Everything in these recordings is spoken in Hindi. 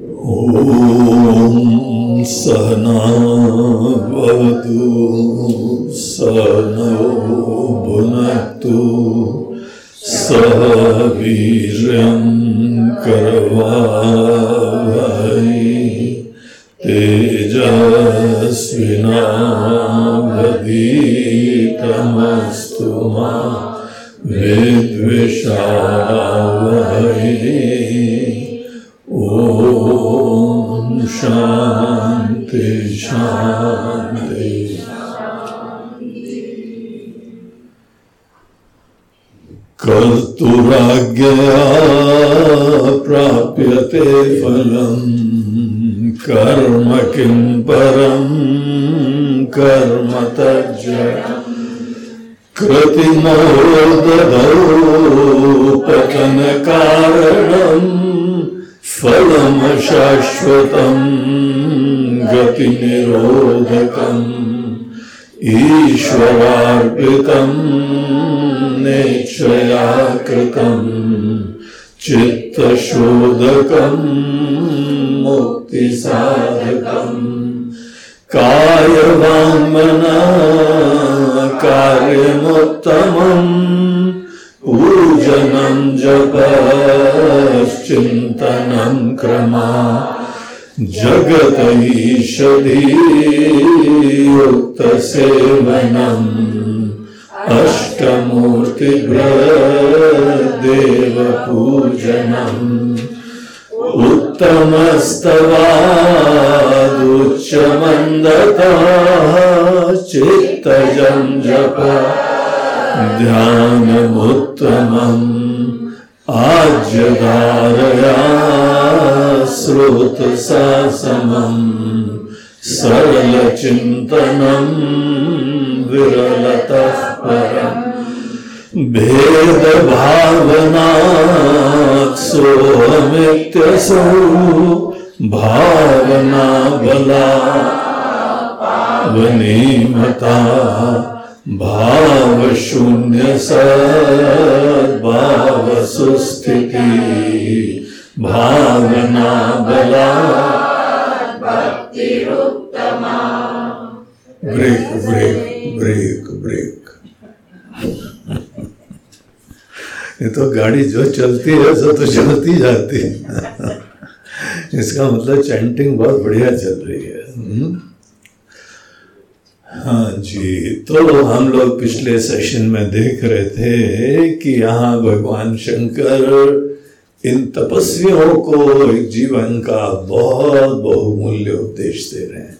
ॐ सहनावतु सहनौ भुनक्तु सह वीर्यं करवावहै तेजस्विनावधीतमस्तु मा विद्विषावहै। ॐ शान्ति शान्ति कर्तुराज्ञया प्राप्यते फलम् कर्म किं परं कर्म तज्जयम् कृतिमोदधौ पतनकारणम् फलमशाश्वतम् गतिनिरोधकम् ईश्वरार्पितम् नेच्छया कृतम् चित्तशोधकम् मुक्तिसाधकम् कायवाङ्मना कार्यमुत्तमम् पूजनं जपश्चिन्तनं क्रमा जगतैषधीयुक्तसेवनम् अष्टमूर्तिभ्रदेवपूजनम् उत्तमस्तवादुच्चमन्दताः चित्तजं जप। ध्यानमुत्तमम् आज्यधारया श्रोतसासमम् सरलचिन्तनम् विरलतः परम् भेदभावनात् सोऽहमित्यसौ भावना बला वनीमता भावशून्य सद्भाव सुस्थिति भावना बला ब्रेक ब्रेक ब्रेक ब्रेक। ये तो गाड़ी जो चलती है सो तो चलती जाती है। इसका मतलब चैंटिंग बहुत बढ़िया चल रही है। हम्म? हाँ जी तो हम लोग पिछले सेशन में देख रहे थे कि यहाँ भगवान शंकर इन तपस्वियों को एक जीवन का बहुत बहुमूल्य उपदेश दे रहे हैं।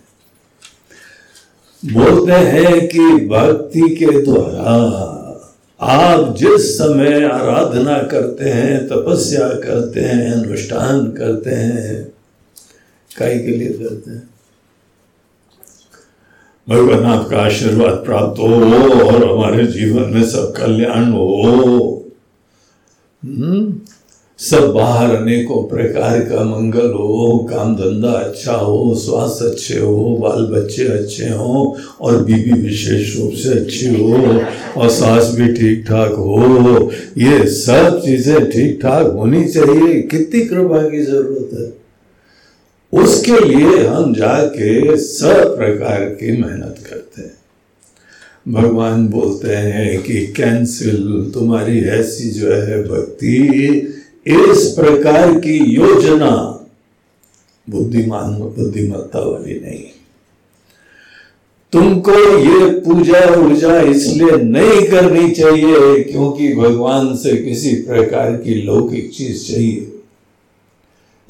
बोलते हैं कि भक्ति के द्वारा आप जिस समय आराधना करते हैं, तपस्या करते हैं, अनुष्ठान करते हैं कई के लिए करते हैं? भगवान आपका आशीर्वाद प्राप्त हो और हमारे जीवन में सब कल्याण हो। हम्म? सब बाहर अनेकों प्रकार का मंगल हो, काम धंधा अच्छा हो, स्वास्थ्य अच्छे हो, बाल बच्चे अच्छे हो और बीबी विशेष रूप से अच्छी हो और सास भी ठीक ठाक हो। ये सब चीज़ें ठीक ठाक होनी चाहिए। कितनी कृपा की ज़रूरत है। उसके लिए हम जाके सब प्रकार की मेहनत करते हैं। भगवान बोलते हैं कि कैंसिल, तुम्हारी ऐसी जो है भक्ति, इस प्रकार की योजना बुद्धिमान, बुद्धिमत्ता वाली नहीं। तुमको ये पूजा ऊर्जा इसलिए नहीं करनी चाहिए क्योंकि भगवान से किसी प्रकार की लौकिक चीज़ चाहिए।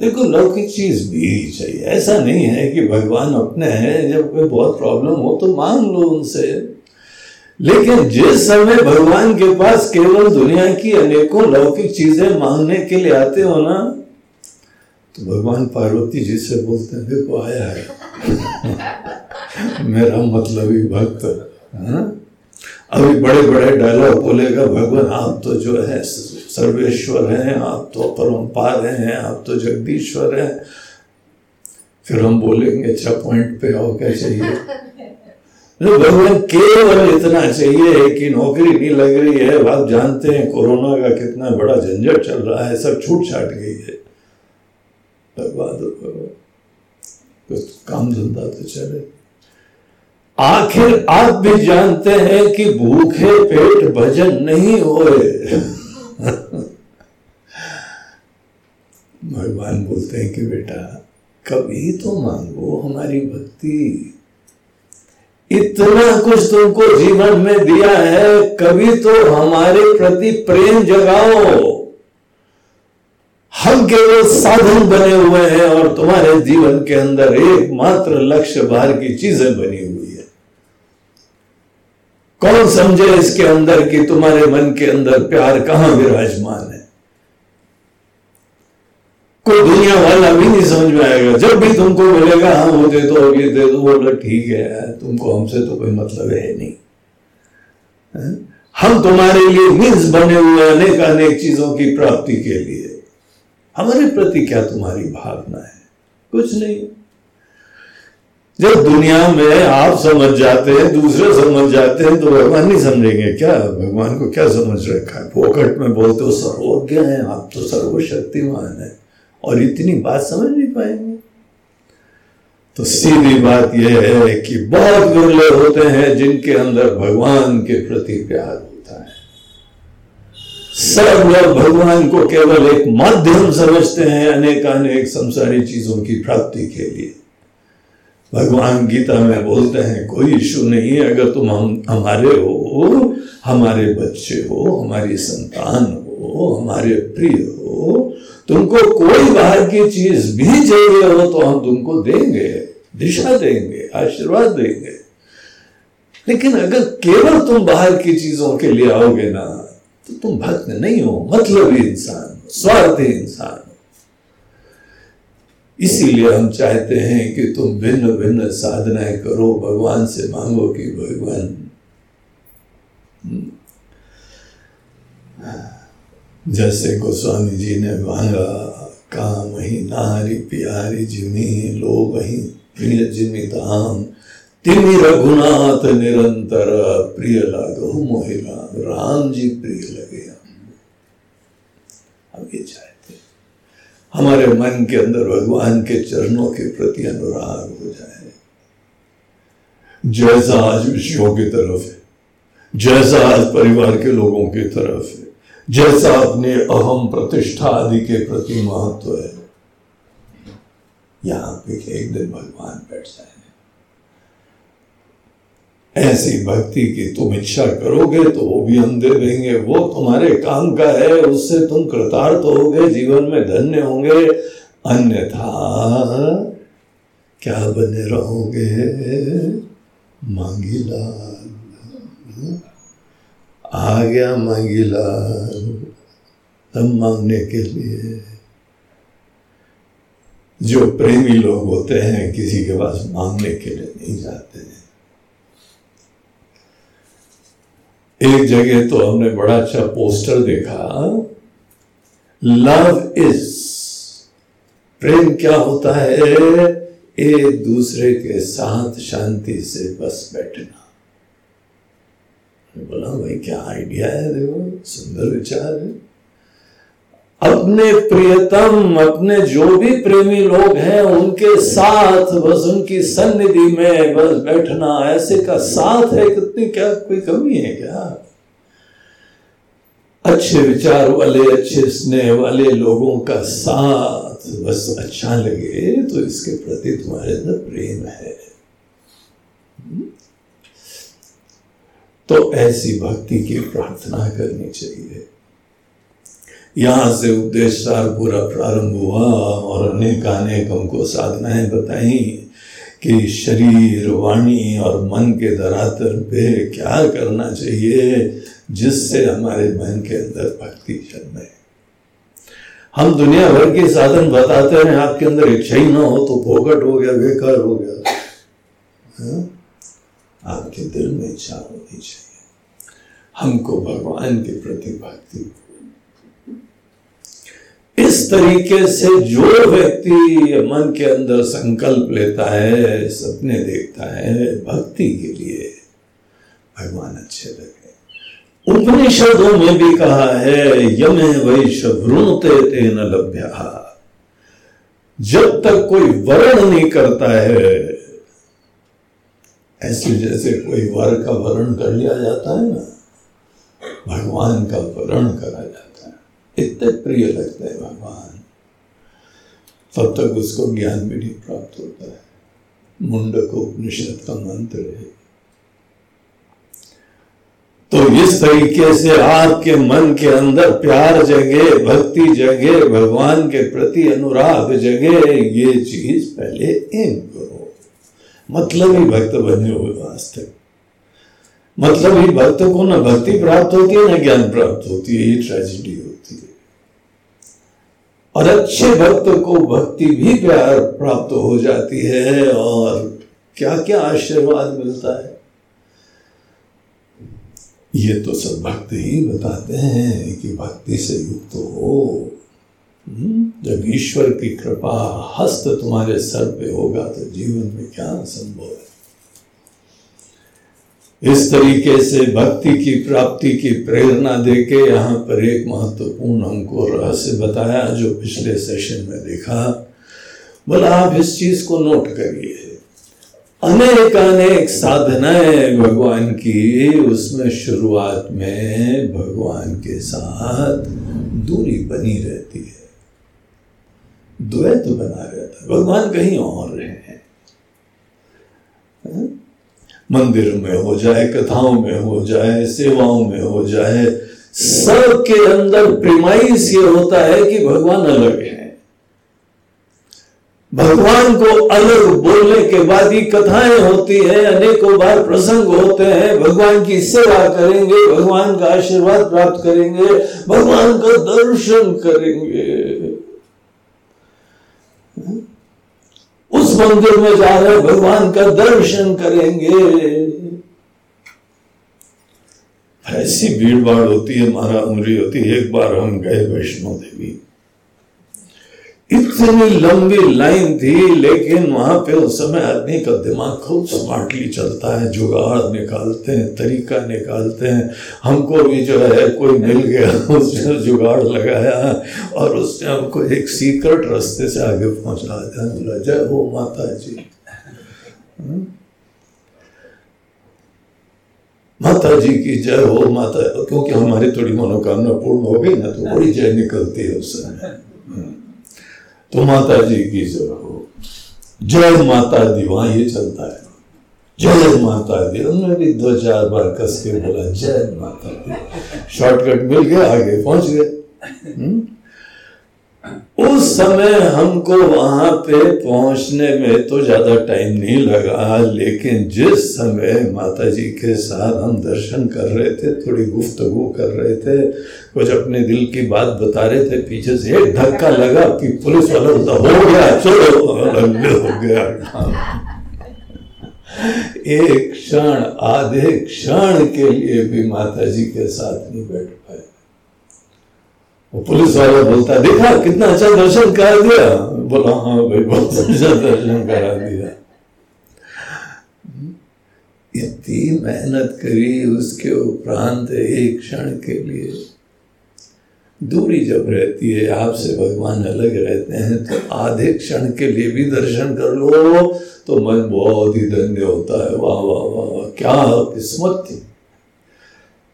देखो लौकिक चीज़ भी चाहिए। ऐसा नहीं है कि भगवान अपने हैं, जब कोई बहुत प्रॉब्लम हो तो मांग लो उनसे। लेकिन जिस समय भगवान के पास केवल दुनिया की अनेकों लौकिक चीज़ें मांगने के लिए आते हो ना तो भगवान पार्वती जी से बोलते हैं, देखो, आया है। मेरा मतलब ही भक्त हाँ? अभी बड़े बड़े डायलॉग बोलेगा, भगवान, आप तो जो है सर्वेश्वर हैं, आप तो परमपार हैं, आप तो जगदीश्वर हैं। फिर हम बोलेंगे अच्छा पॉइंट पे आओ, क्या चाहिए? तो भगवान केवल इतना चाहिए कि नौकरी नहीं लग रही है। आप जानते हैं, कोरोना का कितना बड़ा झंझट चल रहा है, सब छूट छाट गई है। दो कुछ काम धंधा तो चले। आखिर आप भी जानते हैं कि भूखे पेट भजन नहीं होए। भगवान बोलते हैं कि बेटा, कभी तो मांगो हमारी भक्ति। इतना कुछ तुमको जीवन में दिया है, कभी तो हमारे प्रति प्रेम जगाओ। हम केवल साधन बने हुए हैं और तुम्हारे जीवन के अंदर एकमात्र लक्ष्य बाहर की चीज़ें बनी हुई है। कौन समझे इसके अंदर कि तुम्हारे मन के अंदर प्यार कहाँ विराजमान कोई दुनिया वाला भी नहीं समझ में आएगा। जब भी तुमको मिलेगा हाँ वो दे दो ये दे दो बोलो ठीक है, तुमको हमसे तो कोई मतलब है नहीं। है? हम तुम्हारे लिए मीन्स बने हुए अनेक अनेक चीज़ों की प्राप्ति के लिए। हमारे प्रति क्या तुम्हारी भावना है? कुछ नहीं। जब दुनिया में आप समझ जाते हैं, दूसरे समझ जाते हैं तो भगवान नहीं समझेंगे। क्या भगवान को क्या समझ रखा है? फोकट में बोलते हो, सर्वज्ञ हैं, आप तो सर्वशक्तिमान है। और इतनी बात समझ नहीं पाएँगे। तो सीधी बात यह है कि बहुत दुर्ले होते हैं जिनके अंदर भगवान के प्रति प्यार होता है। सब लोग भगवान को केवल एक माध्यम समझते हैं अनेक अनेक संसारी चीज़ों की प्राप्ति के लिए। भगवान गीता में बोलते हैं, कोई इशू नहीं है, अगर तुम हम, हमारे हो, हमारे बच्चे हो, हमारी संतान हो, हमारे प्रिय हो तुमको कोई बाहर की चीज़ भी चाहिए हो तो हम तुमको देंगे, दिशा देंगे, आशीर्वाद देंगे। लेकिन अगर केवल तुम बाहर की चीज़ों के लिए आओगे ना तो तुम भक्त नहीं हो मतलब इंसान स्वार्थी इंसान इसीलिए हम चाहते हैं कि तुम भिन्न भिन्न साधनाएँ करो, भगवान से मांगो कि भगवान जैसे गोस्वामी जी ने मांगा, काम ही नारी प्यारी जिमी लोग ही प्रिय जिमी धाम। तिमी रघुनाथ निरंतर प्रिय लागो मोहिला, राम जी प्रिय लगे हम। ये चाहते हमारे मन के अंदर भगवान के चरणों के प्रति अनुराग हो जाए। जैसा आज विषयों की तरफ़ है, जैसा आज परिवार के लोगों की तरफ़ है जैसा अपने अहम प्रतिष्ठा आदि के प्रति महत्व है। यहाँ पे एक दिन भगवान बैठ जाए। ऐसी भक्ति की तुम इच्छा करोगे तो वो भी हम दे देंगे। वो तुम्हारे काम का है, उससे तुम कृतार्थ होगे, जीवन में धन्य होंगे। अन्यथा क्या बने रहोगे? मांगीला आ गया मांगीला तब मांगने के लिए। जो प्रेमी लोग होते हैं, किसी के पास मांगने के लिए नहीं जाते हैं। एक जगह तो हमने बड़ा अच्छा पोस्टर देखा। Love is. प्रेम क्या होता है? एक दूसरे के साथ शांति से बस बैठना। बोला, भाई, क्या आइडिया है देखो सुंदर विचार है। अपने प्रियतम, अपने जो भी प्रेमी लोग हैं, उनके साथ बस उनकी सन्निधि में बस बैठना, ऐसे का साथ है कितनी क्या कोई कमी है क्या? अच्छे विचार वाले, अच्छे स्नेह वाले लोगों का साथ बस अच्छा लगे तो इसके प्रति तुम्हारे अंदर प्रेम है। तो ऐसी भक्ति की प्रार्थना करनी चाहिए। यहाँ से उपदेश सार पूरा प्रारंभ हुआ और अनेक अनेक हमको साधनाएँ बताई कि शरीर, वाणी और मन के धरातल पे क्या करना चाहिए जिससे हमारे मन के अंदर भक्ति जन्मे। हम दुनिया भर के साधन बताते हैं, आपके अंदर इच्छा ही ना हो तो भोगट हो गया, बेकार हो गया। हा? आपके दिल में इच्छा होनी चाहिए। हमको भगवान के प्रति भक्ति तरीके से जो व्यक्ति मन के अंदर संकल्प लेता है, सपने देखता है, भक्ति के लिए भगवान अच्छे लगे। उपनिषदों में भी कहा है, यमे वैश वृणते तेन लभ्य। जब तक कोई वर्ण नहीं करता है, ऐसे जैसे कोई वर का वर्ण कर लिया जाता है ना, भगवान का वर्ण करा जाता है। इतने प्रिय लगते हैं भगवान। तब तक उसको ज्ञान भी नहीं प्राप्त होता है। मुंडक उपनिषद का मंत्र है। तो इस तरीके से आपके मन के अंदर प्यार जगे, भक्ति जगे, भगवान के प्रति अनुराग जगे, ये चीज़ पहले एम करो। मतलब ही भक्त बने हुए वास्तव मतलब ही भक्त को ना भक्ति प्राप्त होती है, ना ज्ञान प्राप्त होती है, ये ट्रेजिडी है और अच्छे भक्त को भक्ति भी प्यार प्राप्त हो जाती है और क्या क्या आशीर्वाद मिलता है? ये तो सब भक्त ही बताते हैं कि भक्ति से युक्त हो। हम्म, जब ईश्वर की कृपा हस्त तुम्हारे सर पे होगा तो जीवन में क्या संभव है? इस तरीके से भक्ति की प्राप्ति की प्रेरणा देके यहाँ पर एक महत्वपूर्ण हमको रहस्य बताया जो पिछले सेशन में देखा। बोला, आप इस चीज़ को नोट करिए। अनेक अनेक साधनाएँ भगवान की, उसमें शुरुआत में भगवान के साथ दूरी बनी रहती है। द्वैत बना रहता है। भगवान कहीं और रहे हैं। मंदिर में हो जाए, कथाओं में हो जाए, सेवाओं में हो जाए, सब के अंदर प्रेमाइस ये होता है कि भगवान अलग है। भगवान को अलग बोलने के बाद ही कथाएँ होती हैं, अनेकों बार प्रसंग होते हैं, भगवान की सेवा करेंगे, भगवान का आशीर्वाद प्राप्त करेंगे, भगवान का दर्शन करेंगे। उस मंदिर में जा रहे भगवान का दर्शन करेंगे। ऐसी भीड़ भाड़ होती है मारा उंगली होती है। एक बार हम गए वैष्णो देवी। इतनी लंबी लाइन थी, लेकिन वहाँ पे उस समय आदमी का दिमाग खूब स्मार्टली चलता है, जुगाड़ निकालते हैं, तरीका निकालते हैं हमको भी जो है, कोई मिल गया, उसने जुगाड़ लगाया और उसने हमको एक सीक्रेट रास्ते से आगे पहुँचा दिया जय हो माता जी हम्म? माता जी की जय हो, माता, क्योंकि हमारी थोड़ी मनोकामना पूर्ण हो गई ना तो बड़ी जय निकलती है उस समय हम्म। तो माता जी की जय हो। जय माता दी वहाँ ये चलता है। जय माता दी। उन्होंने भी दो चार बार कस के बोला जय माता दी। शॉर्टकट मिल गया आगे पहुँच गए। हम्म? उस समय हमको वहाँ पे पहुँचने में तो ज़्यादा टाइम नहीं लगा, लेकिन जिस समय माता जी के साथ हम दर्शन कर रहे थे, थोड़ी गुफ्तगु कर रहे थे, कुछ अपने दिल की बात बता रहे थे, पीछे से एक धक्का लगा कि पुलिस वाला बोलता हो गया, चलो हो गया। एक क्षण, आधे क्षण के लिए भी माता जी के साथ नहीं बैठ। पुलिस वाला बोलता है देखा, कितना अच्छा दर्शन करा दिया। बोला हाँ भाई, बहुत अच्छा दर्शन करा दिया। इतनी मेहनत करी उसके उपरांत एक क्षण के लिए। दूरी जब रहती है, आपसे भगवान अलग रहते हैं तो आधे क्षण के लिए भी दर्शन कर लो तो मन बहुत ही धन्य होता है। वाह वाह वाह वाह, क्या किस्मत थी।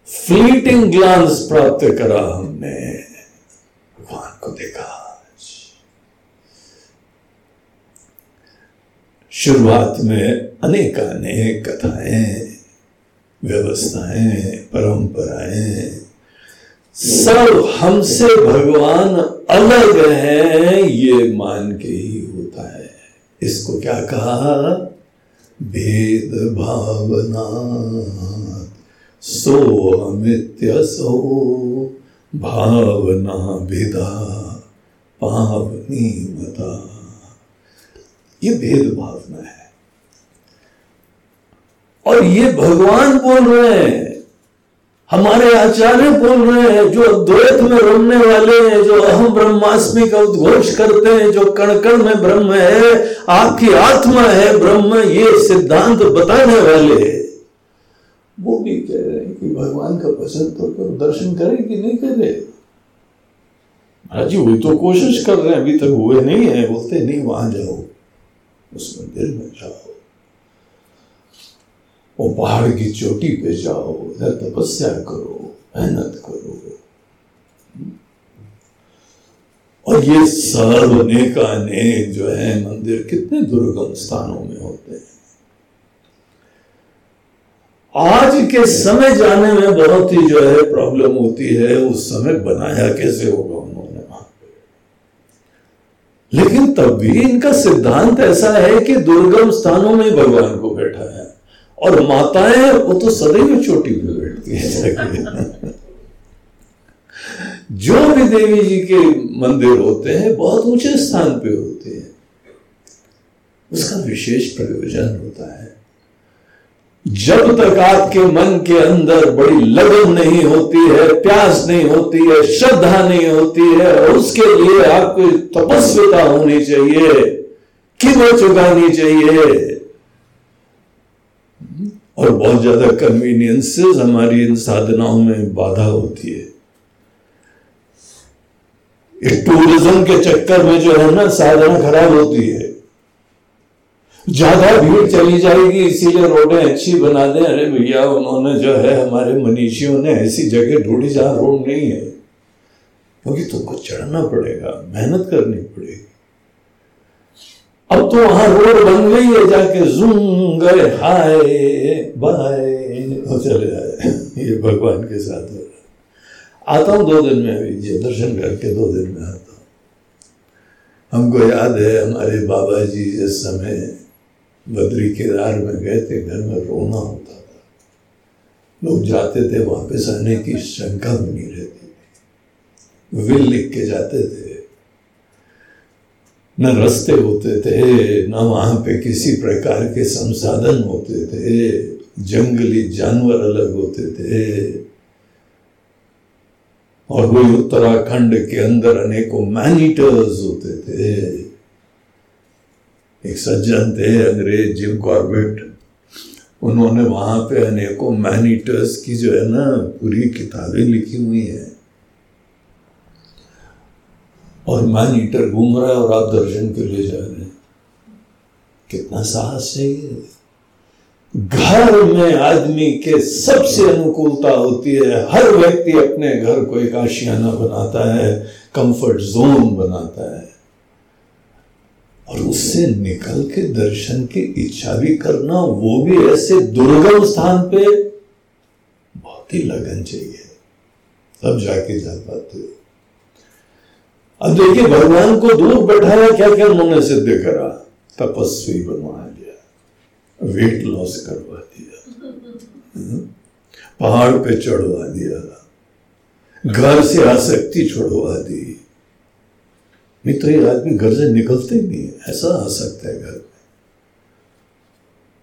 फ्लीटिंग ग्लांस प्राप्त करा हमने। भगवान को देखा आज शुरुआत में अनेक अनेक कथाएँ, व्यवस्थाएँ, परंपराएँ, सब हमसे भगवान अलग हैं, ये मान के ही होता है। इसको क्या कहा? भेद भावना सो अमित्य सो भावना भेदा, पावनी मता। ये भेद भावना है। और ये भगवान बोल रहे हैं, हमारे आचार्य बोल रहे हैं, जो अद्वैत में रमने वाले हैं, जो अहम ब्रह्मास्मि का उद्घोष करते हैं, जो कण कण में ब्रह्म है, आपकी आत्मा है ब्रह्म, ये सिद्धांत बताने वाले हैं। वो भी कह रहे हैं कि भगवान का पसंद तो करो दर्शन करे कि नहीं करे महाराज जी वही तो कोशिश कर रहे हैं अभी तक हुए नहीं है। बोलते नहीं वहाँ जाओ। उस मंदिर में जाओ। वो पहाड़ की चोटी पे जाओ। इधर तपस्या करो मेहनत करो। और ये सर्व अनेक अनेक जो है मंदिर कितने दुर्गम स्थानों में होते हैं। आज के समय जाने में बहुत ही जो है प्रॉब्लम होती है, उस समय बनाया कैसे होगा उन्होंने वहाँ लेकिन तब भी इनका सिद्धांत ऐसा है कि दुर्गम स्थानों में भगवान को बैठा है, और माताएँ वो तो सदैव चोटी पे बैठती है जो भी देवी जी के मंदिर होते हैं, बहुत ऊँचे स्थान पे होते हैं। उसका विशेष प्रयोजन होता है। जब तक आपके मन के अंदर बड़ी लगन नहीं होती है, प्यास नहीं होती है, श्रद्धा नहीं होती है, और उसके लिए आपको तपस्विता होनी चाहिए। कीमत चुकानी चाहिए। और बहुत ज़्यादा कन्वीनियंसेस हमारी इन साधनाओं में बाधा होती है। इस टूरिज़्म के चक्कर में जो है ना, साधना खराब होती है। ज़्यादा भीड़ चली जाएगी इसीलिए रोडें अच्छी बना दें। अरे भैया उन्होंने जो है हमारे मनीषियों ने ऐसी जगह ढूंढी जहाँ रोड नहीं है। क्योंकि तुमको चढ़ना पड़ेगा मेहनत करनी पड़ेगी। अब तो वहाँ रोड बन गई है जाके जूम गए हाय बाय चले जाए ये भगवान के साथ हो रहा आता हूँ दो दिन में अभी दर्शन करके दो दिन में आता हूँ। हमको याद है हमारे बाबा जी जिस समय बद्री केदार में गए थे, घर में रोना होता था। लोग जाते थे, वापस आने की शंका बनी रहती थी। विल लिख के जाते थे। न रास्ते होते थे, न वहाँ पे किसी प्रकार के संसाधन होते थे। जंगली जानवर अलग होते थे। और वही उत्तराखंड के अंदर अनेकों मैनिटर्स होते थे। एक सज्जन थे अंग्रेज़, जिम कॉर्बेट। उन्होंने वहाँ पे अनेकों मैनिटर्स की जो है ना, पूरी किताबें लिखी हुई हैं। और मैनीटर घूम रहा है और आप दर्शन के लिए जा रहे हैं। कितना साहस चाहिए घर में आदमी के सबसे अनुकूलता होती है। हर व्यक्ति अपने घर को एक आशियाना बनाता है कंफर्ट जोन बनाता है। और उससे निकल के दर्शन की इच्छा भी करना, वो भी ऐसे दुर्गम स्थान पे बहुत ही लगन चाहिए। तब जाके जा पाते अब देखिए, भगवान को दूर बैठाया क्या क्या उन्होंने सिद्ध करा? तपस्वी बनवा दिया वेट लॉस करवा दिया। हम्म? पहाड़ पे चढ़वा दिया। घर से आसक्ति छोड़वा दी। नहीं तो ये आदमी घर से निकलते ही नहीं है। ऐसा आ सकता है घर। में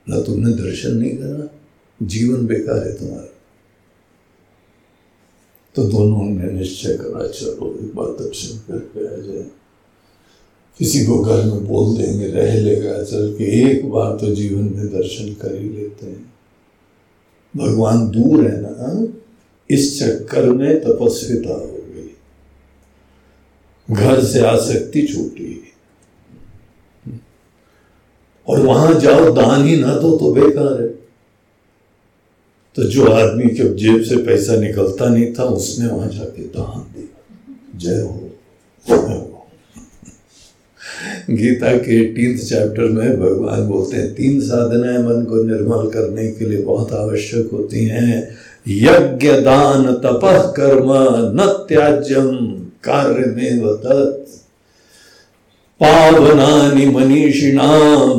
ना तुमने दर्शन नहीं करा, जीवन बेकार है तुम्हारा। तो दोनों ने निश्चय करा, चलो, एक बार दर्शन करके आ जाए। किसी को घर में बोल देंगे, रह लेगा, चल के एक बार तो जीवन में दर्शन कर ही लेते हैं। भगवान दूर है ना इस चक्कर में तपस्विता हो। घर से आसक्ति छूटी। और वहाँ जाओ, दान ही ना दो तो बेकार है। तो जो आदमी के जेब से पैसा निकलता नहीं था, उसने वहाँ जाके दान दिया। जय हो गीता के एटीन चैप्टर में भगवान बोलते हैं, तीन साधनाएँ मन को निर्मल करने के लिए बहुत आवश्यक होती हैं। यज्ञ, दान तपह कर्म न त्याज्यम। कार्य में पावनानि मनीषिणाम।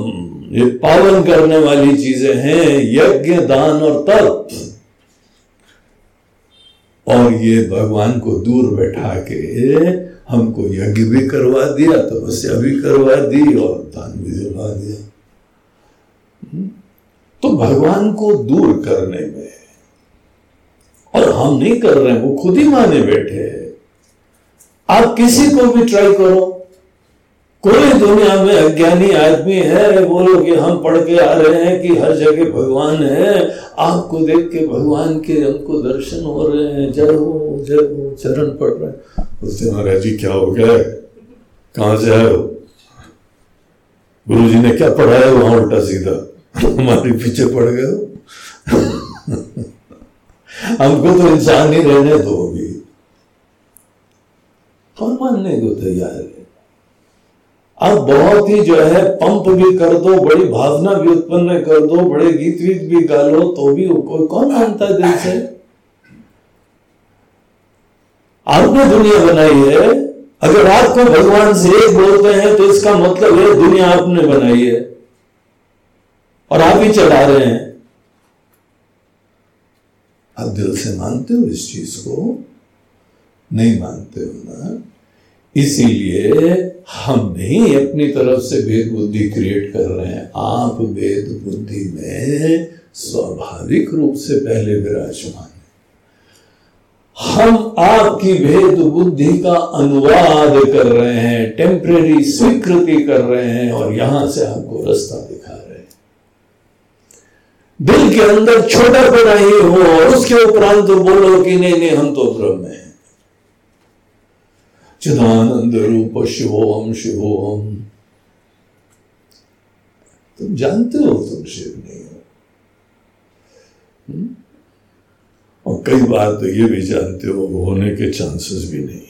ये पावन करने वाली चीज़ें हैं, यज्ञ, दान और तप और ये भगवान को दूर बैठा के हमको यज्ञ भी करवा दिया, तपस्या भी करवा दी और दान भी दिलवा दिया? तो भगवान को दूर करने में, और हम नहीं कर रहे हैं, वो खुद ही माने बैठे हैं। आप किसी को भी ट्राई करो। कोई दुनिया में अज्ञानी आदमी है बोलो कि हम पढ़ के आ रहे हैं कि हर जगह भगवान है। आपको देख के भगवान के हमको दर्शन हो रहे हैं। जय हो जय हो, चरण पड़ रहे हैं। महाराज जी, क्या हो गया? कहाँ से आए हो? गुरु जी ने क्या पढ़ाया वहाँ उल्टा सीधा? हमारे पीछे पड़ गए हमको तो इंसान ही रहने दो अभी। कौन मानने को तैयार है। अब बहुत ही जो है, पंप भी कर दो, बड़ी भावना भी उत्पन्न कर दो, बड़े गीत वीत भी गा लो तो भी कौन मानता है दिल से? आपने दुनिया बनाई है, अगर आपको भगवान से एक बोलते हैं तो इसका मतलब है, दुनिया आपने बनाई है। और आप ही चला रहे हैं। आप दिल से मानते हो इस चीज़ को? नहीं मानते हो ना? इसीलिए हम नहीं अपनी तरफ़ से भेद बुद्धि क्रिएट कर रहे हैं। आप भेद बुद्धि में स्वाभाविक रूप से पहले विराजमान हम आपकी भेद बुद्धि का अनुवाद कर रहे हैं टेम्परेरी स्वीकृति कर रहे हैं और यहाँ से आपको रास्ता दिखा रहे हैं। दिल के अंदर छोटा बड़ा ही हो और उसके उपरांत तो बोलो कि नहीं नहीं, हम तो ब्रह्म है। चिदानंद रूप शिवोम शिवोम तुम जानते हो तुम शिव नहीं हो। हम्म? और कई बार तो ये भी जानते हो होने के चांसेस भी नहीं।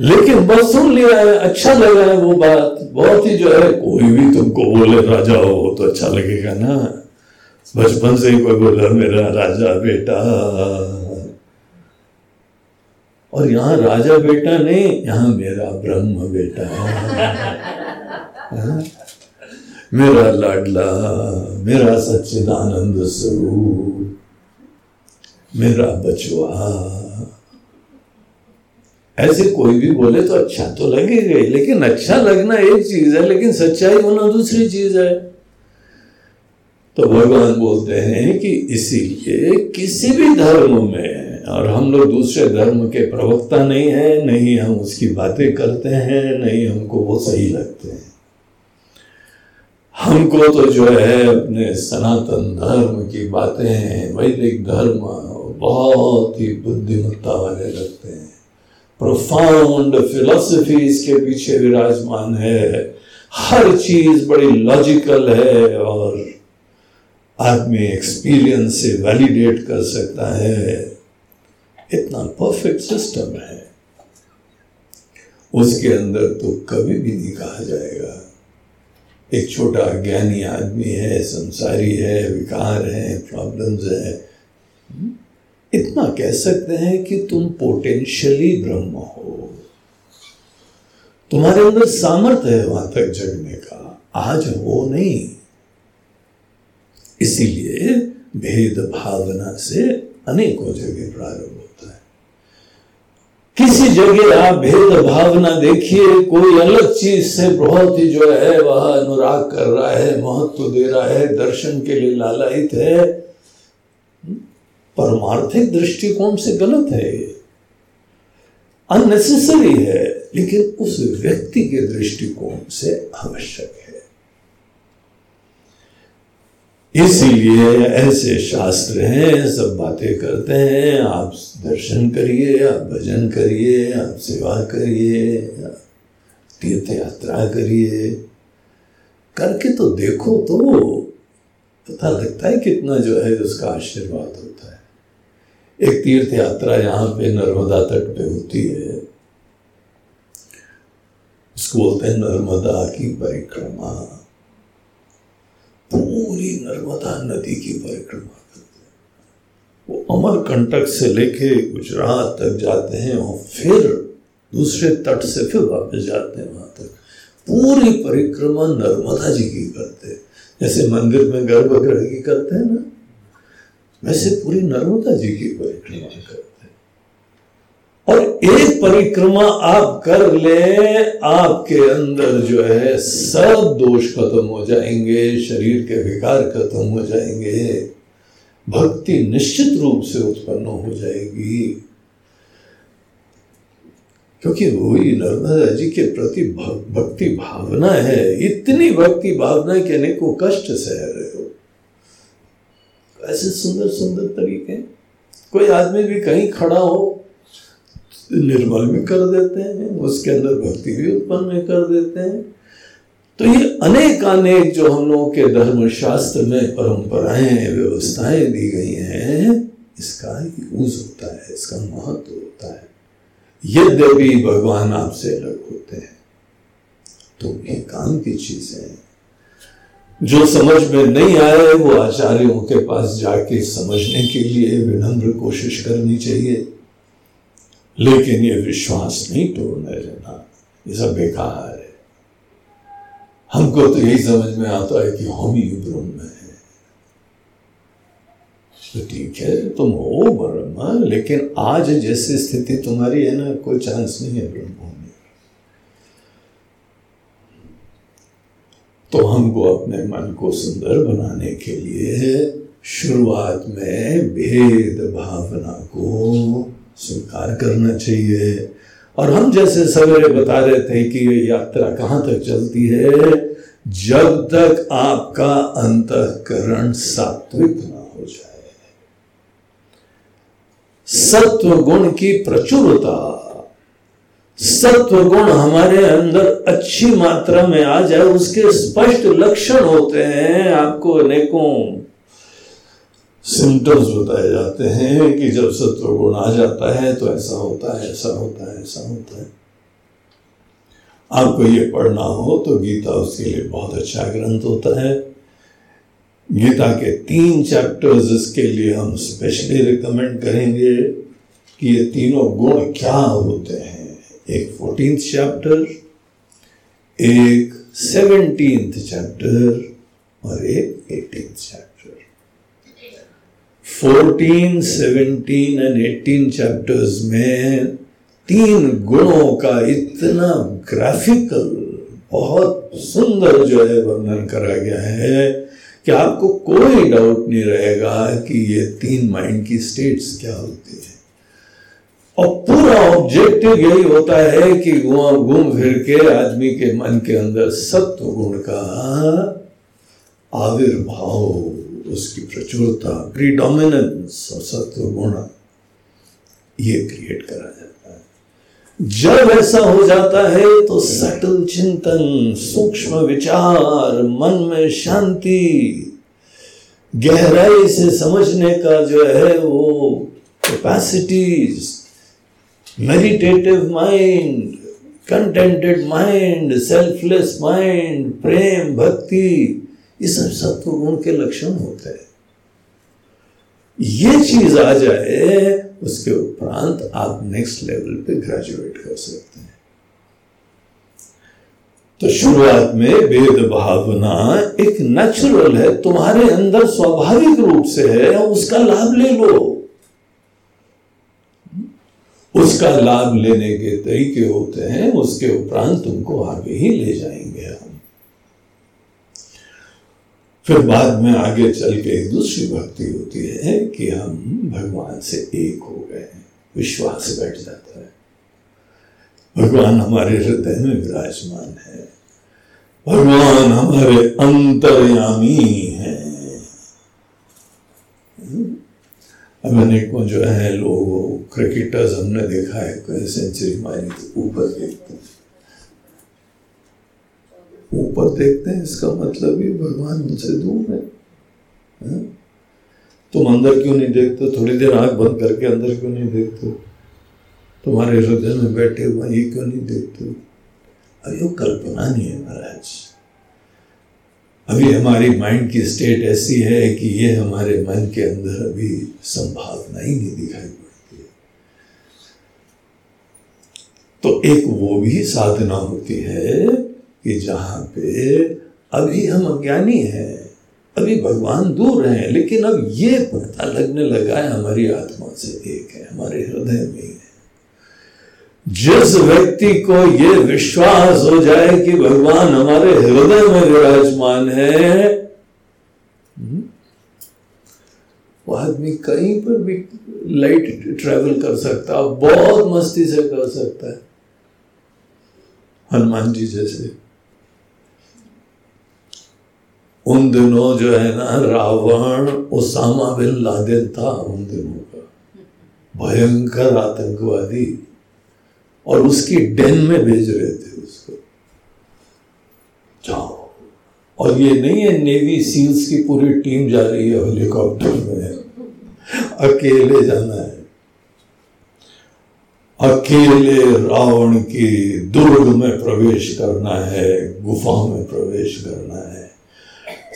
लेकिन बस सुन लिया है अच्छा लगा है वो बात। बहुत ही जो है, कोई भी तुमको बोले, राजा हो तो अच्छा लगेगा ना। बचपन से ही कोई बोला, मेरा राजा बेटा। और यहाँ राजा बेटा नहीं, यहाँ मेरा ब्रह्म बेटा है। मेरा लाडला, मेरा सच्चिदानंद स्वरूप, मेरा बचवा ऐसे कोई भी बोले तो अच्छा तो लगेगा लेकिन अच्छा लगना एक चीज़ है, लेकिन सच्चाई होना दूसरी चीज़ है। तो भगवान बोलते हैं कि इसीलिए किसी भी धर्म में और हम लोग दूसरे धर्म के प्रवक्ता नहीं है, नहीं हम उसकी बातें करते हैं, नहीं हमको वो सही लगते हैं। हमको तो जो है अपने सनातन धर्म की बातें, वैदिक धर्म बहुत ही बुद्धिमत्ता वाले लगते हैं। प्रोफाउंड फिलोसफी इसके पीछे विराजमान है। हर चीज़ बड़ी लॉजिकल है और आदमी एक्सपीरियंस से वैलिडेट कर सकता है। इतना परफेक्ट सिस्टम है। उसके अंदर तो कभी भी नहीं कहा जाएगा। एक छोटा ज्ञानी आदमी है, संसारी है, विकार है प्रॉब्लम्स है। इतना कह सकते हैं कि तुम पोटेंशियली ब्रह्म हो। तुम्हारे अंदर सामर्थ्य है वहाँ तक जगने का। आज वो नहीं। इसीलिए भेद भावना से अनेकों जगह प्रारंभ किसी जगह आप भेद भावना देखिए, कोई अलग चीज़ से बहुत ही जो है, वह अनुराग कर रहा है, महत्व दे रहा है, दर्शन के लिए लालायित है। परमार्थिक दृष्टिकोण से गलत है ये। अननेसेसरी है, लेकिन उस व्यक्ति के दृष्टिकोण से आवश्यक है। इसीलिए ऐसे शास्त्र हैं, सब बातें करते हैं। आप दर्शन करिए, आप भजन करिए, आप सेवा करिए तीर्थ यात्रा करिए। करके तो देखो तो पता लगता है कितना जो है उसका आशीर्वाद होता है। एक तीर्थ यात्रा यहाँ पे नर्मदा तट पे होती है। उसको बोलते हैं नर्मदा की परिक्रमा। पूरी नर्मदा नदी की परिक्रमा करते हैं। वो अमरकंटक से लेके गुजरात तक जाते हैं और फिर दूसरे तट से फिर वापस जाते हैं वहाँ तक। पूरी परिक्रमा नर्मदा जी की करते हैं। जैसे मंदिर में गर्भगृह की करते हैं ना, वैसे पूरी नर्मदा जी की परिक्रमा करते और एक परिक्रमा आप कर ले, आपके अंदर जो है सब दोष खत्म हो जाएँगे, शरीर के विकार खत्म हो जाएँगे, भक्ति निश्चित रूप से उत्पन्न हो जाएगी। क्योंकि वही नर्मदा जी के प्रति भक्ति भावना है, इतनी भक्ति भावना के अनेकों कष्ट सह रहे हो। ऐसे सुंदर सुंदर तरीके कोई आदमी भी कहीं खड़ा हो निर्मल भी कर देते हैं, उसके अंदर भक्ति भी उत्पन्न कर देते हैं। तो ये अनेक अनेक जो हम लोगों के धर्म शास्त्र में परंपराएँ, व्यवस्थाएँ दी गई हैं, इसका यूज़ होता है, इसका महत्व होता है। यद्यपि भगवान आपसे अलग होते हैं तो ये काम की चीज़ है। जो समझ में नहीं आए, वो आचार्यों के पास जाके समझने के लिए विनम्र कोशिश करनी चाहिए। लेकिन ये विश्वास नहीं तोड़ने देना ये सब बेकार है। हमको तो यही समझ में आता है कि हम ही ब्रह्म है। तो ठीक है, तुम हो ब्रह्म, लेकिन आज जैसी स्थिति तुम्हारी है ना, कोई चांस नहीं है ब्रह्म होने तो हमको अपने मन को सुंदर बनाने के लिए शुरुआत में भेद भावना को स्वीकार करना चाहिए। और हम जैसे सवेरे बता रहे थे कि ये यात्रा कहाँ तक चलती है? जब तक आपका अंतकरण सात्विक ना हो जाए। सत्व गुण की प्रचुरता सत्व गुण हमारे अंदर अच्छी मात्रा में आ जाए, उसके स्पष्ट लक्षण होते हैं आपको अनेकों। सिम्टम्स बताए जाते हैं कि जब सत्व गुण आ जाता है तो ऐसा होता है, ऐसा होता है, ऐसा होता है। आपको ये पढ़ना हो तो गीता उसके लिए बहुत अच्छा ग्रंथ होता है। गीता के तीन चैप्टर्स इसके लिए हम स्पेशली रिकमेंड करेंगे कि ये तीनों गुण क्या होते हैं। एक फोर्टींथ चैप्टर एक सेवनटींथ चैप्टर और एक eighteen chapter fourteen, seventeen and eighteen chapters में तीन गुणों का इतना ग्राफिकल बहुत सुंदर जो है वर्णन करा गया है कि आपको कोई डाउट नहीं रहेगा कि ये तीन माइंड की स्टेट्स क्या होती है। और पूरा ऑब्जेक्टिव यही होता है कि घूम फिर के आदमी के मन के अंदर सत्व गुण का आविर्भाव उसकी प्रचुरता प्रीडोमिनेंस और सत्व गुण ये क्रिएट करा जाता है। जब ऐसा हो जाता है तो सटल चिंतन, सूक्ष्म विचार, मन में शांति, गहराई से समझने का जो है वो capacities meditative mind contented mind selfless mind प्रेम, भक्ति ये सब सत्व गुण के लक्षण होते हैं। ये चीज़ आ जाए, उसके उपरांत आप नेक्स्ट लेवल पे ग्रेजुएट कर सकते हैं। तो शुरुआत में वेद भावना एक नेचुरल है, तुम्हारे अंदर स्वाभाविक रूप से है उसका लाभ ले लो। उसका लाभ लेने के तरीके होते हैं, उसके उपरांत तुमको आगे ही ले जाएँगे हम फिर बाद में आगे चल के एक दूसरी भक्ति होती है कि हम भगवान से एक हो गए विश्वास बैठ जाता है। भगवान हमारे हृदय में विराजमान है। भगवान हमारे अंतर्यामी है। अब अनेकों जो है लोग, क्रिकेटर्स हमने देखा है सेंचुरी मारी तो ऊपर देखते हैं। ऊपर देखते हैं इसका मतलब ही भगवान उनसे दूर है, है? तुम अंदर क्यों नहीं देखते? थोड़ी देर आँख बंद करके अंदर क्यों नहीं देखते? तुम्हारे हृदय में बैठे हुए ये क्यों नहीं देखते? वो कल्पना नहीं है महाराज। अभी हमारी माइंड की स्टेट ऐसी है कि ये हमारे मन के अंदर अभी संभावना ही नहीं दिखाई पड़ती है। तो एक वो भी साधना होती है कि जहाँ पे अभी हम अज्ञानी हैं अभी भगवान दूर हैं लेकिन अब ये पता लगने लगा है हमारी आत्मा से एक है हमारे हृदय में है जिस व्यक्ति को ये विश्वास हो जाए कि भगवान हमारे हृदय में विराजमान है हम्म, वो आदमी कहीं पर भी लाइट ट्रेवल कर सकता बहुत मस्ती से कर सकता है। हनुमान जी जैसे उन दिनों जो है ना, रावण, उसामा बिन लादेन था उन दिनों का। भयंकर आतंकवादी। और उसकी डेन में भेज रहे थे उसको। जाओ। और ये नहीं है, नेवी सील्स की पूरी टीम जा रही है, हेलीकॉप्टर में। अकेले जाना है। अकेले रावण की दुर्ग में प्रवेश करना है, गुफा में प्रवेश करना है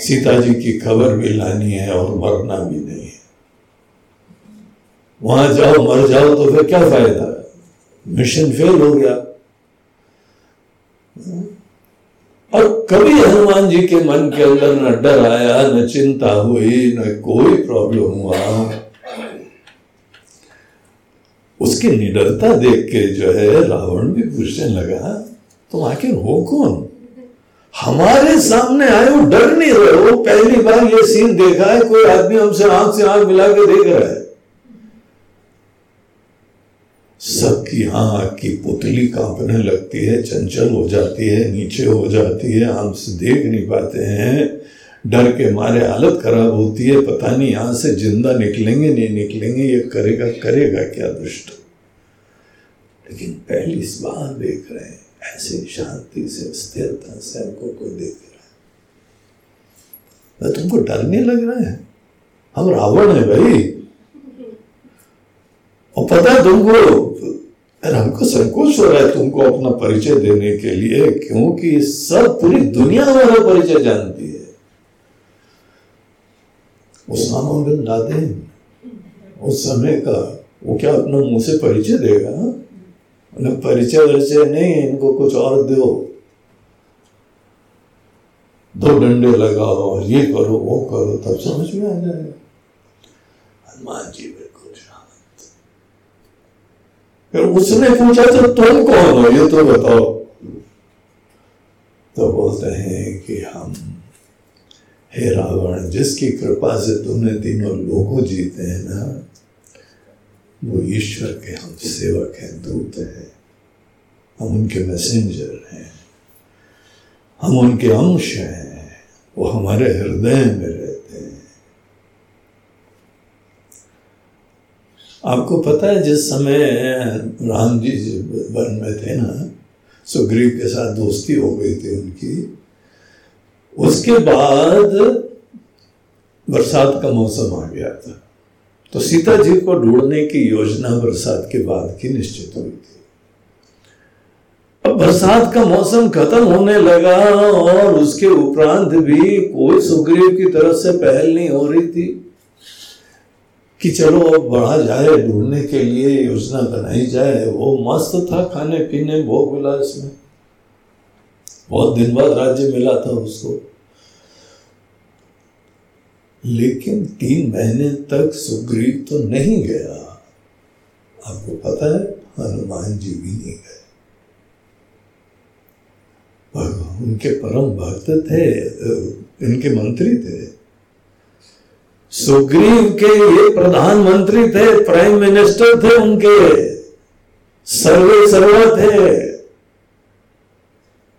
सीता जी की खबर भी लानी है और मरना भी नहीं है। वहाँ जाओ, मर जाओ तो फिर क्या फ़ायदा? मिशन फेल हो गया। और कभी हनुमान जी के मन के अंदर न डर आया, न चिंता हुई, न कोई प्रॉब्लम हुआ। उसकी निडरता देख के जो है रावण भी पूछने लगा, तुम आखिर हो कौन? हमारे सामने आए, वो डर नहीं रहे। वो पहली बार ये सीन देखा है, कोई आदमी हमसे आँख से आँख मिला के देख रहा है। सबकी आँख की पुतली कांपने लगती है, चंचल हो जाती है, नीचे हो जाती है, हम देख नहीं पाते हैं। डर के मारे हालत खराब होती है, पता नहीं यहाँ से ज़िंदा निकलेंगे, नहीं निकलेंगे, ये करेगा करेगा क्या दुष्ट। लेकिन पहली बार देख रहे हैं। ऐसे शांति से, स्थिरता से हमको कोई देख रहा है। तुमको डर नहीं लग रहा है। हम रावण है भाई। और पता है तुमको अरे हमको संकोच हो रहा है तुमको अपना परिचय देने के लिए, क्योंकि सब पूरी दुनिया हमारा परिचय जानती है। उसामा बिन लादेन उस समय का वो क्या अपना मुँह से परिचय देगा? परिचय वरिचय नहीं, इनको कुछ और दो। दो डंडे लगाओ, ये करो, वो करो, तब समझ में आ जाएगा। हनुमान जी बिल्कुल शांत। फिर उसने पूछा तो तुम कौन हो? ये तो बताओ। तो बोलते हैं कि हम, हे रावण, जिसकी कृपा से तुमने तीनों लोगों जीते हैं ना वो ईश्वर के हम सेवक हैं, दूत हैं। हम उनके मैसेंजर हैं। हम उनके अंश हैं। वो हमारे हृदय में रहते हैं। आपको पता है, जिस समय राम जी वन में थे ना सुग्रीव के साथ दोस्ती हो गई थी उनकी। उसके बाद बरसात का मौसम आ गया था। तो सीता जी को ढूँढने की योजना बरसात के बाद की निश्चित हुई थी। अब बरसात का मौसम खत्म होने लगा और उसके उपरांत भी कोई सुग्रीव की तरफ़ से पहल नहीं हो रही थी कि चलो अब बढ़ा जाए, ढूँढने के लिए योजना बनाई जाए। वो मस्त था खाने पीने भोग मिला इसमें बहुत दिन बाद राज्य मिला था उसको। लेकिन तीन महीने तक सुग्रीव तो नहीं गया। आपको पता है, हनुमान जी भी नहीं गए। उनके परम भक्त थे, इनके मंत्री थे। सुग्रीव के ये प्रधानमंत्री थे, प्राइम मिनिस्टर थे उनके। सर्वे सर्वा थे।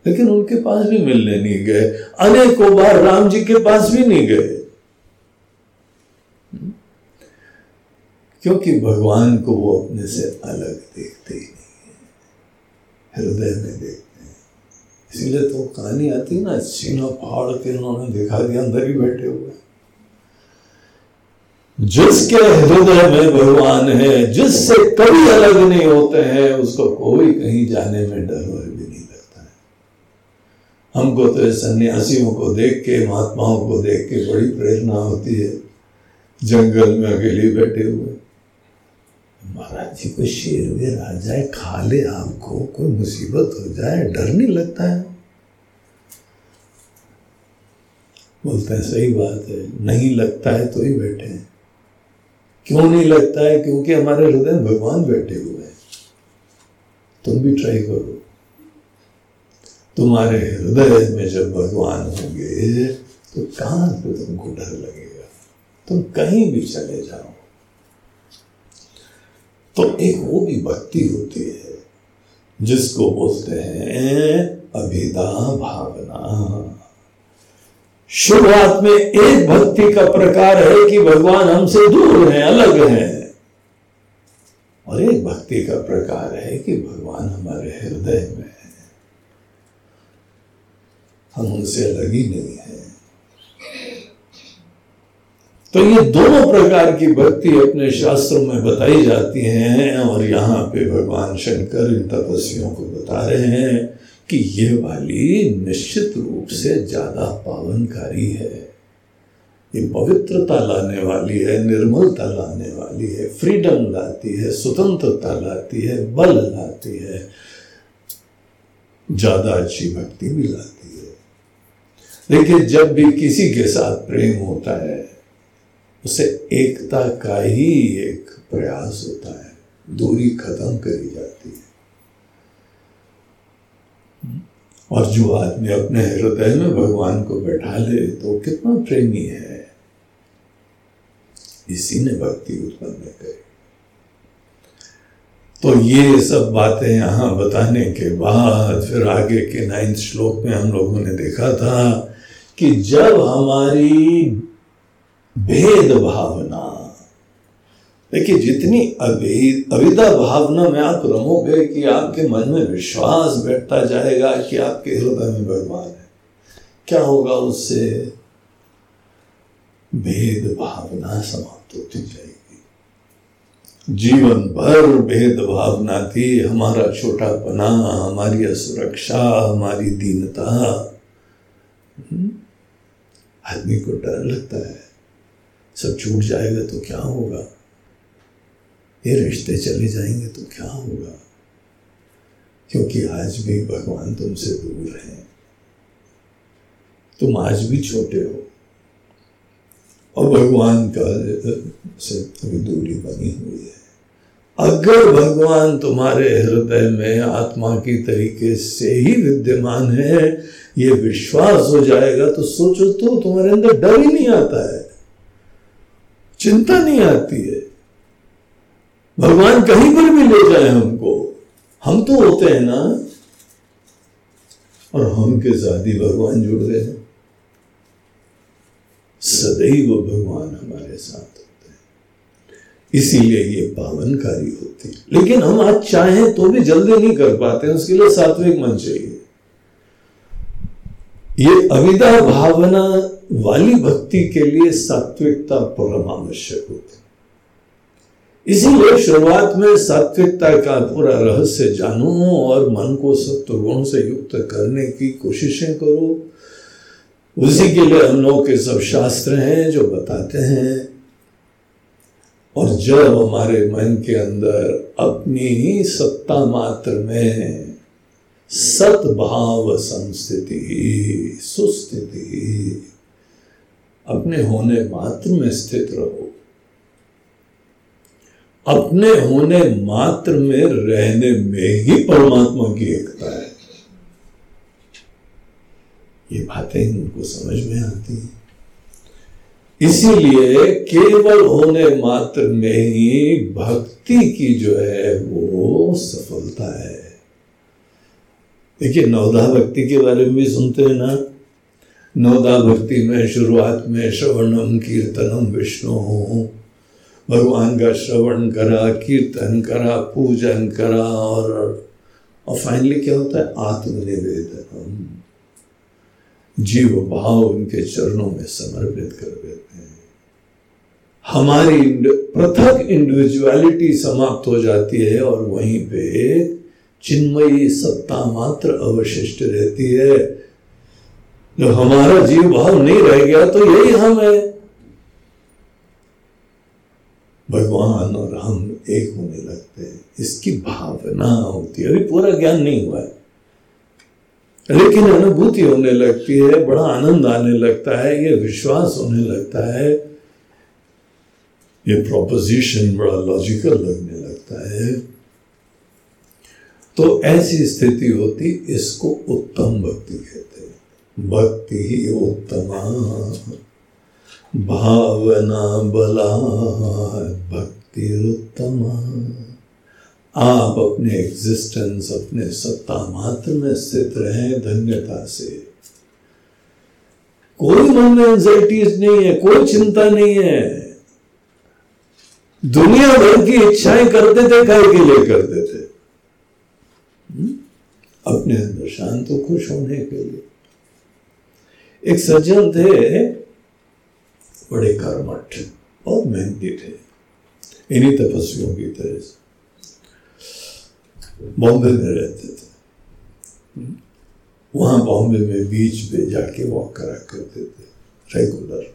लेकिन उनके पास भी मिलने नहीं गए। अनेकों बार राम जी के पास भी नहीं गए। क्योंकि भगवान को वो अपने से अलग देखते ही नहीं है। हृदय में देखते हैं। इसीलिए तो कहानी आती है ना, सीना पहाड़ के उन्होंने दिखा दिया अंदर ही बैठे हुए जिसके हृदय में भगवान है, जिससे कभी अलग नहीं होते हैं, उसको कोई कहीं जाने में डर वर भी नहीं लगता है। हमको तो सन्यासियों को देख के, महात्माओं को देख के बड़ी प्रेरणा होती है, जंगल में अकेले बैठे हुए। महाराज जी, कोई शेर वेर आ जाए खा ले आपको कोई मुसीबत हो जाए, डर नहीं लगता है। बोलते हैं, सही बात है, नहीं लगता है तो ही बैठे हैं। क्यों नहीं लगता है? क्योंकि हमारे हृदय भगवान बैठे हुए हैं। तुम भी ट्राई करो। तुम्हारे हृदय में जब भगवान होंगे तो कहाँ पे तुमको डर लगेगा? तुम कहीं भी चले जाओ। तो एक वो भी भक्ति होती है, जिसको बोलते हैं अभिदा भावना। शुरुआत में एक भक्ति का प्रकार है कि भगवान हमसे दूर हैं, अलग हैं। और एक भक्ति का प्रकार है कि भगवान हमारे हृदय में है। हम उनसे अलग ही नहीं है। तो ये दोनों प्रकार की भक्ति अपने शास्त्रों में बताई जाती हैं और यहाँ पे भगवान शंकर इन तपस्वियों को बता रहे हैं कि ये वाली निश्चित रूप से ज़्यादा पावनकारी है। ये पवित्रता लाने वाली है, निर्मलता लाने वाली है, फ्रीडम लाती है, स्वतंत्रता लाती है, बल लाती है, ज़्यादा अच्छी भक्ति भी लाती है। देखिए, जब भी किसी के साथ प्रेम होता है उसे एकता का ही एक प्रयास होता है। दूरी खत्म करी जाती है। और जो आदमी अपने हृदय में भगवान को बैठा ले तो कितना प्रेमी है। इसी ने भक्ति उत्पन्न करी। तो ये सब बातें यहाँ बताने के बाद फिर आगे के नाइन्थ श्लोक में हम लोगों ने देखा था कि जब हमारी भेद भावना। देखिए, जितनी अविदा भावना में आप रमोगे कि आपके मन में विश्वास बैठता जाएगा कि आपके हृदय में भगवान है, क्या होगा उससे? भेद भावना समाप्त होती जाएगी। जीवन भर भेद भावना थी, हमारा छोटापना, हमारी असुरक्षा, हमारी दीनता। हम्म? आदमी को डर लगता है। सब छूट जाएगा तो क्या होगा? ये रिश्ते चले जाएँगे तो क्या होगा? क्योंकि आज भी भगवान तुमसे दूर है। तुम आज भी छोटे हो। और भगवान का से अभी दूरी बनी हुई है। अगर भगवान तुम्हारे हृदय में आत्मा की तरीके से ही विद्यमान है, ये विश्वास हो जाएगा तो सोचो तो तुम्हारे अंदर डर ही नहीं आता है। चिंता नहीं आती है। भगवान कहीं पर भी ले जाए हमको। हम तो होते हैं ना, और हम के साथ ही भगवान जुड़ गए हैं। सदैव भगवान हमारे साथ होते हैं। इसीलिए ये पावनकारी होती है। लेकिन हम आज चाहें तो भी जल्दी नहीं कर पाते उसके लिए सात्विक मन चाहिए। ये अविदा भावना वाली भक्ति के लिए सात्विकता परम आवश्यक होती इसीलिए शुरुआत में सात्विकता का पूरा रहस्य जानो और मन को सत्व गुण से युक्त करने की कोशिशें करो। उसी के लिए हम लोग के सब शास्त्र हैं जो बताते हैं। और जब हमारे मन के अंदर अपनी ही सत्ता मात्र में सतभाव संस्थिति, सुस्थिति। अपने होने मात्र में स्थित रहो। अपने होने मात्र में रहने में ही परमात्मा की एकता है। ये बातें उनको समझ में आती हैं। इसीलिए केवल होने मात्र में ही भक्ति की जो है वो सफलता है। देखिए नवधा भक्ति के बारे में भी सुनते हैं ना? नवदा भक्ति में, शुरुआत में, श्रवणम, कीर्तनम, विष्णु। भगवान का श्रवण करा, कीर्तन करा, पूजन करा और और फाइनली क्या होता है? आत्मनिवेदन जीव भाव उनके चरणों में समर्पित कर देते हैं। हमारी पृथक इंडिविजुअलिटी समाप्त हो जाती है और वहीं पे चिन्मयी सत्ता मात्र अवशिष्ट रहती है। जब हमारा जीव भाव नहीं रह गया तो यही हम है। भगवान और हम एक होने लगते हैं। इसकी भावना होती है। अभी पूरा ज्ञान नहीं हुआ है। लेकिन अनुभूति होने लगती है, बड़ा आनंद आने लगता है, ये विश्वास होने लगता है। ये प्रोपोजिशन बड़ा लॉजिकल लगने लगता है। तो ऐसी स्थिति होती, इसको उत्तम भक्ति कहते हैं। भक्ति ही उत्तम। भावना बला, भक्ति उत्तम। आप अपने एग्जिस्टेंस अपने सत्ता मात्र में स्थित रहे धन्यता से। कोई मन में एंजाइटीज नहीं है, कोई चिंता नहीं है। दुनिया भर की इच्छाएँ करते थे काय के लिए करते थे? अपने अंदर शांत और खुश होने के लिए। एक सज्जन थे, बड़े कर्मठ, बहुत मेहनती थे। इन्हीं तपस्वियों की तरह से। बॉम्बे में रहते थे। वहाँ बॉम्बे में बीच पे जाके वॉक करा करते थे रेगुलर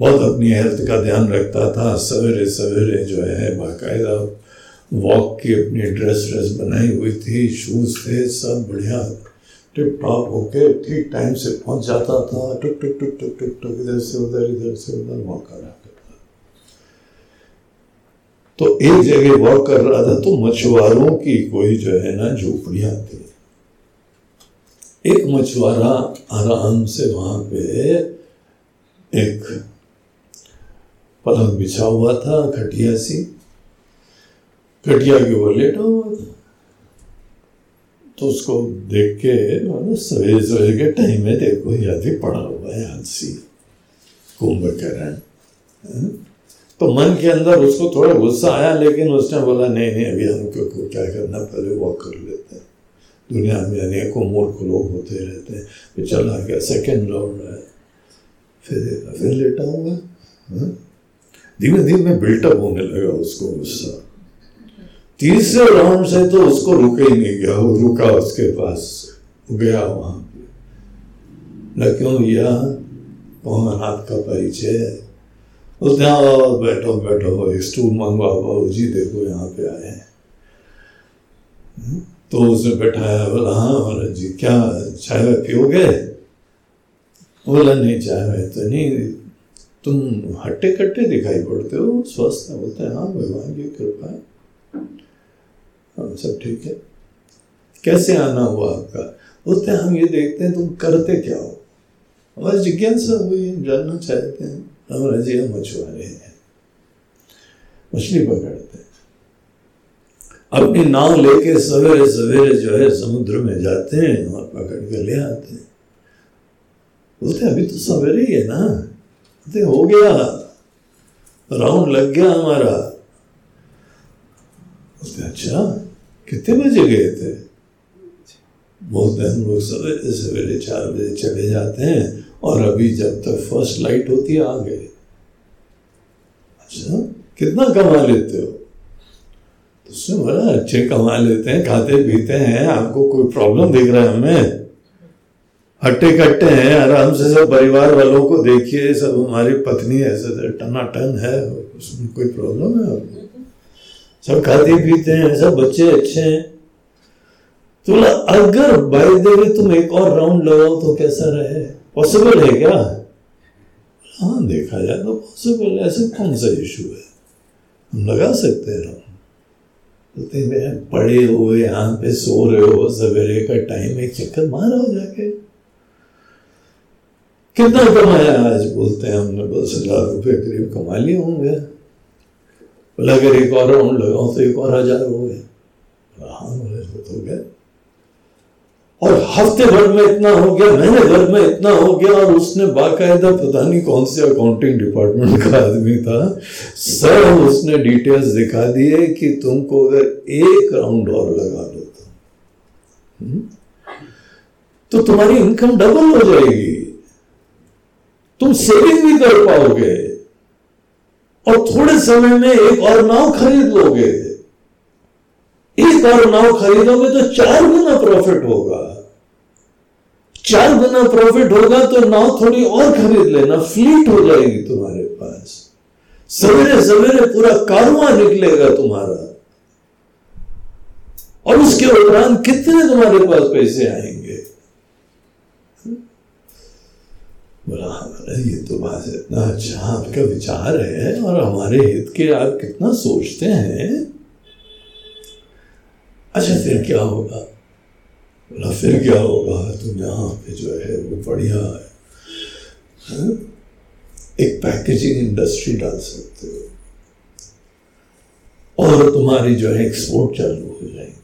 बहुत अपनी हेल्थ का ध्यान रखता था सवेरे सवेरे जो है बाकायदा वॉक की अपनी ड्रेस ड्रेस बनाई हुई थी शूज़ थे, सब बढ़िया। टिप टॉप होके ठीक टाइम से पहुँच जाता था। टुक टुक टुक टुक टुक टुक, इधर से उधर, इधर से उधर वॉक कर रहा करता तो एक जगह वॉक कर रहा था तो मछुआरों की कोई जो है ना झोपड़ियाँ थी। एक मछुआरा आराम से वहाँ पे एक पलंग बिछा हुआ था, खटिया सी। खटिया के ऊपर लेटा हुआ था तो उसको देख के सवेरे सवेरे के टाइम में देखो यह भी पड़ा हुआ है आलसी कुंभकर्ण हाँ? तो मन के अंदर उसको थोड़ा गुस्सा आया, लेकिन उसने बोला, नहीं नहीं, अभी हमको क्या करना, पहले वॉक कर लेते हैं। दुनिया में अनेकों मूर्ख लोग होते रहते हैं। फिर चला गया सेकेंड राउंड है। फिर फिर लेटा हुआ हाँ? धीमे धीमे बिल्टअप होने लगा उसको गुस्सा। तीसरे राउंड से तो उसको रुके ही नहीं गया वो रुका उसके पास गया वहाँ क्यों गया कौन आपका परिचय उसने बैठो बैठो स्टूल मंगवा बाबू जी देखो यहाँ पे आए हैं। हम्म, तो उसने बैठाया बोला हाँ महाराज जी क्या चाय पियोगे? बोला नहीं चाय तो नहीं तुम हट्टे कट्टे दिखाई पड़ते हो स्वस्थ है बोलते हैं हाँ भगवान की कृपा है। हाँ सब ठीक है। कैसे आना हुआ आपका? बोलते हम ये देखते हैं, तुम करते क्या हो? हमारी जिज्ञासा हुई जानना चाहते हैं। हम मछुआरे हैं। मछली पकड़ते हैं। अपनी नाव लेके सवेरे सवेरे जो है, समुद्र में जाते हैं और पकड़ के ले आते हैं। बोलते अभी तो सवेरे ही है ना? बोलते हो गया। राउंड लग गया हमारा। बोलते अच्छा कितने बजे गए थे? बोलते हम लोग सवेरे सवेरे चार बजे चले जाते हैं और अभी जब तक फ़र्स्ट लाइट होती है, आ गए। अच्छा कितना कमा लेते हो? तो उसने बोला, अच्छे कमा लेते हैं, खाते पीते हैं, आपको कोई प्रॉब्लम दिख रहा है हमें? हट्टे कट्टे हैं, आराम से सब परिवार वालों को देखिए, सब हमारी पत्नी ऐसे टनाटन है, उसमें कोई प्रॉब्लम है आपको? सब खाते पीते हैं, सब बच्चे अच्छे हैं। तो बोला, अगर बाई देवी तुम एक और राउंड लगाओ तो कैसा रहे? पॉसिबल है क्या? हाँ देखा जाए तो पॉसिबल ऐसे कौन सा इशू है? हम लगा सकते हैं राउंड बोलते हैं पड़े हुए यहाँ पे सो रहे हो, सवेरे का टाइम एक चक्कर मारा हो जाके। कितना कमाया आज, बोलते हैं हमने बस हज़ार रुपये करीब कमा लिए होंगे। अगर एक और राउंड लगाओ तो एक और हज़ार हो गए हाँ गया और हफ़्ते भर में इतना हो गया महीने भर में इतना हो गया और उसने बाकायदा पता नहीं कौन से अकाउंटिंग डिपार्टमेंट का आदमी था। सब उसने डिटेल्स दिखा दिए कि तुमको अगर एक राउंड और लगा दो तो। हम्म, तो तुम्हारी इनकम डबल हो जाएगी। तुम सेविंग भी कर पाओगे। और थोड़े समय में एक और नाव खरीद लोगे। एक और नाव खरीदोगे तो चार गुना प्रॉफिट होगा। चार गुना प्रॉफिट होगा तो नाव थोड़ी और खरीद लेना। फ्लीट हो जाएगी तुम्हारे पास। सवेरे सवेरे पूरा कारवा निकलेगा तुम्हारा। और उसके उपरांत कितने तुम्हारे पास पैसे आएँगे? बोला ये तो बात इतना अच्छा आपका विचार है और हमारे हित के आप कितना सोचते हैं। अच्छा फिर क्या होगा? बोला, फिर क्या होगा? तुम यहाँ पे जो है, वो बढ़िया है। हाँ? एक पैकेजिंग इंडस्ट्री डाल सकते हो। और तुम्हारी जो है एक्सपोर्ट चालू हो जाएगी।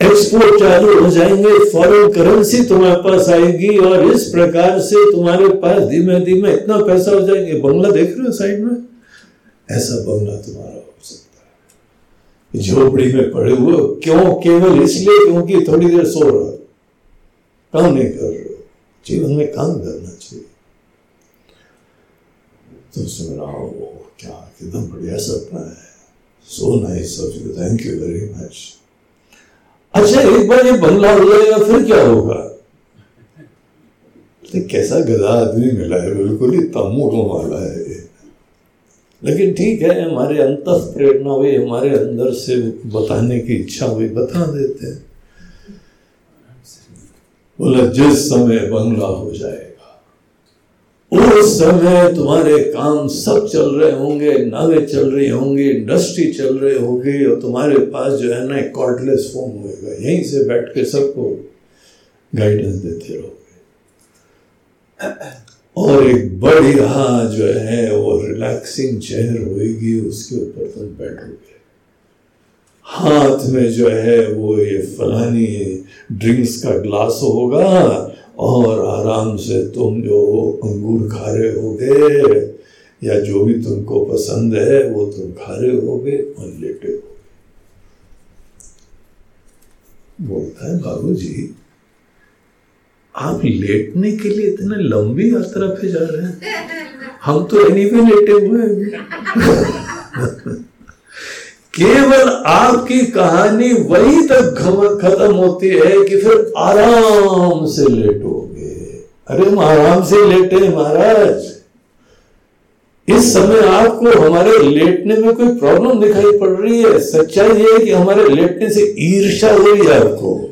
एक्सपोर्ट चालू हो जाएँगे फॉरेन करेंसी तुम्हारे पास आएगी और इस प्रकार से तुम्हारे पास धीमे धीमे इतना पैसा हो जाएँगे। बंगला देख रहे हो साइड में? ऐसा बंगला तुम्हारा हो सकता है। झोपड़ी में पड़े हुए क्यों? केवल इसलिए क्योंकि थोड़ी देर सो रहा काम नहीं कर रहे जीवन में काम करना चाहिए। तो सुन रहा क्या एकदम बढ़िया सपना है। So nice thank you very much अच्छा एक बार ये बंगला हो जाएगा, फिर क्या होगा? तो कैसा गधा आदमी मिला है, बिल्कुल ही तमोटो वाला है लेकिन ठीक है, हमारे अंत प्रेरणा हुई, हमारे अंदर से बताने की इच्छा हुई, बता देते हैं। बोला, जिस समय बंगला हो जाएगा उस समय तुम्हारे काम सब चल रहे होंगे नावे चल रही होंगी, इंडस्ट्री चल रही होगी, और तुम्हारे पास जो है ना कॉर्डलेस फ़ोन होएगा। यहीं से बैठ के सबको गाइडेंस देते रहोगे। और एक बड़ी बढ़िया जो है वो रिलैक्सिंग चेयर होएगी, उसके ऊपर तुम बैठोगे। हाथ में जो है वो ये फलानी ड्रिंक्स का ग्लास होगा और आराम से तुम जो अंगूर खा रहे होगे, या जो भी तुमको पसंद है, वो तुम खा रहे होगे और लेटे हो बोलता है बाबू जी आप लेटने के लिए इतने लंबी यात्रा पे जा रहे हैं। हम तो एनी भी लेटे हुए हैं। केवल आपकी कहानी वही तक खत्म होती है कि फिर आराम से लेटोगे अरे हम आराम से लेटे महाराज। इस समय आपको हमारे लेटने में कोई प्रॉब्लम दिखाई पड़ रही है? सच्चाई ये है कि हमारे लेटने से ईर्षा हो रही है आपको।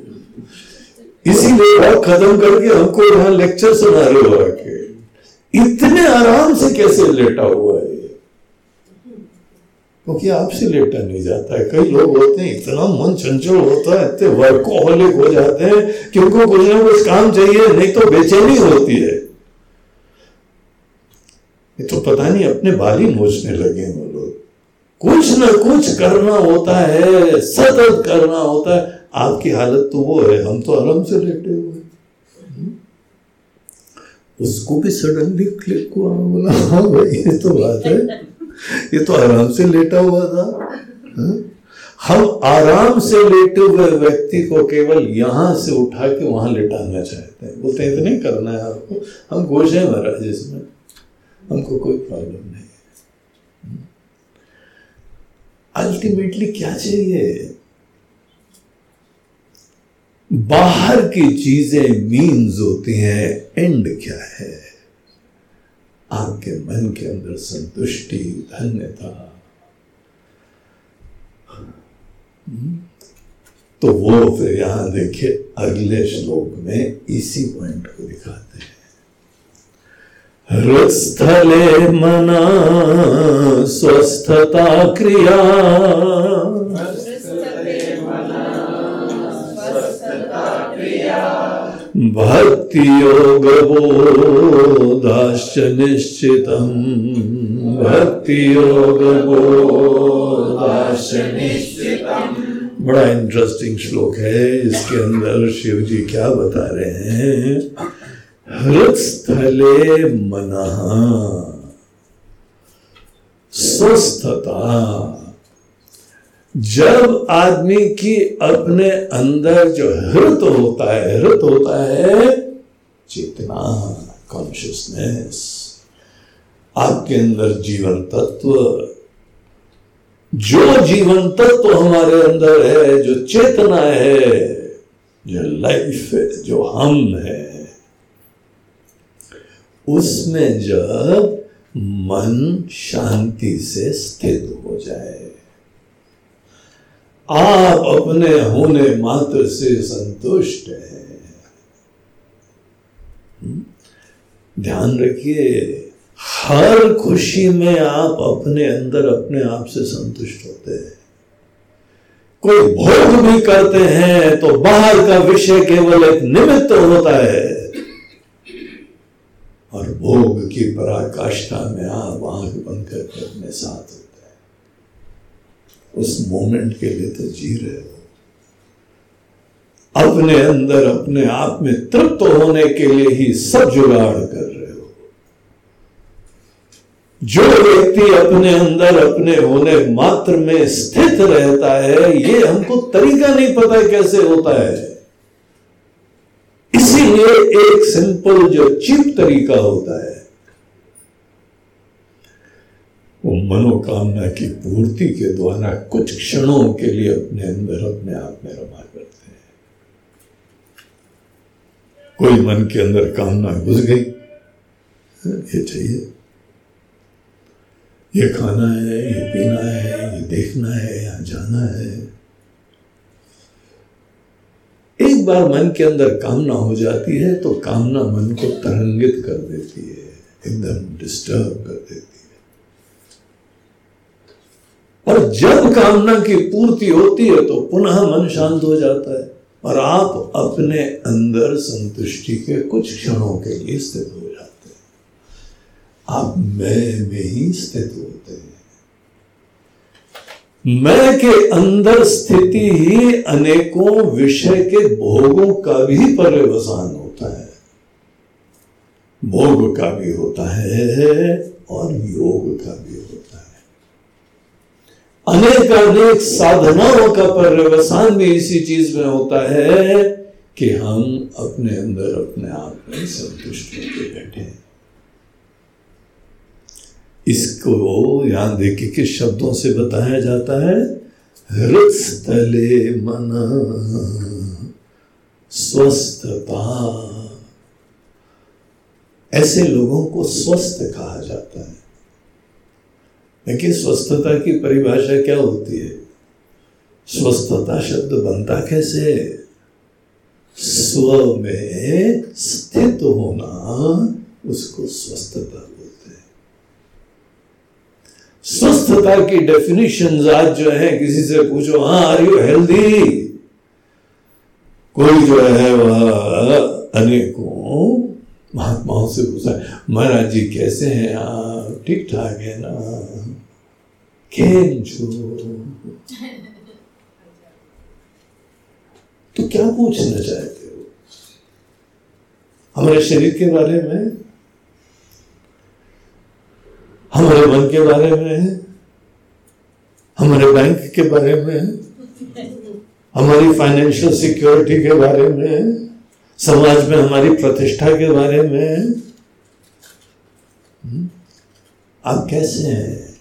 इसीलिए आप खत्म करके हमको यहाँ लेक्चर सुना रहे हो आके। इतने आराम से कैसे लेटा हुआ है? क्योंकि आपसे लेटा नहीं जाता है। कई लोग होते हैं, इतना मन चंचल होता है, इतने वर्कोहलिक हो जाते हैं कि उनको कुछ ना कुछ काम चाहिए, नहीं तो बेचैनी होती है। ये तो पता नहीं, अपने बाल ही नोचने लगे वो लोग। कुछ ना कुछ करना होता है, सतत करना होता है। आपकी हालत तो वो है, हम तो आराम से लेटे हुए उसको भी सडनली क्लिक हुआ, बोला हाँ भाई, ये तो बात है। ये तो आराम से लेटा हुआ था, हा? हम आराम से लेटे हुए व्यक्ति को केवल यहाँ से उठा के वहाँ लेटाना चाहते हैं। बोलते हैं, इतने करना है आपको। हम हैं महाराज इसमें। हमको कोई प्रॉब्लम नहीं है। अल्टीमेटली क्या चाहिए? बाहर की चीज़ें मीन्स होती हैं एंड क्या है? आपके मन के अंदर संतुष्टि, धन्यता। तो वो फिर यहाँ देखिए, अगले श्लोक में इसी पॉइंट को दिखाते हैं। हृस्थले मना, स्वस्थता क्रिया। भक्ति योग बोधाश्च निश्चित भक्ति योग बोधाश्च निश्चित बड़ा इंटरेस्टिंग श्लोक है, इसके अंदर शिव जी क्या बता रहे हैं। हृदस्थले मना, स्वस्थता जब आदमी की अपने अंदर जो हृत होता है, हृत होता है, चेतना कॉन्शियसनेस आपके अंदर जीवन तत्व, जो जीवन तत्व हमारे अंदर है, जो चेतना है, जो लाइफ है, जो हम है, उसमें जब मन शांति से स्थित हो जाए। आप अपने होने मात्र से संतुष्ट हैं। हम्म? ध्यान रखिए, हर खुशी में आप अपने अंदर अपने आप से संतुष्ट होते हैं। कोई भोग भी करते हैं तो बाहर का विषय केवल एक निमित्त होता है। और भोग की पराकाष्ठा में आप आँख बंद करके अपने साथ उस मोमेंट के लिए तो जी रहे हो। अपने अंदर, अपने आप में तृप्त होने के लिए ही सब जुगाड़ कर रहे हो। जो व्यक्ति अपने अंदर, अपने होने मात्र में स्थित रहता है, ये हमको तरीका नहीं पता कैसे होता है। इसीलिए एक सिंपल जो चीप तरीका होता है वो मनोकामना की पूर्ति के द्वारा कुछ क्षणों के लिए अपने अंदर, अपने आप में रमा करते हैं। कोई मन के अंदर कामना घुस गई। ये चाहिए। ये खाना है, ये पीना है, ये देखना है, यहाँ जाना है। एक बार मन के अंदर कामना हो जाती है तो कामना मन को तरंगित कर देती है, एकदम डिस्टर्ब कर देती है। और जब कामना की पूर्ति होती है तो पुनः मन शांत हो जाता है। और आप अपने अंदर संतुष्टि के कुछ क्षणों के लिए स्थित हो जाते हैं। आप मैं में ही स्थित होते हैं। मैं के अंदर स्थिति ही अनेकों विषय के भोगों का भी पर्यवसान होता है। भोग का भी होता है और योग का भी अनेक अनेक साधनाओं का पर्यवसान भी इसी चीज़ में होता है कि हम अपने अंदर अपने आप में संतुष्ट होकर बैठे। इसको यहाँ देखिए किस शब्दों से बताया जाता है? हृदय मन, स्वस्थता। ऐसे लोगों को स्वस्थ कहा जाता है। देखिए स्वस्थता की परिभाषा क्या होती है? स्वस्थता शब्द बनता कैसे? स्व में स्थित होना उसको स्वस्थता बोलते हैं। स्वस्थता की डेफिनेशन आज जो है, किसी से पूछो हाँ आर यू हेल्दी कोई जो है, वह अनेकों महात्माओं से पूछा महाराज जी, कैसे हैं आप? ठीक ठाक है ना? छो तो क्या पूछना चाहते हो? हमारे शरीर के बारे में? हमारे मन के बारे में? हमारे बैंक के बारे में? हमारी फाइनेंशियल सिक्योरिटी के बारे में? समाज में हमारी प्रतिष्ठा के बारे में? हम्म? आप कैसे हैं?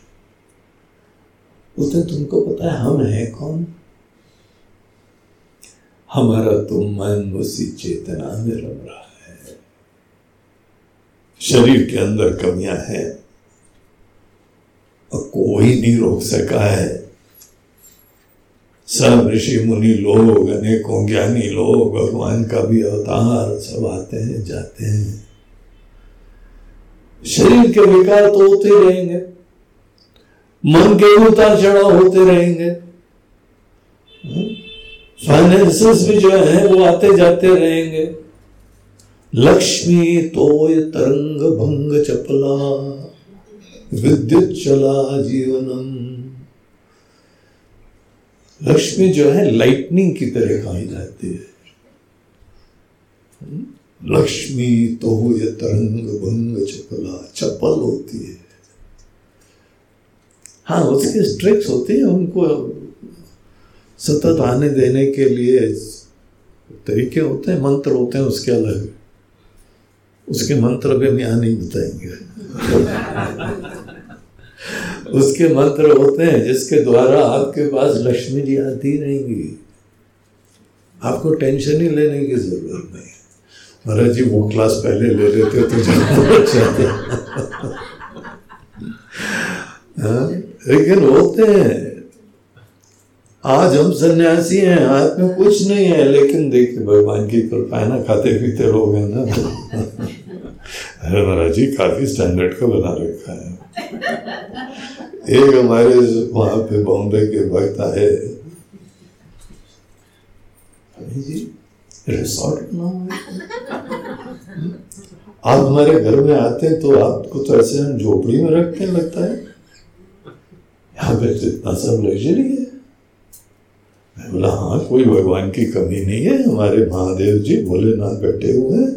उसे तुमको पता है हम है कौन? हमारा तो मन उसी चेतना में रम रहा है। शरीर के अंदर कमियाँ हैं और कोई नहीं रोक सका है। सब ऋषि मुनि लोग, अनेकों ज्ञानी लोग, भगवान का भी अवतार सब आते हैं, जाते हैं। शरीर के विकार तो होते रहेंगे। मन के उतार चढ़ाव होते रहेंगे। फाइनेंसेस भी जो है, वो आते जाते रहेंगे। लक्ष्मी तोय तरंग भंग चपला, विद्युत चला जीवनम। लक्ष्मी जो है लाइटनिंग की तरह कही जाती है। लक्ष्मी तो ये तरंग भंग चपला, चपल होती है। हाँ उसके ट्रिक्स होते हैं उनको सतत आने देने के लिए तरीके होते हैं मंत्र होते हैं उसके अलग। उसके मंत्र भी हम यहाँ नहीं बताएँगे। उसके मंत्र होते हैं जिसके द्वारा आपके पास लक्ष्मी जी आती रहेंगी। आपको टेंशन ही लेने की ज़रूरत नहीं। महाराज जी वो क्लास पहले ले लेते तो जाते हाँ, लेकिन होते हैं? आज हम सन्यासी हैं हाथ में कुछ नहीं है, लेकिन देखिए, भगवान की कृपा ना खाते पीते लोग हैं ना। अरे महाराज जी, काफ़ी स्टैंडर्ड का बना रखा है। एक हमारे वहाँ पे बॉम्बे के भक्त आए। रिसोर्ट आप हमारे घर में आते हैं तो आपको तो ऐसे हम झोपड़ी में रखते हैं, लगता है। पे तो इतना सब लग्जरी है। मैं बोला हाँ कोई भगवान की कमी नहीं है। हमारे महादेव जी भोलेनाथ बैठे हुए हैं।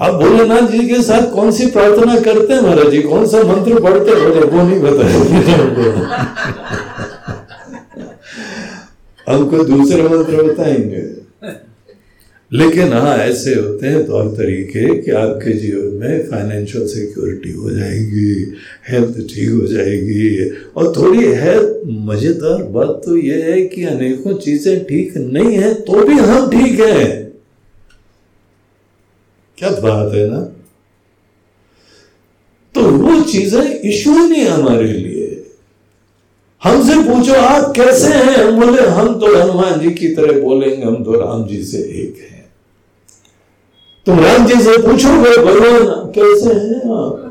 आप भोलेनाथ जी के साथ कौन सी प्रार्थना करते हैं महाराज जी? कौन सा मंत्र पढ़ते बोले वो नहीं बताएँगे। हमको दूसरे मंत्र बताएँगे। लेकिन हाँ ऐसे होते हैं तौर तरीके कि आपके जीवन में फाइनेंशियल सिक्योरिटी हो जाएगी हेल्थ ठीक हो जाएगी। और थोड़ी है मज़ेदार बात तो यह है कि अनेकों चीज़ें ठीक नहीं है तो भी हम ठीक हैं। क्या बात है ना? तो वो चीज़ें इशू नहीं हमारे लिए। हमसे पूछो, आप कैसे हैं? हम बोले, हम तो हनुमान जी की तरह बोलेंगे, हम तो राम जी से एक हैं। तुम राम जी से पूछोगे भगवान कैसे हैं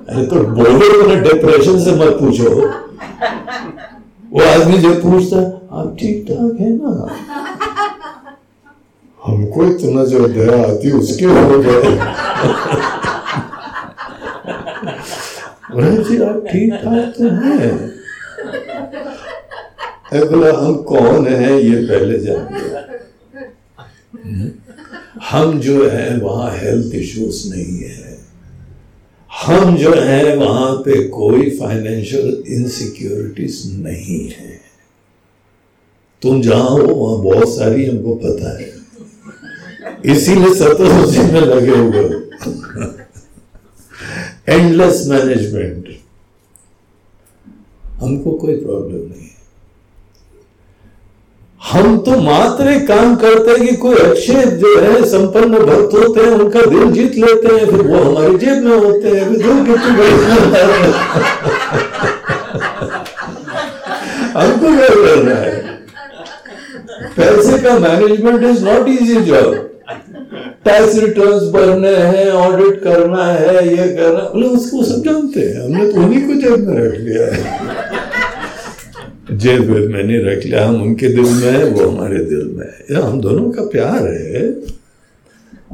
अरे तो बोलो तो डिप्रेशन से मत पूछो। वो आदमी जब पूछता, आप ठीक ठाक है ना? हमको इतना जो दया आती, उसके हो गए। जी, आप ठीक ठाक तो हैं? बोला, हम कौन है, ये पहले जानते हम जो है, वहाँ हेल्थ इश्यूज़ नहीं है। हम जो है, वहाँ पे कोई फाइनेंशियल इनसिक्योरिटीज नहीं है। तुम जहाँ हो, वहाँ बहुत सारी हमको पता है। इसीलिए सत्तर उसी में लगे हुए एंडलेस मैनेजमेंट हमको कोई प्रॉब्लम नहीं हम तो मात्र काम करते हैं कि कोई अच्छे जो है, संपन्न भक्त होते हैं, उनका दिल जीत लेते हैं, फिर वो हमारी जेब में होते हैं, फिर कितनी हमको क्या करना है? पैसे का management is not easy job tax returns भरने हैं ऑडिट करना है, ये करना बोले उसको सब जानते हैं। हमने तो उन्हीं को जेब में रख लिया है। जेब में मैंने रख लिया, हम उनके दिल में है, वो हमारे दिल में है। या, हम दोनों का प्यार है।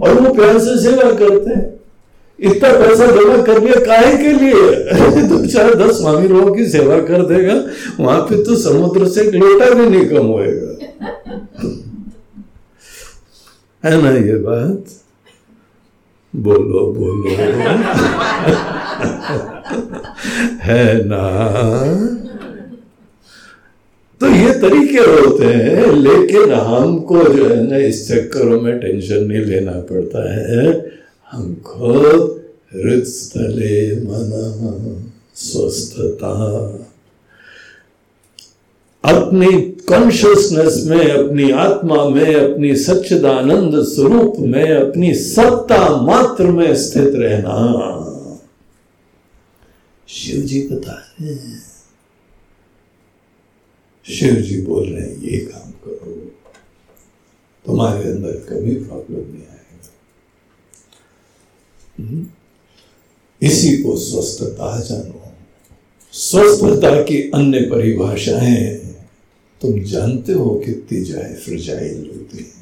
और वो प्यार से सेवा करते हैं। इतना पैसा जमा कर लिया काहे के लिए? दो चार दस स्वामी लोगों की सेवा कर देगा, वहाँ पे तो समुद्र से एक लोटा भी नहीं कम होएगा। है ना ये बात? बोलो बोलो। है ना? तो ये तरीके होते हैं, लेकिन हमको जो है ना, इस चक्करों में टेंशन नहीं लेना पड़ता है। हम खुद हृदय मन स्वस्थता। अपनी कॉन्शियसनेस में, अपनी आत्मा में, अपनी सच्चिदानंद स्वरूप में, अपनी सत्ता मात्र में स्थित रहना। शिव जी हैं। शिव जी बोल रहे हैं, ये काम करो। तुम्हारे अंदर कभी प्रॉब्लम नहीं आएगा। हम्म? इसी को स्वस्थता जानो। स्वस्थता की अन्य परिभाषाएँ तुम जानते हो कितनी जाए फ्रजाइल होती है।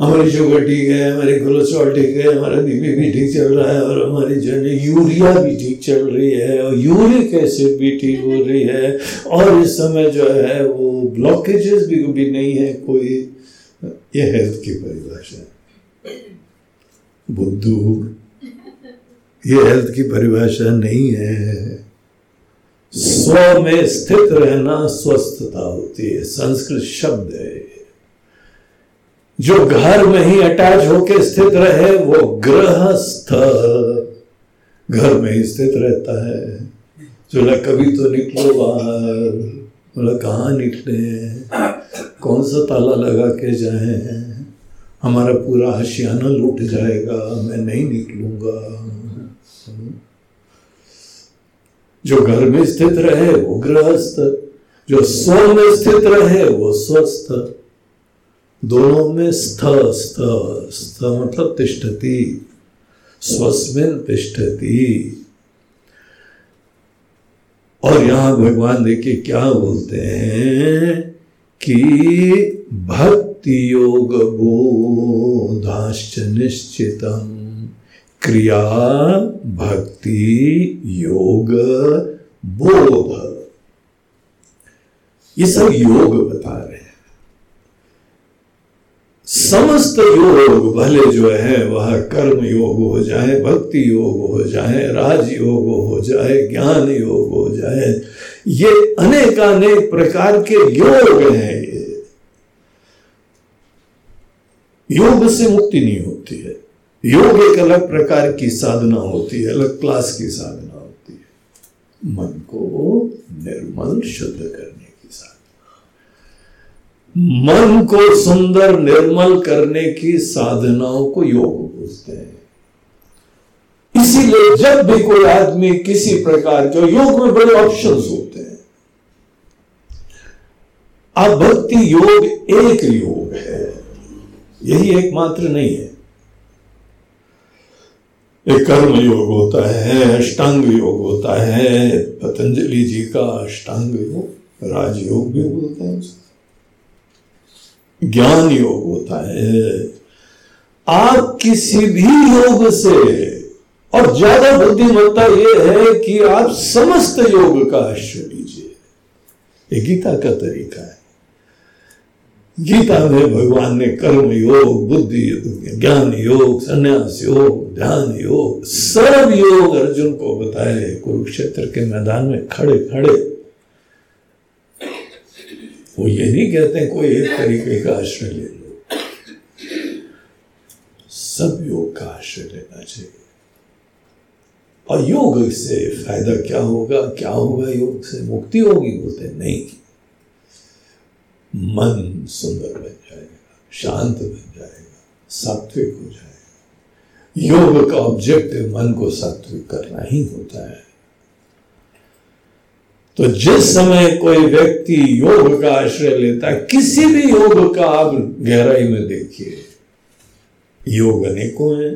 हमारी शुगर ठीक है, हमारे कोलेस्ट्रॉल ठीक है, हमारा बीपी भी ठीक चल रहा है और हमारी जो है यूरिया भी ठीक चल रही है। और यूरिक एसिड भी ठीक हो रही है? और इस समय जो है वो ब्लॉकेजेस भी भी नहीं है कोई। ये हेल्थ की परिभाषा बुद्धू, ये हेल्थ की परिभाषा नहीं है। स्व में स्थित रहना स्वस्थता होती है। संस्कृत शब्द है। जो घर में ही अटैच होके स्थित रहे, वो गृहस्थ। घर में ही स्थित रहता है। जो कभी तो निकलो बाहर बोला कहाँ निकले। कौन सा ताला लगा के जाए? हमारा पूरा हशियाना लूट जाएगा, मैं नहीं निकलूँगा। जो घर में स्थित रहे, वो गृहस्थ। जो स्व में स्थित रहे, वो स्वस्थ। दोनों में स्थ स्थ स्थ मतलब तिष्ठती, स्वस्मिन तिष्ठती। और यहाँ भगवान देखिए क्या बोलते हैं कि भक्ति योग बोधाश्च निश्चितम। क्रिया, भक्ति, योग, बोध। ये सब योग बता रहे हैं समस्त योग भले जो है, वह कर्म योग हो जाए, भक्ति योग हो जाए, राज योग हो जाए, ज्ञान योग हो जाए, ये अनेकानेक प्रकार के योग हैं ये। योग से मुक्ति नहीं होती है। योग एक अलग प्रकार की साधना होती है, अलग क्लास की साधना होती है। मन को निर्मल शुद्ध करने की साधना मन को सुंदर निर्मल करने की साधनाओं को योग बोलते हैं। इसीलिए जब भी कोई आदमी किसी प्रकार के योग में बड़े ऑप्शंस होते हैं अब भक्ति योग एक योग है, यही एकमात्र नहीं है। एक कर्म योग होता है, अष्टांग योग होता है, पतंजलि जी का अष्टांग योग, राजयोग भी बोलते हैं ज्ञान योग होता है। आप किसी भी योग से, और ज़्यादा बुद्धिमत्ता यह है कि आप समस्त योग का आश्रय लीजिए। ये गीता का तरीका है। गीता में भगवान ने कर्म योग, बुद्धि ज्ञान योग, संन्यास योग, ध्यान योग, सब योग अर्जुन को बताए। कुरुक्षेत्र के मैदान में खड़े खड़े वो ये नहीं कहते कोई एक तरीके का आश्रय ले लो। सब योग का आश्रय लेना चाहिए। और योग से फ़ायदा क्या होगा? क्या होगा योग से? मुक्ति होगी? बोलते नहीं। मन सुंदर बन जाएगा शांत बन जाएगा सात्विक हो जाएगा। योग का ऑब्जेक्टिव मन को सात्विक करना ही होता है। तो जिस समय कोई व्यक्ति योग का आश्रय लेता है, किसी भी योग का आप गहराई में देखिए। योग अनेकों हैं।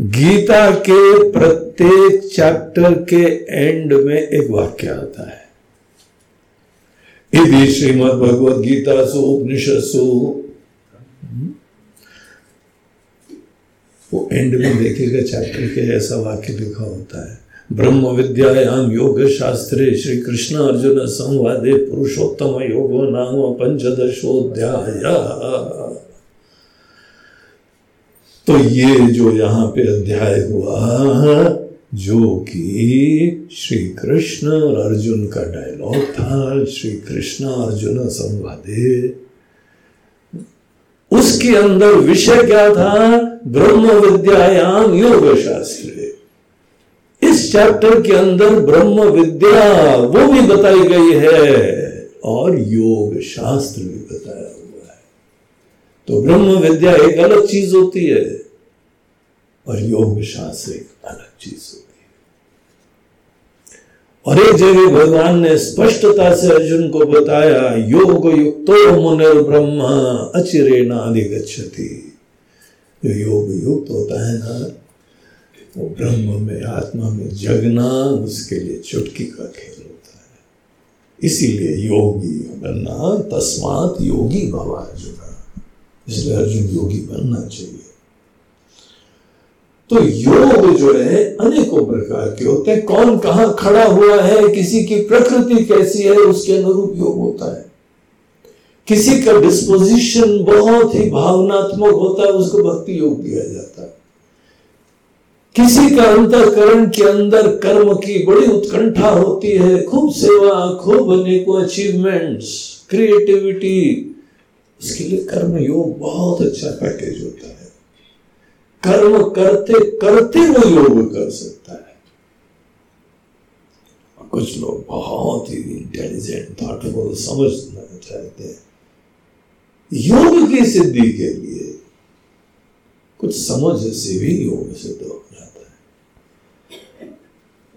गीता के प्रत्येक चैप्टर के एंड में एक वाक्य आता है। यदि श्रीमद भगवद गीता सु उपनिषद वो एंड में देखेगा चैप्टर के ऐसा वाक्य लिखा होता है। ब्रह्म विद्यायाम योग शास्त्रे श्री कृष्ण अर्जुन संवादे पुरुषोत्तम योगो नाम पंचदशोध्याय तो ये जो यहाँ पे अध्याय हुआ, जो कि श्री कृष्ण और अर्जुन का डायलॉग था श्री कृष्ण अर्जुन संवादे। उसके अंदर विषय क्या था? ब्रह्म विद्यायाम योग शास्त्र इस चैप्टर के अंदर ब्रह्म विद्या वो भी बताई गई है और योग शास्त्र भी बताया हुआ है। तो ब्रह्म विद्या एक अलग चीज़ होती है और योग शास्त्र एक अलग चीज़ होती है। और एक जगह भगवान ने स्पष्टता से अर्जुन को बताया, योग युक्तो मुनिर ब्रह्म अचिरे नाधिगछति जो योग युक्त होता है ना वो ब्रह्म में, आत्मा में जगना उसके लिए चुटकी का खेल होता है। इसीलिए योगी बनना तस्मात योगी भवा अर्जुन इसलिए अर्जुन योगी बनना चाहिए। तो योग जो है, अनेकों प्रकार के होते हैं। कौन कहा खड़ा हुआ है, किसी की प्रकृति कैसी है, उसके अनुरूप योग होता है। किसी का डिस्पोजिशन बहुत ही भावनात्मक होता है, उसको भक्ति योग दिया जाता है। किसी का अंतकरण के अंदर कर्म की बड़ी उत्कंठा होती है। खूब सेवा, खूब अनेकों अचीवमेंट्स क्रिएटिविटी उसके लिए कर्म योग बहुत अच्छा पैकेज होता है। कर्म करते करते वो योग कर सकता है। कुछ लोग बहुत ही इंटेलिजेंट थॉटफुल समझना चाहते हैं। योग की सिद्धि के लिए कुछ समझ से भी योग सिद्ध हो है।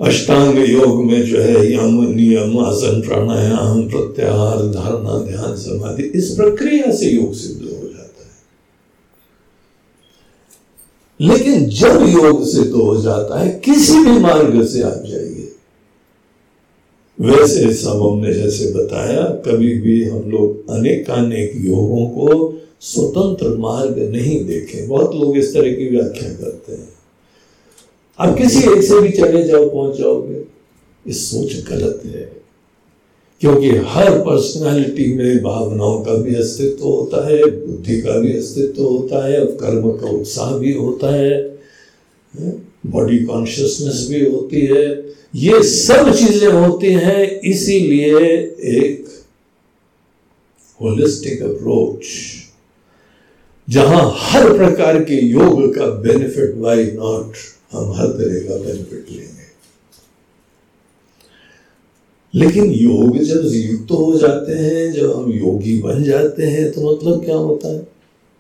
अष्टांग योग में जो है यम, नियम, आसन, प्राणायाम, प्रत्याहार, धारणा, ध्यान, समाधि, इस प्रक्रिया से योग सिद्ध हो जाता है। लेकिन जब योग से तो हो जाता है, किसी भी मार्ग से आप जाइए। वैसे सब हमने जैसे बताया, कभी भी हम लोग अनेकानेक योगों को स्वतंत्र मार्ग नहीं देखे। बहुत लोग इस तरह की व्याख्या करते हैं। आप किसी एक से भी चले जाओ, पहुँच जाओगे। इस सोच गलत है। क्योंकि हर पर्सनालिटी में भावनाओं का भी अस्तित्व होता है, बुद्धि का भी अस्तित्व होता है कर्म का उत्साह भी होता है बॉडी कॉन्शियसनेस भी होती है। ये सब चीज़ें होती हैं, इसीलिए एक होलिस्टिक अप्रोच जहाँ हर प्रकार के योग का बेनिफिट वाई नॉट हम हर तरह का बेनिफिट लेंगे। लेकिन योग जब युक्त तो हो जाते हैं, जब हम योगी बन जाते हैं तो मतलब क्या होता है?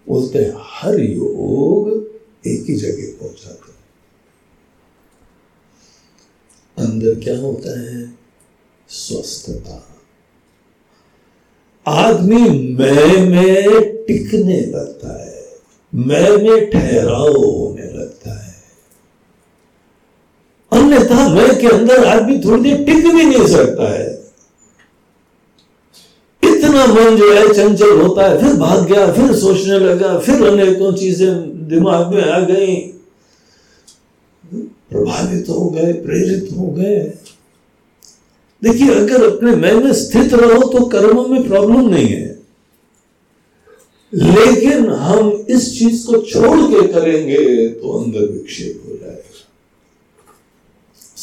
बोलते हैं, हर योग एक ही जगह पहुँच जाता है। अंदर क्या होता है? स्वस्थता। आदमी मैं में टिकने लगता है, मैं में ठहराव होने अन्यथा मैं के अंदर आदमी थोड़ी देर टिक भी नहीं सकता है। इतना मन जो है, चंचल होता है, फिर भाग गया, फिर सोचने लगा, फिर अनेकों चीज़ें दिमाग में आ गई। प्रभावित हो गए, प्रेरित हो गए। देखिए, अगर अपने मैं में स्थित रहो तो कर्मों में प्रॉब्लम नहीं है। लेकिन हम इस चीज़ को छोड़ के करेंगे तो अंदर विक्षेप।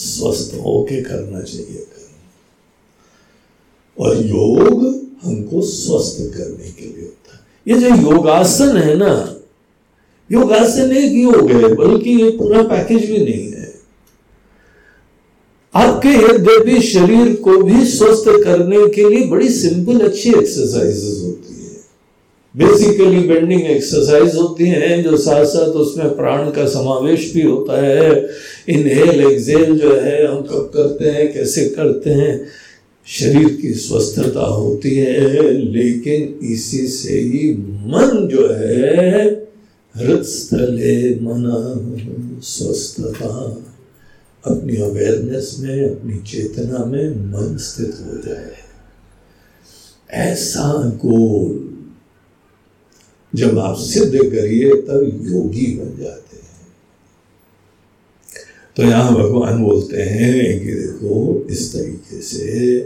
स्वस्थ होके करना चाहिए कर्म। और योग हमको स्वस्थ करने के लिए होता है। ये जो योगासन है ना, योगासन एक योग है, बल्कि ये पूरा पैकेज भी नहीं है। आपके यद्यपि शरीर को भी स्वस्थ करने के लिए बड़ी सिंपल अच्छी एक्सरसाइजेस होती है। बेसिकली बेंडिंग एक्सरसाइज होती हैं, जो साथ साथ उसमें प्राण का समावेश भी होता है। इनहेल एक्सेल जो है, हम कब करते हैं, कैसे करते हैं? शरीर की स्वस्थता होती है, लेकिन इसी से ही मन जो है मन, स्वस्थता। अपनी अवेयरनेस में, अपनी चेतना में मन स्थित हो जाए। ऐसा गोल जब आप सिद्ध करिए, तब योगी बन जाते हैं। तो यहाँ भगवान बोलते हैं कि देखो, इस तरीके से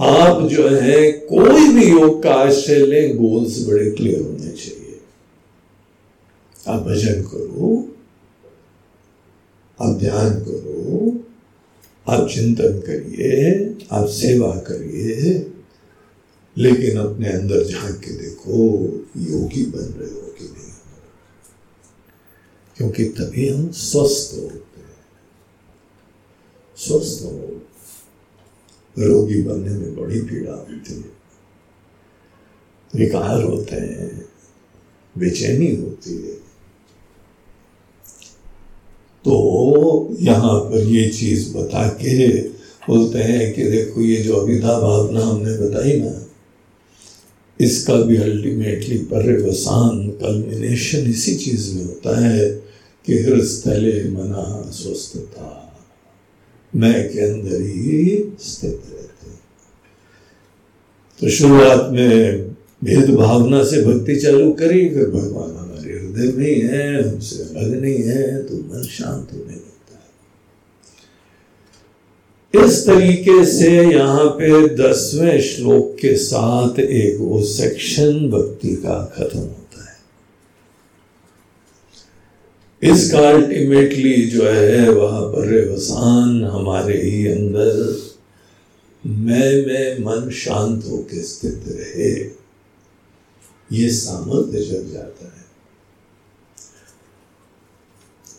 आप जो है, कोई भी योग का आश्रय लें, गोल्स बड़े क्लियर होने चाहिए। आप भजन करो, आप ध्यान करो, आप चिंतन करिए, आप सेवा करिए। लेकिन अपने अंदर झाँक के देखो, योगी बन रहे हो कि नहीं? क्योंकि तभी हम स्वस्थ होते हैं। स्वस्थ हो। रोगी बनने में बड़ी पीड़ा होती है। विकार होते हैं, बेचैनी होती है। तो यहाँ पर ये चीज़ बता के बोलते हैं कि देखो, ये जो अभिधा भावना हमने बताई ना इसका भी अल्टीमेटली पर्यवसान कल्मिनेशन इसी चीज़ में होता है कि हृदय मना स्वस्थता मैं के अंदर ही स्थित रहते तो शुरुआत में भेद भावना से भक्ति चालू करी, फिर भगवान हमारे हृदय में ही है, हमसे अलग नहीं है तो मन शांत होने इस तरीके से यहाँ पे दसवें श्लोक के साथ एक वो सेक्शन भक्ति का खत्म होता है। इसका अल्टीमेटली जो है, वह पर्यवसान हमारे ही अंदर मैं, में, मन शांत होकर स्थित रहे। ये सामर्थ्य जग जाता है।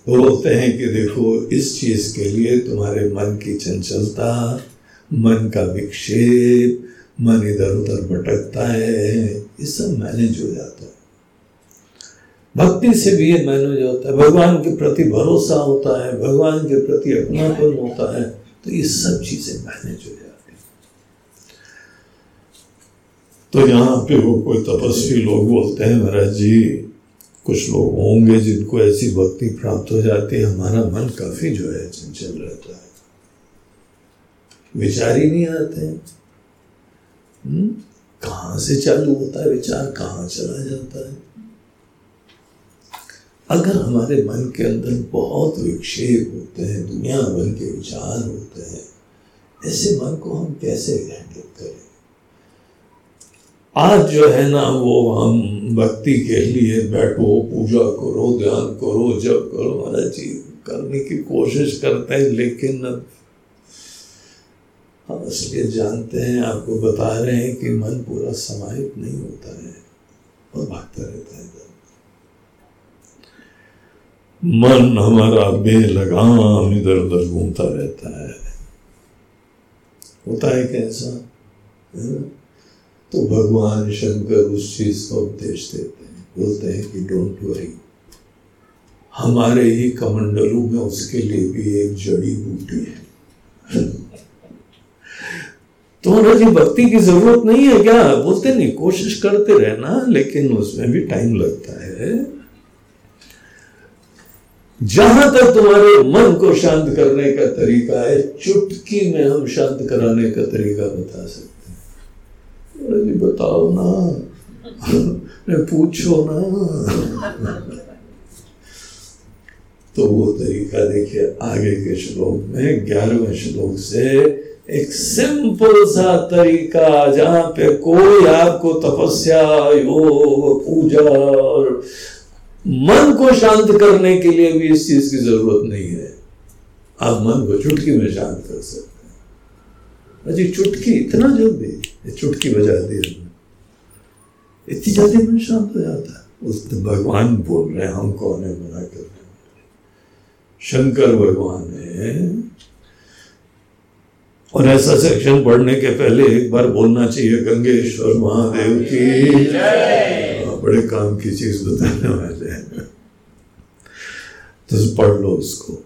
बोलते हैं कि देखो, इस चीज़ के लिए तुम्हारे मन की चंचलता, मन का विक्षेप, मन इधर उधर भटकता है, ये सब मैनेज हो जाता है। भक्ति से भी ये मैनेज होता है। भगवान के प्रति भरोसा होता है, भगवान के प्रति अपनापन होता है तो ये सब चीज़ें मैनेज हो जाती है। तो यहाँ पे वो कोई तपस्वी लोग बोलते हैं, महाराज जी कुछ लोग होंगे जिनको ऐसी भक्ति प्राप्त हो जाती है। हमारा मन काफ़ी जो है चंचल रहता है। विचार ही नहीं आते। हम्म? कहाँ से चालू होता है विचार? कहाँ चला जाता है? अगर हमारे मन के अंदर बहुत विक्षेप होते हैं, दुनिया भर के विचार होते हैं, ऐसे मन को हम कैसे हैंडल करें? आज जो है ना वो हम भक्ति के लिए बैठो, पूजा करो, ध्यान करो जब करो हर चीज़ करने की कोशिश करते हैं, लेकिन अब हम इसलिए जानते हैं, आपको बता रहे हैं कि मन पूरा समाहित नहीं होता है और भागता रहता है मन हमारा बेलगाम इधर उधर घूमता रहता है। होता है कैसा है? तो भगवान शंकर उस चीज़ का उपदेश देते हैं। बोलते हैं कि डोंट वरी हमारे ही कमंडलों में उसके लिए भी एक जड़ी बूटी है। तुम्हारा जी भक्ति की ज़रूरत नहीं है क्या? बोलते नहीं, कोशिश करते रहना, लेकिन उसमें भी टाइम लगता है। जहाँ तक तुम्हारे मन को शांत करने का तरीका है, चुटकी में हम शांत कराने का तरीका बता सकते अरे बताओ ना पूछो ना तो वो तरीका देखिए आगे के श्लोक में ग्यारहवें श्लोक से एक सिंपल सा तरीका जहाँ पे कोई आपको तपस्या योग पूजा और मन को शांत करने के लिए भी इस चीज़ की ज़रूरत नहीं है आप मन को चुटकी में शांत कर सकते हैं अजी चुटकी, इतना जल्दी चुटकी बजा दी हमने। इतनी जल्दी मन शांत हो जाता है। उस भगवान बोल रहे हैं, हम कौन है, मना कर रहे शंकर भगवान है। और ऐसा सेक्शन पढ़ने के पहले एक बार बोलना चाहिए, गंगेश्वर महादेव की। बड़े काम की चीज़ बताने वाले हैं। तो पढ़ लो उसको।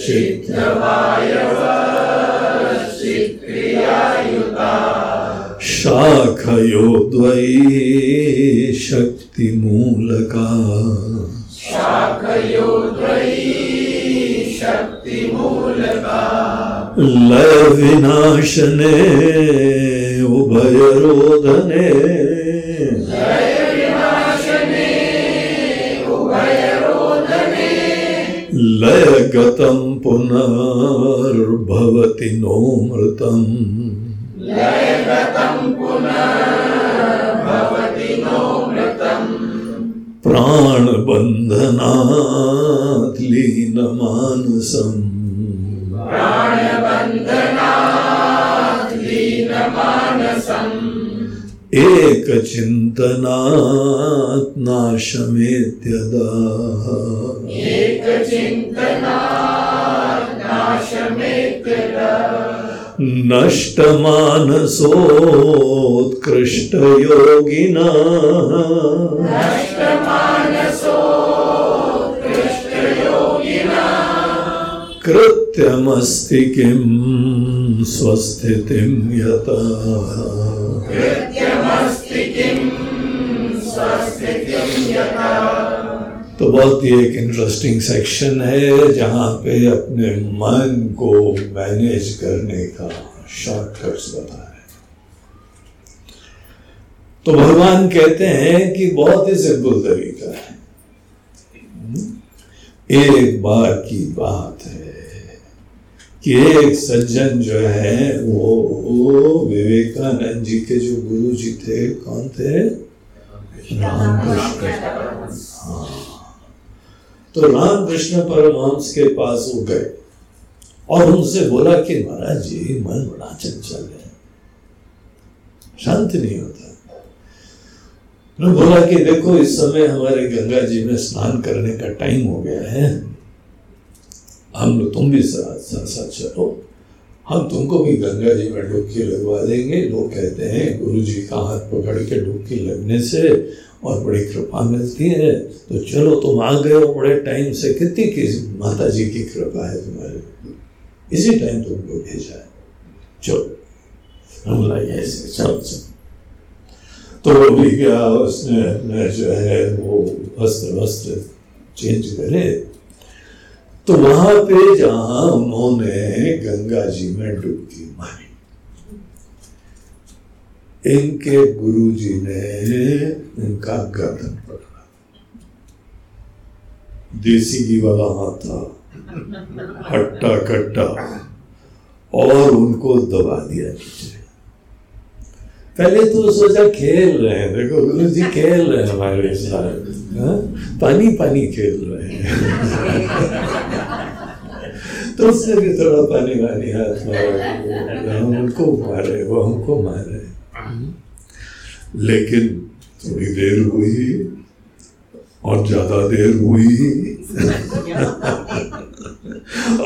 साधनम जाल पक्षिवत रोद साधनम चित्तवायवश्चित् क्रियायुता शाखयो द्वयी शक्तिमूलका लय विनाशने उभयरोधने लय गतं पुनर्भवति नो मृतम् प्राणबन्धनात् लीनमानसम्। एकचिन्तनात् नाशमेत्यदा नष्टमानसोत्कृष्टयोगिना। कृत्यमस्ति किं स्वस्थितिं यतः तो बहुत ही एक इंटरेस्टिंग सेक्शन है, जहाँ पे अपने मन को मैनेज करने का शॉर्टकट्स बता रहे तो भगवान कहते हैं कि बहुत ही सिंपल तरीका है। एक बार की बात है। कि एक सज्जन जो है वो, वो विवेकानंद जी के जो गुरु जी थे कौन थे? रामकृष्ण। हाँ। तो रामकृष्ण परमहंस के पास वो गए और उनसे बोला कि महाराज जी मन बड़ा चंचल है। शांत नहीं होता। बोला कि देखो इस समय हमारे गंगा जी में स्नान करने का टाइम हो गया है। हम लोग तुम भी साथ साथ साथ चलो। हम तुमको भी गंगा जी में डुबकी लगवा देंगे। लोग कहते हैं गुरु जी का हाथ पकड़ के डुबकी लगने से और बड़ी कृपा मिलती है। तो चलो, तुम आ गए हो बड़े टाइम से। कितनी की माता जी की कृपा है तुम्हारे इसी टाइम तुमको भेजा है। चलो, हम ऐसे चल चल। तो वो भी गया, उसने अपने जो है, वो वस्त्र वस्त्र चेंज करे। तो वहाँ पे जहाँ उन्होंने गंगा जी में डुबकी मारी। इनके गुरु जी ने इनका गर्दन पकड़ा। देसी घी वाला हाथ था। हट्टा कट्टा और उनको दबा दिया पहले तो सोचा खेल रहे हैं। देखो गुरु जी खेल रहे हैं हमारे साथ हाँ? पानी पानी खेल रहे हैं। तो उसने भी थोड़ा पानी वाली हाथ मारा हम उनको मारे, वो हमको मारे। लेकिन थोड़ी देर हुई, और ज़्यादा देर हुई।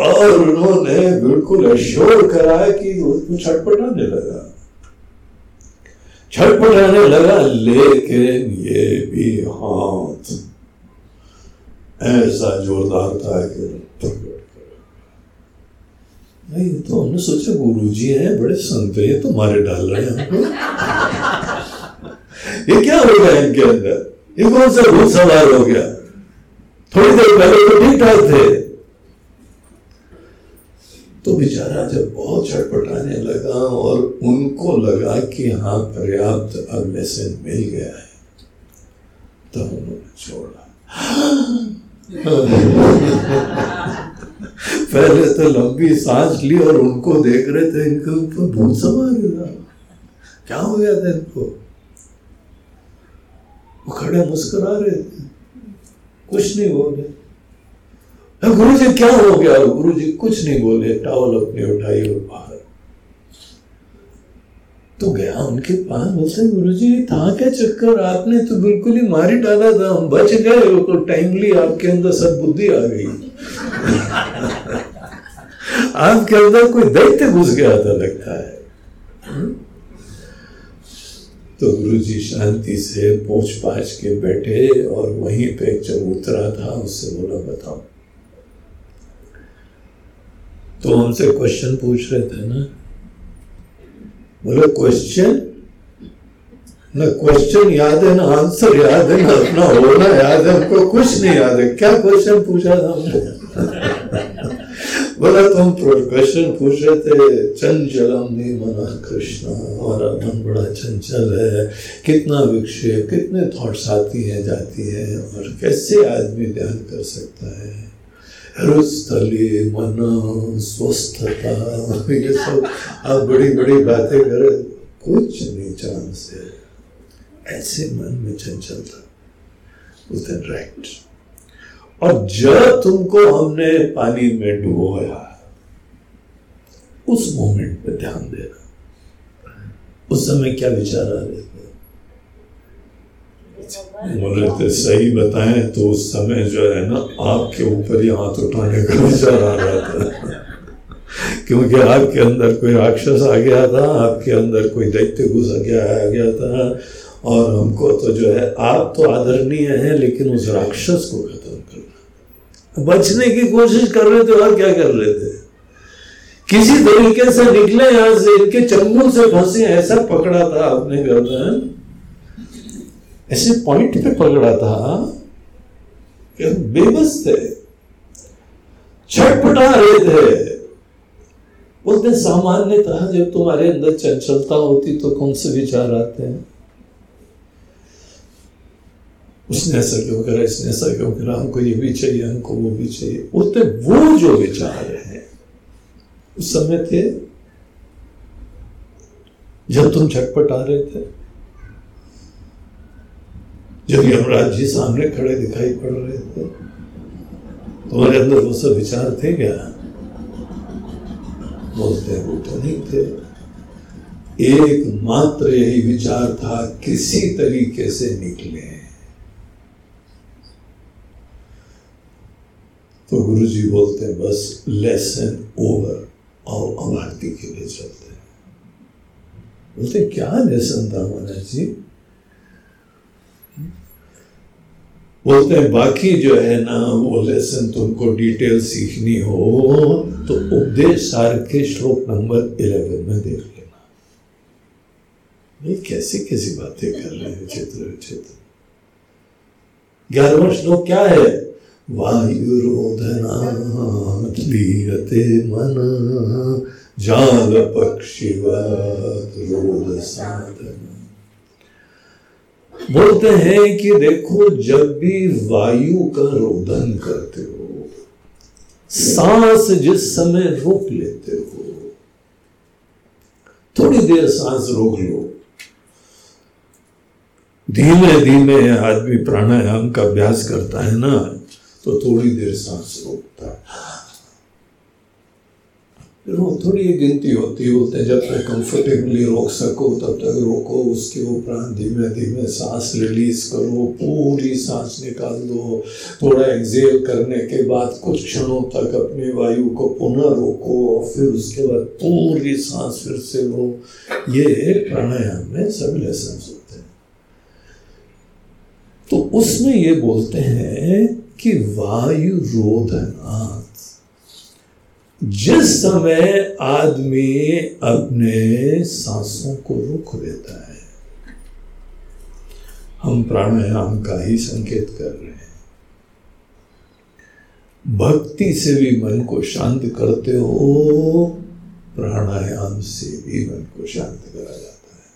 और उन्होंने बिल्कुल अश्योर करा कि उसको छटपटाने लगा। छटपटाने लगा, लेकिन ये भी हाथ ऐसा जोरदार था कि नहीं तो हमने सोचा गुरु जी है बड़े संत ये तो मारे डाल रहे हैं। हमको ये क्या हो गया इनके अंदर? ये कौन सा भूत सवार हो गया? थोड़ी देर पहले तो ठीक ठाक थे। तो बेचारा जब बहुत छटपटाने लगा और उनको लगा कि हाँ पर्याप्त अब लेसन मिल गया है तब उन्होंने छोड़ा। पहले तो लंबी सांस ली और उनको देख रहे थे, इनके ऊपर भूत सवार क्या हो गया था इनको? वो खड़े मुस्कुरा रहे थे। कुछ नहीं बोले। गुरु जी क्या हो गया? गुरु जी कुछ नहीं बोले। टावल अपनी उठाई और बाहर। तो गया उनके पास, बोलते गुरु जी था क्या चक्कर? आपने तो बिल्कुल ही मारी डाला था। हम बच गए तो टाइमली आपके अंदर सब बुद्धि आ गई आपके अंदर कोई दैत्य घुस गया था, लगता है। तो गुरु जी शांति से पोछ पाछ के बैठे और वहीं पे चबूतरा था, उससे बोला, बताओ। तो हमसे क्वेश्चन पूछ रहे थे ना? बोले क्वेश्चन ना क्वेश्चन याद है, ना आंसर याद है, ना अपना होना याद है, हमको कुछ नहीं याद है। क्या क्वेश्चन पूछा था हमने? बोला, तुम क्वेश्चन पूछ रहे थे, चंचलम नहीं मना कृष्ण, हमारा मन बड़ा चंचल है, कितना विक्षेप, कितने थॉट्स आती हैं, जाती हैं, और कैसे आदमी ध्यान कर सकता है? मन स्वस्थता। ये सब आप बड़ी बड़ी बातें करे कुछ नहीं, चांस है। ऐसे मन में चंचलता बोलते राइट। और जब तुमको हमने पानी में डुबोया, उस मोमेंट पे ध्यान देना। उस समय क्या विचार आ रहे थे? बोले थे, सही बताएँ तो उस समय जो है ना, आपके ऊपर ही हाथ उठाने का विचार आ रहा था। क्योंकि आपके अंदर कोई राक्षस आ गया था, आपके अंदर कोई दैत्य घुस गया, आ गया था और हमको तो जो है, आप तो आदरणीय हैं, लेकिन उस राक्षस को खत्म करना। बचने की कोशिश कर रहे थे और क्या कर रहे थे? किसी तरीके से निकले यहाँ से, इनके चंगुल से फंसे, ऐसा पकड़ा था आपने गर्दन ऐसे पॉइंट पे पकड़ा था कि बेबस थे? छटपटा रहे थे। बोलते सामान्यतः जब तुम्हारे अंदर चंचलता होती तो कौन से विचार आते हैं? उसने ऐसा क्यों करा, इसने ऐसा क्यों करा, हमको ये भी चाहिए, हमको वो भी चाहिए। बोलते वो जो विचार है, उस समय थे जब तुम झटपट आ रहे थे, जब यमराज जी सामने खड़े दिखाई पड़ रहे थे, तुम्हारे अंदर वो सब विचार थे क्या? बोलते वो तो नहीं थे। एक मात्र यही विचार था, किसी तरीके से निकले तो गुरु जी बोलते हैं, बस लेसन ओवर और अब आरती के लिए चलते हैं. बोलते क्या लेसन था महाराज जी बोलते हैं, बाकी जो है ना, वो लेसन तुमको डिटेल सीखनी हो तो उपदेश सार के श्लोक नंबर इलेवन में देख लेना। ये कैसी कैसी बातें कर रहे हैं चित्र विचित्र ग्यारहवा श्लोक क्या है? वायुरोधना मन जाल पक्षीवत रोध साधन बोलते हैं कि देखो, जब भी वायु का रोदन करते हो, सांस जिस समय रोक लेते हो, थोड़ी देर सांस रोक लो। धीमे धीमे आदमी प्राणायाम का अभ्यास करता है ना? तो थोड़ी देर सांस रोकता है वो थोड़ी गिनती होती है बोलते जब तक कंफर्टेबली रोक सको, तब तक रोको, उसके उपरांत धीमे धीमे सांस रिलीज़ करो, पूरी सांस निकाल दो थोड़ा एक्सेल करने के बाद कुछ क्षणों तक अपनी वायु को पुनः रोको, और फिर उसके बाद पूरी सांस फिर से लो। ये प्राणायाम में सब लेसन होते हैं। तो उसमें ये बोलते हैं कि वायु रोधनाथ जिस समय आदमी अपने सांसों को रोक देता है, हम प्राणायाम का ही संकेत कर रहे हैं। भक्ति से भी मन को शांत करते हो, प्राणायाम से भी मन को शांत करा जाता है।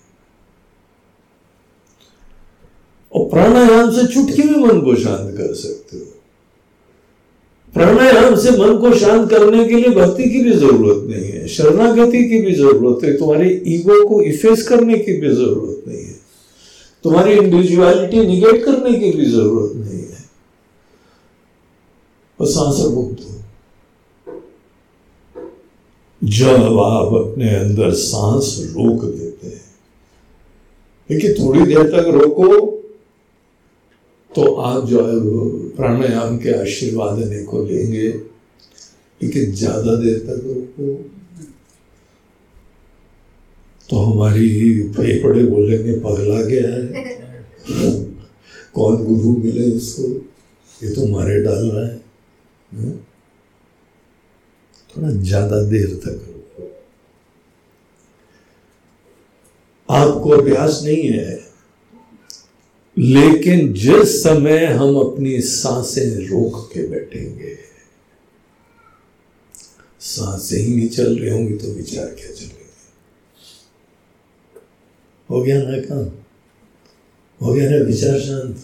और प्राणायाम से चुटकी में मन को शांत कर सकते हो। प्राणायाम से मन को शांत करने के लिए भक्ति की भी ज़रूरत नहीं है, शरणागति की भी ज़रूरत है, तुम्हारे ईगो को इफेस करने की भी ज़रूरत नहीं है, तुम्हारी इंडिविजुअलिटी निगेट करने की भी ज़रूरत नहीं है। बस आंसर मुक्त हो जब आप अपने अंदर सांस रोक देते हैं। लेकिन थोड़ी देर तक रोको तो आप जो है वो प्राणायाम के आशीर्वाद को लेंगे लेकिन ज़्यादा देर तक रोको तो हमारी फेफड़े बोलेंगे पगला गया है। कौन गुरु मिले इसको ये तो मारे डाल रहा है। हाँ? थोड़ा ज़्यादा देर तक रोको आपको अभ्यास नहीं है। लेकिन जिस समय हम अपनी साँसें रोक के बैठेंगे, साँसें ही नहीं चल रही होंगी तो विचार क्या चलेंगे? हो गया ना काम? हो गया ना विचार शांत?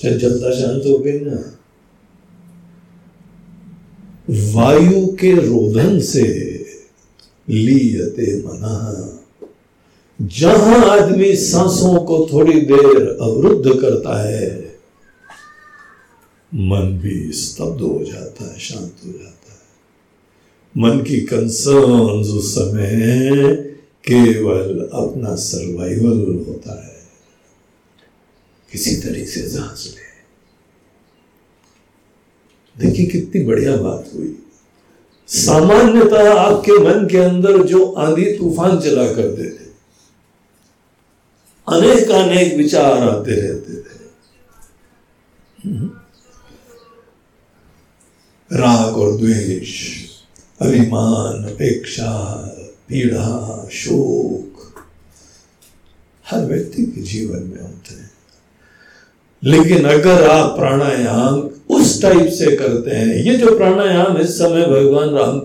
चल चलता शांत हो गई ना। वायु के रोधन से लीयते मना। जहाँ आदमी सांसों को थोड़ी देर अवरुद्ध करता है, मन भी स्तब्ध हो जाता है, शांत हो जाता है। मन की कंसर्न उस समय केवल अपना सर्वाइवल होता है। किसी तरीके से जाँच ले। देखिए कितनी बढ़िया बात हुई। सामान्यतः आपके मन के अंदर जो आंधी तूफ़ान चला करते थे अनेक अनेक विचार आते रहते थे। राग और द्वेष, अभिमान, अपेक्षा, पीड़ा, शोक, हर व्यक्ति के जीवन में होते हैं। लेकिन अगर आप प्राणायाम उस टाइप से करते हैं, ये जो प्राणायाम इस समय भगवान राम,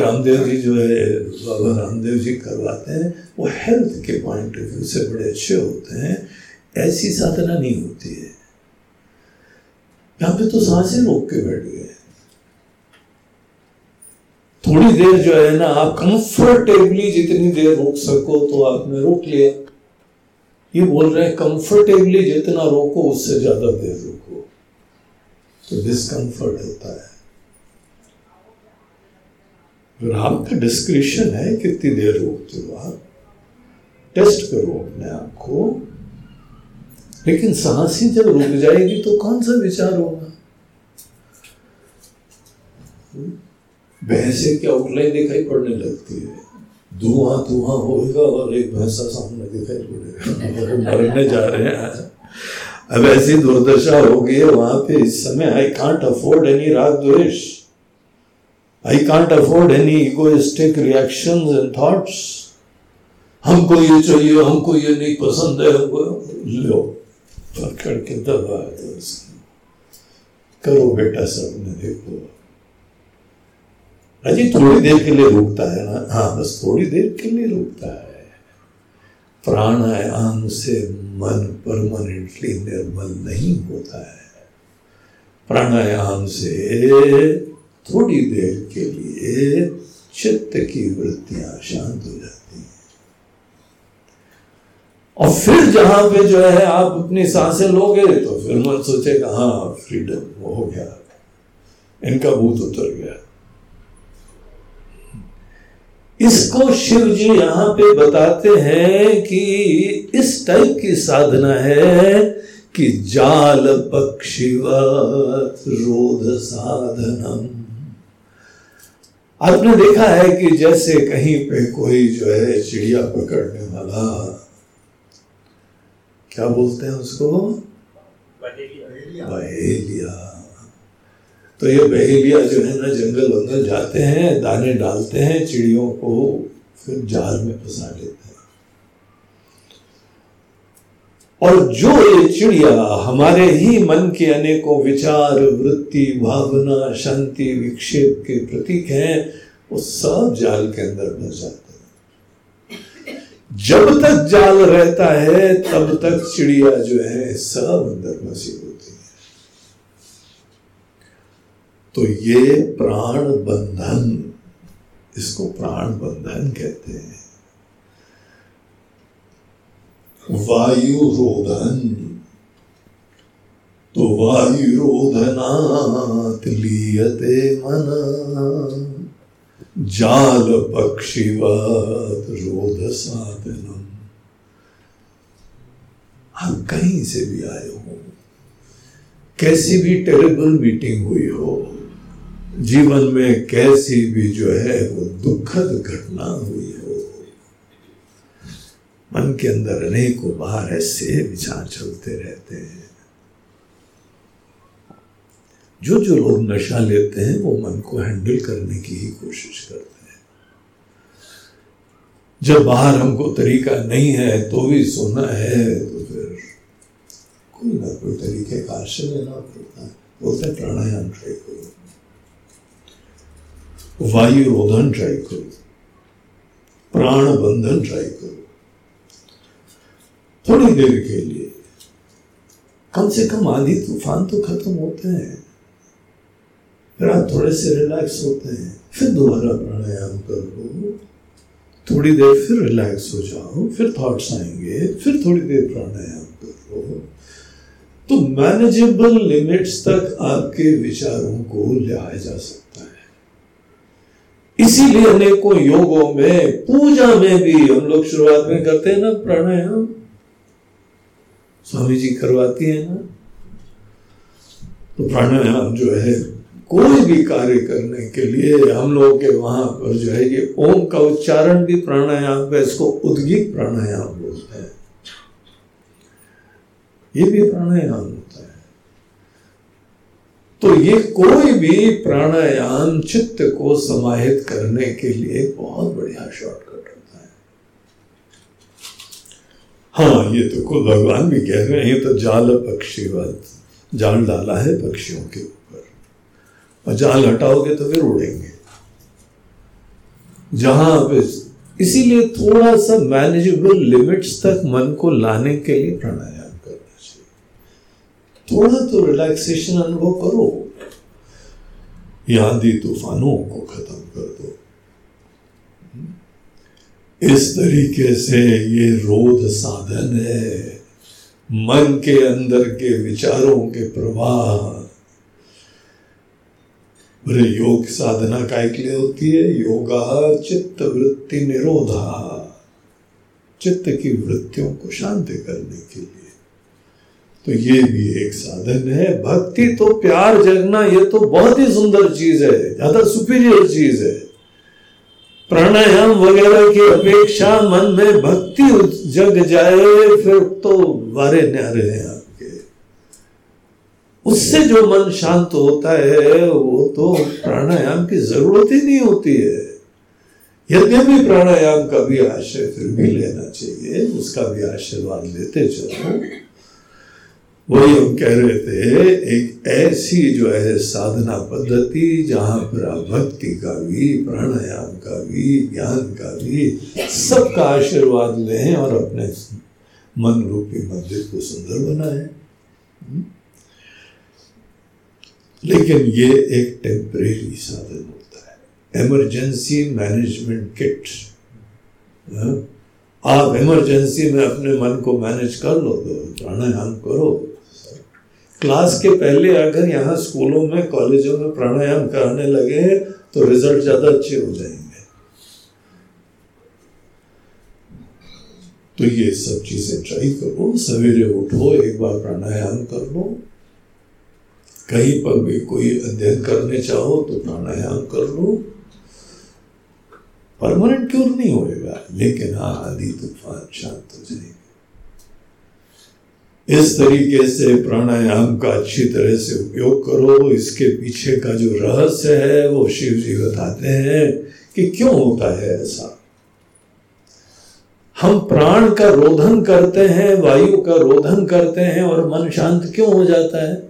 रामदेव जी जो है, बाबा रामदेव जी करवाते हैं, वो हेल्थ के पॉइंट ऑफ़ व्यू से बड़े अच्छे होते हैं, ऐसी साधना नहीं होती है। यहाँ पे तो साँसें रोक के बैठ गए थोड़ी देर जो है ना, आप कंफर्टेबली जितनी देर रोक सको तो आपने रोक लिया। ये बोल रहे हैं कंफर्टेबली जितना रोको, उससे ज़्यादा देर रोको. तो डिस्कंफर्ट होता है। फिर आपका डिस्क्रिप्शन है, कितनी देर रोकते हो आप? टेस्ट करो अपने आप को। लेकिन सांस जब रुक जाएगी तो कौन सा विचार होगा? भैंसे की आउटलाइन दिखाई पड़ने लगती है? धुआँ धुआँ होगा और एक भैंसा सामने दिखाई पड़ेगा मरने जा रहे हैं। आज अब ऐसी दुर्दशा हो गई है वहाँ पे इस समय आई कांट अफोर्ड एनी राग द्वेष। I can't afford any egoistic reaction and thoughts हमको ये चाहिए, हमको ये नहीं पसंद है, हमको लो, पकड़ के दबा दो करो बेटा सबने देखो। अजी थोड़ी देर के लिए रुकता है ना। हाँ बस थोड़ी देर के लिए रुकता है। प्राणायाम से मन परमानेंटली निर्मल नहीं होता है। प्राणायाम से थोड़ी देर के लिए चित्त की वृत्तियाँ शांत हो जाती हैं। और फिर जहाँ पे जो है आप अपनी साँसें लोगे तो फिर मन सोचेगा हाँ फ्रीडम हो गया। इनका भूत उतर गया। इसको शिव जी यहाँ पे बताते हैं कि इस टाइप की साधना है कि जाल पक्षीवत रोध साधनम। आपने देखा है कि जैसे कहीं पे कोई जो है चिड़िया पकड़ने वाला क्या बोलते हैं उसको? बहेलिया। तो ये बहेलिया जो है ना, जंगल वंगल जाते हैं, दाने डालते हैं, चिड़ियों को फिर जाल में फंसा लेते हैं। और जो ये चिड़िया हमारे ही मन के अनेकों विचार, वृत्ति, भावना, शांति, विक्षेप के प्रतीक हैं, वो सब जाल के अंदर फंस जाते हैं। जब तक जाल रहता है, तब तक चिड़िया जो है सब अंदर फंसी होती है तो ये प्राण बंधन, इसको प्राण बंधन कहते हैं। वायु रोधन तो वायु लियते मन। जाल पक्षीवत रोध साधनम। आप कहीं से भी आए हो, कैसी भी टेरेबल मीटिंग हुई हो जीवन में कैसी भी जो है वो दुखद घटना हुई हो। मन के अंदर अनेकों बार ऐसे विचार चलते रहते हैं। जो जो लोग नशा लेते हैं, वो मन को हैंडल करने की ही कोशिश करते हैं। जब बाहर हमको तरीका नहीं है तो भी सोना है तो फिर कोई ना कोई तरीके का आश्रय लेना पड़ता है। बोलते प्राणायाम ट्राई वायु रोधन ट्राई करो प्राण बंधन ट्राई करो। थोड़ी देर के लिए, कम से कम आधी तूफ़ान तो खत्म होते हैं। फिर आप थोड़े से रिलैक्स होते हैं, फिर दोबारा प्राणायाम कर। लो थोड़ी देर फिर रिलैक्स हो जाओ, फिर थॉट्स आएँगे, फिर थोड़ी देर प्राणायाम कर। लो तो मैनेजेबल लिमिट्स तक आपके विचारों को लिया जा सकता है। इसीलिए अनेकों योगों में, पूजा में भी हम लोग शुरुआत में करते हैं ना प्राणायाम। स्वामी जी करवाती है ना। तो प्राणायाम जो है, कोई भी कार्य करने के लिए हम लोग के वहाँ पर जो है, ये ओम का उच्चारण भी प्राणायाम है, इसको उद्गित प्राणायाम बोलते हैं। ये भी प्राणायाम तो ये कोई भी प्राणायाम चित्त को समाहित करने के लिए बहुत बढ़िया शॉर्टकट होता है। हाँ ये तो खुद भगवान भी कह रहे हैं तो जाल पक्षीवत जाल डाला है पक्षियों के ऊपर। और जाल हटाओगे तो फिर उड़ेंगे। जहाँ पे, इसीलिए थोड़ा सा मैनेजेबल लिमिट्स तक मन को लाने के लिए प्राणायाम। थोड़ा तो रिलैक्सेशन अनुभव करो। आंधी तूफानों को खत्म कर दो। इस तरीके से ये रोध साधन है। मन के अंदर के विचारों के प्रवाह। बोले योग साधना का एक लिए होती है, योगा चित्त वृत्ति निरोधा। चित्त की वृत्तियों को शांत करने के लिए। तो ये भी एक साधन है। भक्ति तो प्यार जगना, ये तो बहुत ही सुंदर चीज़ है, ज़्यादा सुपीरियर चीज़ है। प्राणायाम वगैरह की अपेक्षा मन में भक्ति जग जाए, फिर तो वारे न्यारे हैं आपके। उससे जो मन शांत होता है, वो तो प्राणायाम की ज़रूरत ही नहीं होती है। यद्यपि प्राणायाम का भी आश्रय फिर भी लेना चाहिए, उसका भी आशीर्वाद लेते चलो। वही हम कह रहे थे, एक ऐसी जो है साधना पद्धति जहाँ पर भक्ति का भी, प्राणायाम का भी, ज्ञान का भी, सबका आशीर्वाद लें और अपने मन रूपी मंदिर को सुंदर बनाए? लेकिन ये एक टेम्परेरी साधन होता है। इमरजेंसी मैनेजमेंट किट आप इमरजेंसी में अपने मन को मैनेज कर लो तो प्राणायाम करो। क्लास के पहले अगर यहाँ स्कूलों में, कॉलेजों में प्राणायाम कराने लगे हैं तो रिज़ल्ट ज़्यादा अच्छे हो जाएँगे। तो ये सब चीज़ें ट्राई करो, सवेरे उठो, एक बार प्राणायाम कर लो। कहीं पर भी कोई अध्ययन करने चाहो तो प्राणायाम कर लो। परमानेंट क्योर नहीं होएगा, लेकिन हाँ आदि तूफ़ान शांत हो जाएगी। इस तरीके से प्राणायाम का अच्छी तरह से उपयोग करो। इसके पीछे का जो रहस्य है, वो शिव जी बताते हैं कि क्यों होता है ऐसा। हम प्राण का रोधन करते हैं, वायु का रोधन करते हैं और मन शांत क्यों हो जाता है?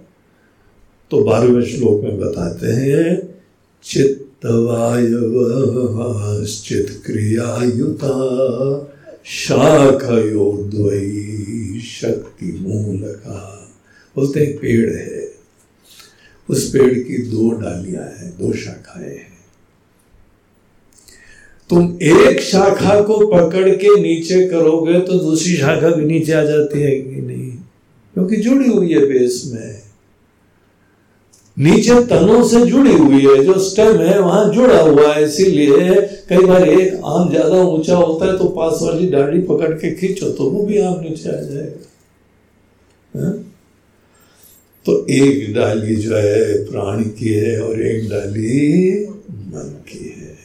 तो बारहवें श्लोक में बताते हैं, चित्तवायव चित क्रियायुता शाखयोर्द्वयी। शक्ति मूल का बोलते एक पेड़ है। उस पेड़ की दो डालियाँ हैं, दो शाखाएँ हैं। तुम एक शाखा को पकड़ के नीचे करोगे तो दूसरी शाखा भी नीचे आ जाती है कि नहीं? क्योंकि जुड़ी हुई है बेस में। नीचे तनों से जुड़ी हुई है, जो स्टेम है, वहाँ जुड़ा हुआ है, इसीलिए कई बार एक आम ज़्यादा ऊँचा होता है तो पास वाली डाली पकड़ के खींचो तो वो भी आम नीचे आ जाएगा। हा? तो एक डाली जो है, प्राण की है और एक डाली मन की है।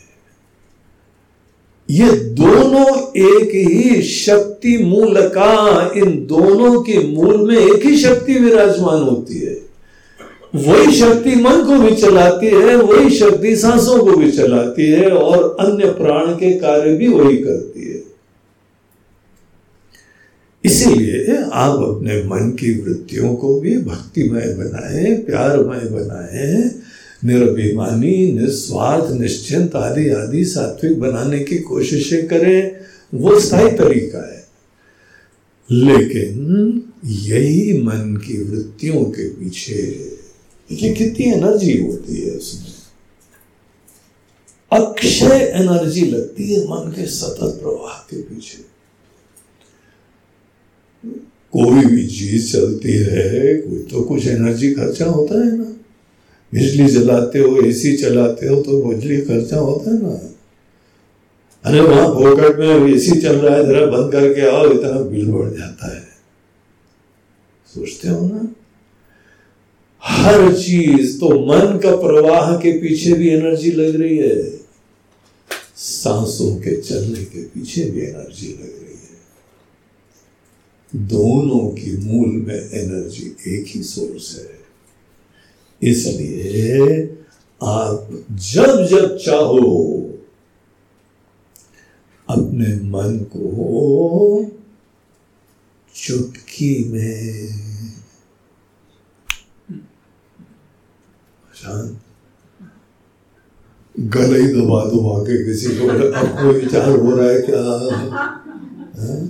ये दोनों एक ही शक्ति मूल का, इन दोनों के मूल में एक ही शक्ति विराजमान होती है। वही शक्ति मन को भी चलाती है, वही शक्ति सांसों को भी चलाती है और अन्य प्राण के कार्य भी वही करती है। इसीलिए आप अपने मन की वृत्तियों को भी भक्तिमय बनाए, प्यारमय बनाए, निरभिमानी, निस्वार्थ, निश्चिंत आदि आदि सात्विक बनाने की कोशिशें करें, वो स्थायी तरीका है। लेकिन यही मन की वृत्तियों के पीछे देखिए कितनी एनर्जी होती है उसमें। अक्षय एनर्जी लगती है मन के सतत प्रवाह के पीछे। कोई भी चीज़ चलती है, कोई तो कुछ एनर्जी खर्चा होता है ना। बिजली जलाते हो, एसी चलाते हो तो बिजली खर्चा होता है ना। अरे वहाँ फोकट में एसी चल रहा है, जरा बंद करके आओ, इतना बिल बढ़ जाता है। सोचते हो ना? हर चीज़ तो मन का प्रवाह के पीछे भी एनर्जी लग रही है। सांसों के चलने के पीछे भी एनर्जी लग रही है। दोनों की मूल में एनर्जी एक ही सोर्स है। इसलिए आप जब जब चाहो, अपने मन को चुटकी में गले ही दबा दबा के किसी को कोई विचार हो रहा है क्या? है?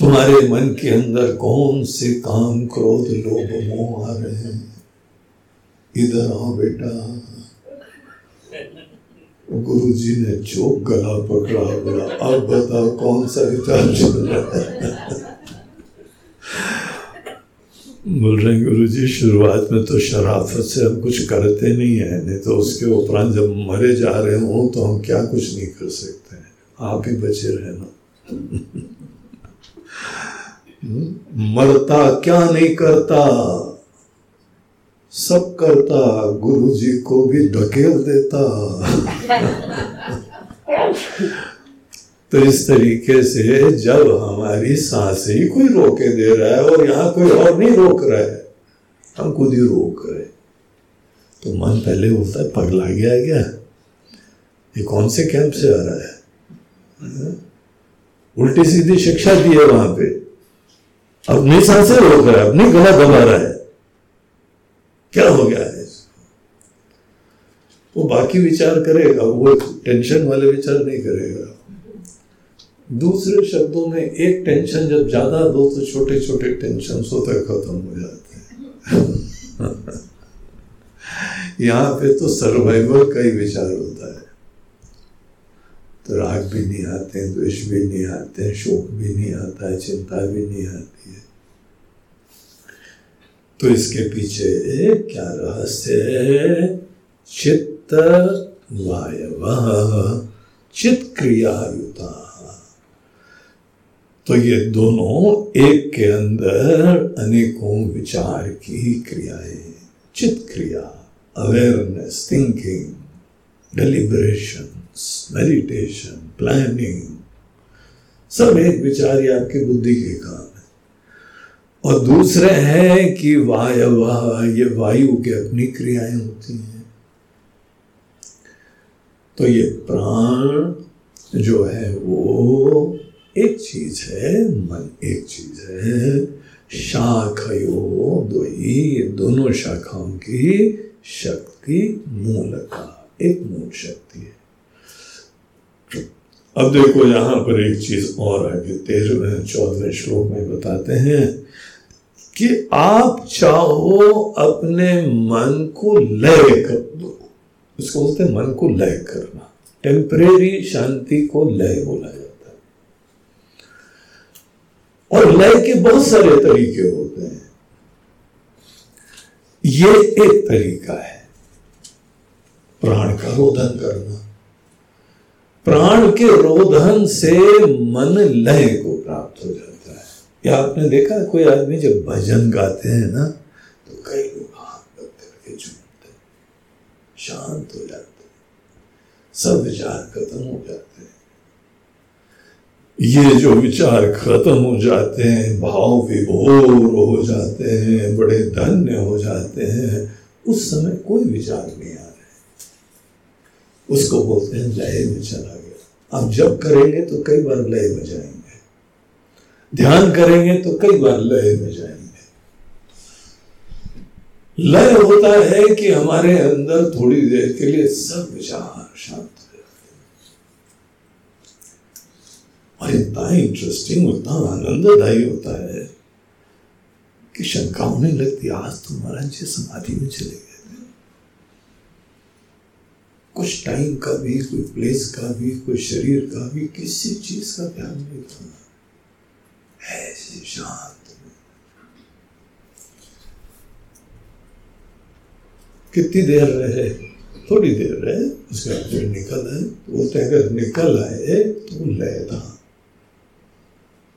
तुम्हारे मन के अंदर कौन से काम क्रोध लोभ मोह आ रहे हैं? इधर आओ बेटा। गुरु जी ने चोक गला पकड़ा, बोला, अब बताओ कौन सा विचार चल रहा है? बोल रहे गुरु जी शुरुआत में तो शराफत से हम कुछ करते नहीं है, नहीं तो उसके उपरांत जब मरे जा रहे हो तो हम क्या कुछ नहीं कर सकते हैं? आप ही बचे रहना। मरता क्या नहीं करता? सब करता गुरु जी को भी ढकेल देता। तो इस तरीके से जब हमारी सांस ही कोई रोके दे रहा है और यहाँ कोई और नहीं रोक रहा है, हम खुद ही रोक रहे तो मन पहले होता है पगला गया क्या? ये कौन से कैंप से आ रहा है? उल्टी सीधी शिक्षा दी है वहाँ पे। अपनी साँसें रोक रहा है, अपनी गला दबा रहा है। क्या हो गया है वो बाकी विचार करेगा, वो टेंशन वाले विचार नहीं करेगा। दूसरे शब्दों में एक टेंशन जब ज़्यादा दो तो छोटे छोटे टेंशन होते खत्म हो जाते हैं। यहाँ पे तो सर्वाइवल का ही विचार होता है। तो राग भी नहीं आते हैं द्वेष भी नहीं आते हैं शोक भी नहीं आता है चिंता भी नहीं आती है। तो इसके पीछे क्या रहस्य है? चित्त वायव चित क्रियायुता तो ये दोनों एक के अंदर अनेकों विचार की क्रियाएँ चित क्रिया awareness thinking deliberation meditation planning सब एक विचार ही आपकी बुद्धि के काम है। और दूसरे हैं कि वायु ये वायु की अपनी क्रियाएँ होती हैं। तो ये प्राण जो है वो एक चीज़ है, मन एक चीज़ है। शाखयो दो ही दोनों शाखाओं की शक्ति मूल का एक मूल शक्ति है। अब देखो यहाँ पर एक चीज़ और आगे, तेरहवें चौदहवें श्लोक में बताते हैं कि आप चाहो अपने मन को लय कर दो। इसको बोलते हैं मन को लय करना। टेम्परेरी शांति को लय बोला है। और लय के बहुत सारे तरीके होते हैं। ये एक तरीका है। प्राण का रोधन करना। प्राण के रोधन से मन लय को प्राप्त हो जाता है। या आपने देखा, कोई आदमी जब भजन गाते हैं ना तो कई लोग हाथ रख करके झूमते शांत हो जाते सब विचार खत्म हो जाते हैं। ये जो विचार खत्म हो जाते हैं, भाव विभोर हो जाते हैं, बड़े धन्य हो जाते हैं, उस समय कोई विचार नहीं आ रहे उसको बोलते हैं, लय में चला गया। अब जब करेंगे तो कई बार लय में जाएँगे। ध्यान करेंगे तो कई बार लय में जाएँगे। लय होता है कि हमारे अंदर थोड़ी देर के लिए सब विचार शांत हो जाते और इतना इंटरेस्टिंग उतना आनंददायी होता है कि शंका होने लगती आज तो महाराज जी समाधि में चले गए थे। कुछ टाइम का भी, कोई प्लेस का भी, कोई शरीर का भी, किसी चीज़ का ध्यान नहीं था। ऐसे शांत। कितनी देर रहे? थोड़ी देर रहे, उसके बाद फिर निकल आए। तो बोलते अगर निकल आए तो लय था।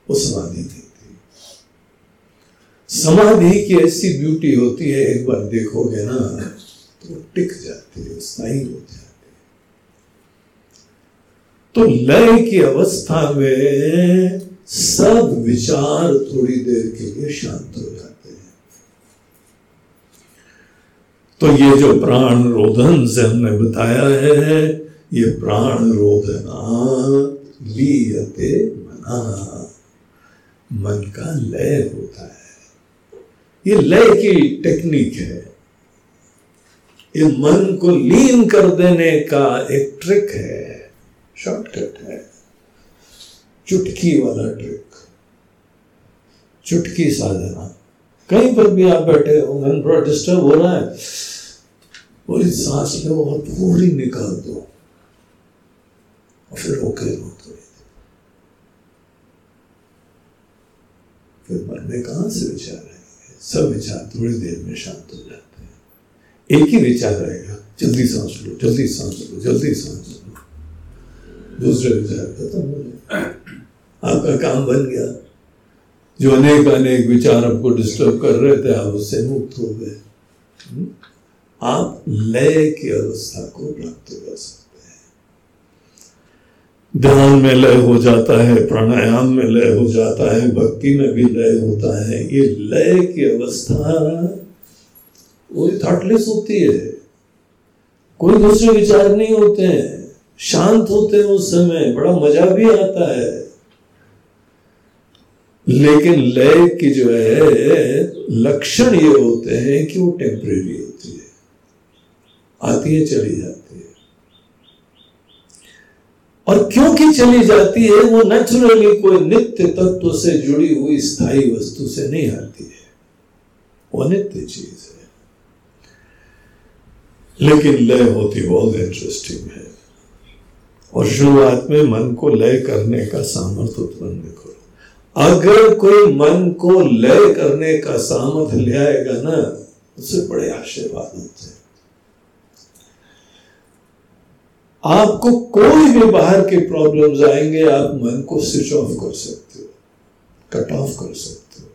वो समाधि थी समाधि की ऐसी ब्यूटी होती है, एक बार देखोगे ना तो टिक जाती है, स्थायी हो जाती है। तो लय की अवस्था में सब विचार थोड़ी देर के लिए शांत हो जाते हैं। तो ये जो प्राण रोधन से हमने बताया है, ये प्राण रोधना लीयते मना मन का लय होता है। ये लय की टेक्निक है। ये मन को लीन कर देने का एक ट्रिक है। शॉर्टकट है। चुटकी वाला ट्रिक चुटकी साधना। कहीं पर भी आप बैठे हो, मन थोड़ा डिस्टर्ब हो रहा है, पूरी सांस लो और पूरी निकाल दो। और फिर रो थोड़ी फिर मन में कहाँ से विचार आएँगे? सब विचार थोड़ी देर में शांत हो जाते हैं। एक ही विचार आएगा जल्दी सांस लो, जल्दी सांस लो, जल्दी सांस लो। दूसरे विचार खत्म हो जाए आपका काम बन गया। जो अनेक अनेक विचार आपको डिस्टर्ब कर रहे थे, आप उससे मुक्त हो गए। हम्म? आप लय की अवस्था को प्राप्त कर सकते ध्यान में लय हो जाता है, प्राणायाम में लय हो जाता है, भक्ति में भी लय होता है। ये लय की अवस्था वो थॉटलेस होती है, कोई दूसरे विचार नहीं होते हैं। शांत होते हैं उस समय, बड़ा मज़ा भी आता है। लेकिन लय की जो है, लक्षण ये होते हैं कि वो टेम्परेरी होती है। आती है, चली जाती है। और क्योंकि चली जाती है, वो नेचुरली कोई नित्य तत्व से जुड़ी हुई स्थायी वस्तु से नहीं आती है। वो नित्य चीज़ है। लेकिन लय होती बहुत इंटरेस्टिंग है। और शुरुआत में मन को लय करने का सामर्थ्य उत्पन्न करो। अगर कोई मन को लय करने का सामर्थ्य ले आएगा ना, उससे बड़े आशीर्वाद होते हैं। आपको कोई भी बाहर के प्रॉब्लम्स आएँगे, आप मन को स्विच ऑफ़ कर सकते हो कट ऑफ़ कर सकते हो।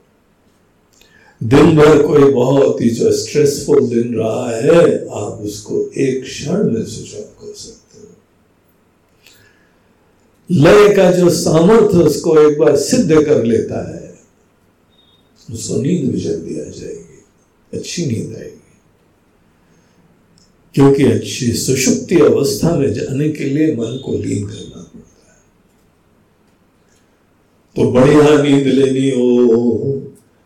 दिन भर कोई बहुत ही जो स्ट्रेसफुल दिन रहा है, आप उसको एक क्षण में स्विच ऑफ़ कर सकते हो। लय का जो सामर्थ्य उसको एक बार सिद्ध कर लेता है, उसको नींद भी जल्दी आ जाएगी, अच्छी नींद आएगी। क्योंकि अच्छी सुषुप्ति अवस्था में जाने के लिए मन को लीन करना पड़ता है। तो बढ़िया नींद लेनी हो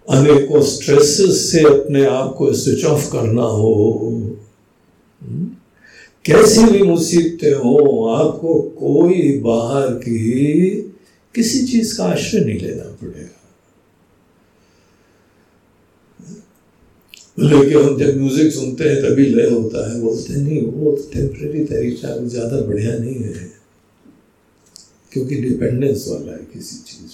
अनेकों स्ट्रेसेस से अपने आप को स्विच ऑफ़ करना हो हम्म, कैसी भी मुसीबतें हो आपको कोई बाहर की किसी चीज़ का आश्रय नहीं लेना पड़ेगा। कि हम जब म्यूज़िक सुनते हैं, तभी लय होता है। बोलते नहीं, वो टेम्प्रेरी तरीका ज़्यादा बढ़िया नहीं है। क्योंकि डिपेंडेंस वाला है किसी चीज़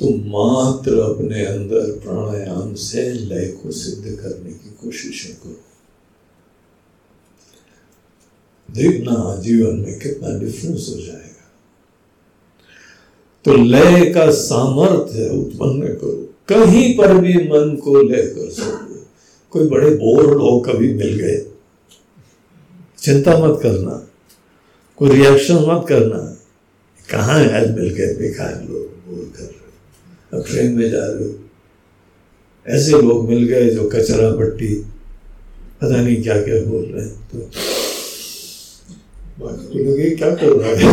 तो मात्र अपने अंदर प्राणायाम से लय को सिद्ध करने की कोशिश करो। देखना जीवन में कितना डिफरेंस हो जाएगा। तो लय का सामर्थ्य उत्पन्न करो। कहीं पर भी मन को लेकर सको कोई बड़े बोर लोग कभी मिल गए। चिंता मत करना। कोई रिएक्शन मत करना। कहाँ आज मिल गए बेकार लोग? बोर कर रहे अब ट्रेन में जा रहे हो। ऐसे लोग मिल गए जो कचरा पट्टी, पता नहीं क्या क्या बोल रहे हैं। तो बाकी लोग क्या कर रहा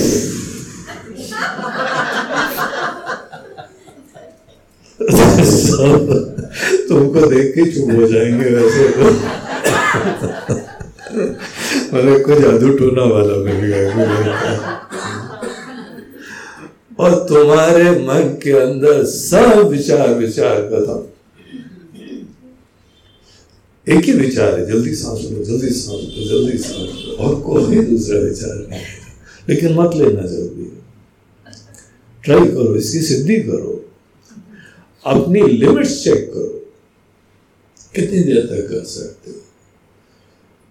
है? तुमको देख के चुप हो जाएँगे वैसे तो। मतलब कुछ जादू टूना वाला मिल गया और तुम्हारे मन के अंदर सब विचार विचार खत्म एक ही विचार है, जल्दी सांस लो, जल्दी सांस लो, जल्दी सांस लो। और कोई दूसरा विचार नहीं लेकिन मत लेना जल्दी। ट्राई करो, इसकी सिद्धि करो। अपनी लिमिट्स चेक करो। कितनी देर तक कर सकते हो?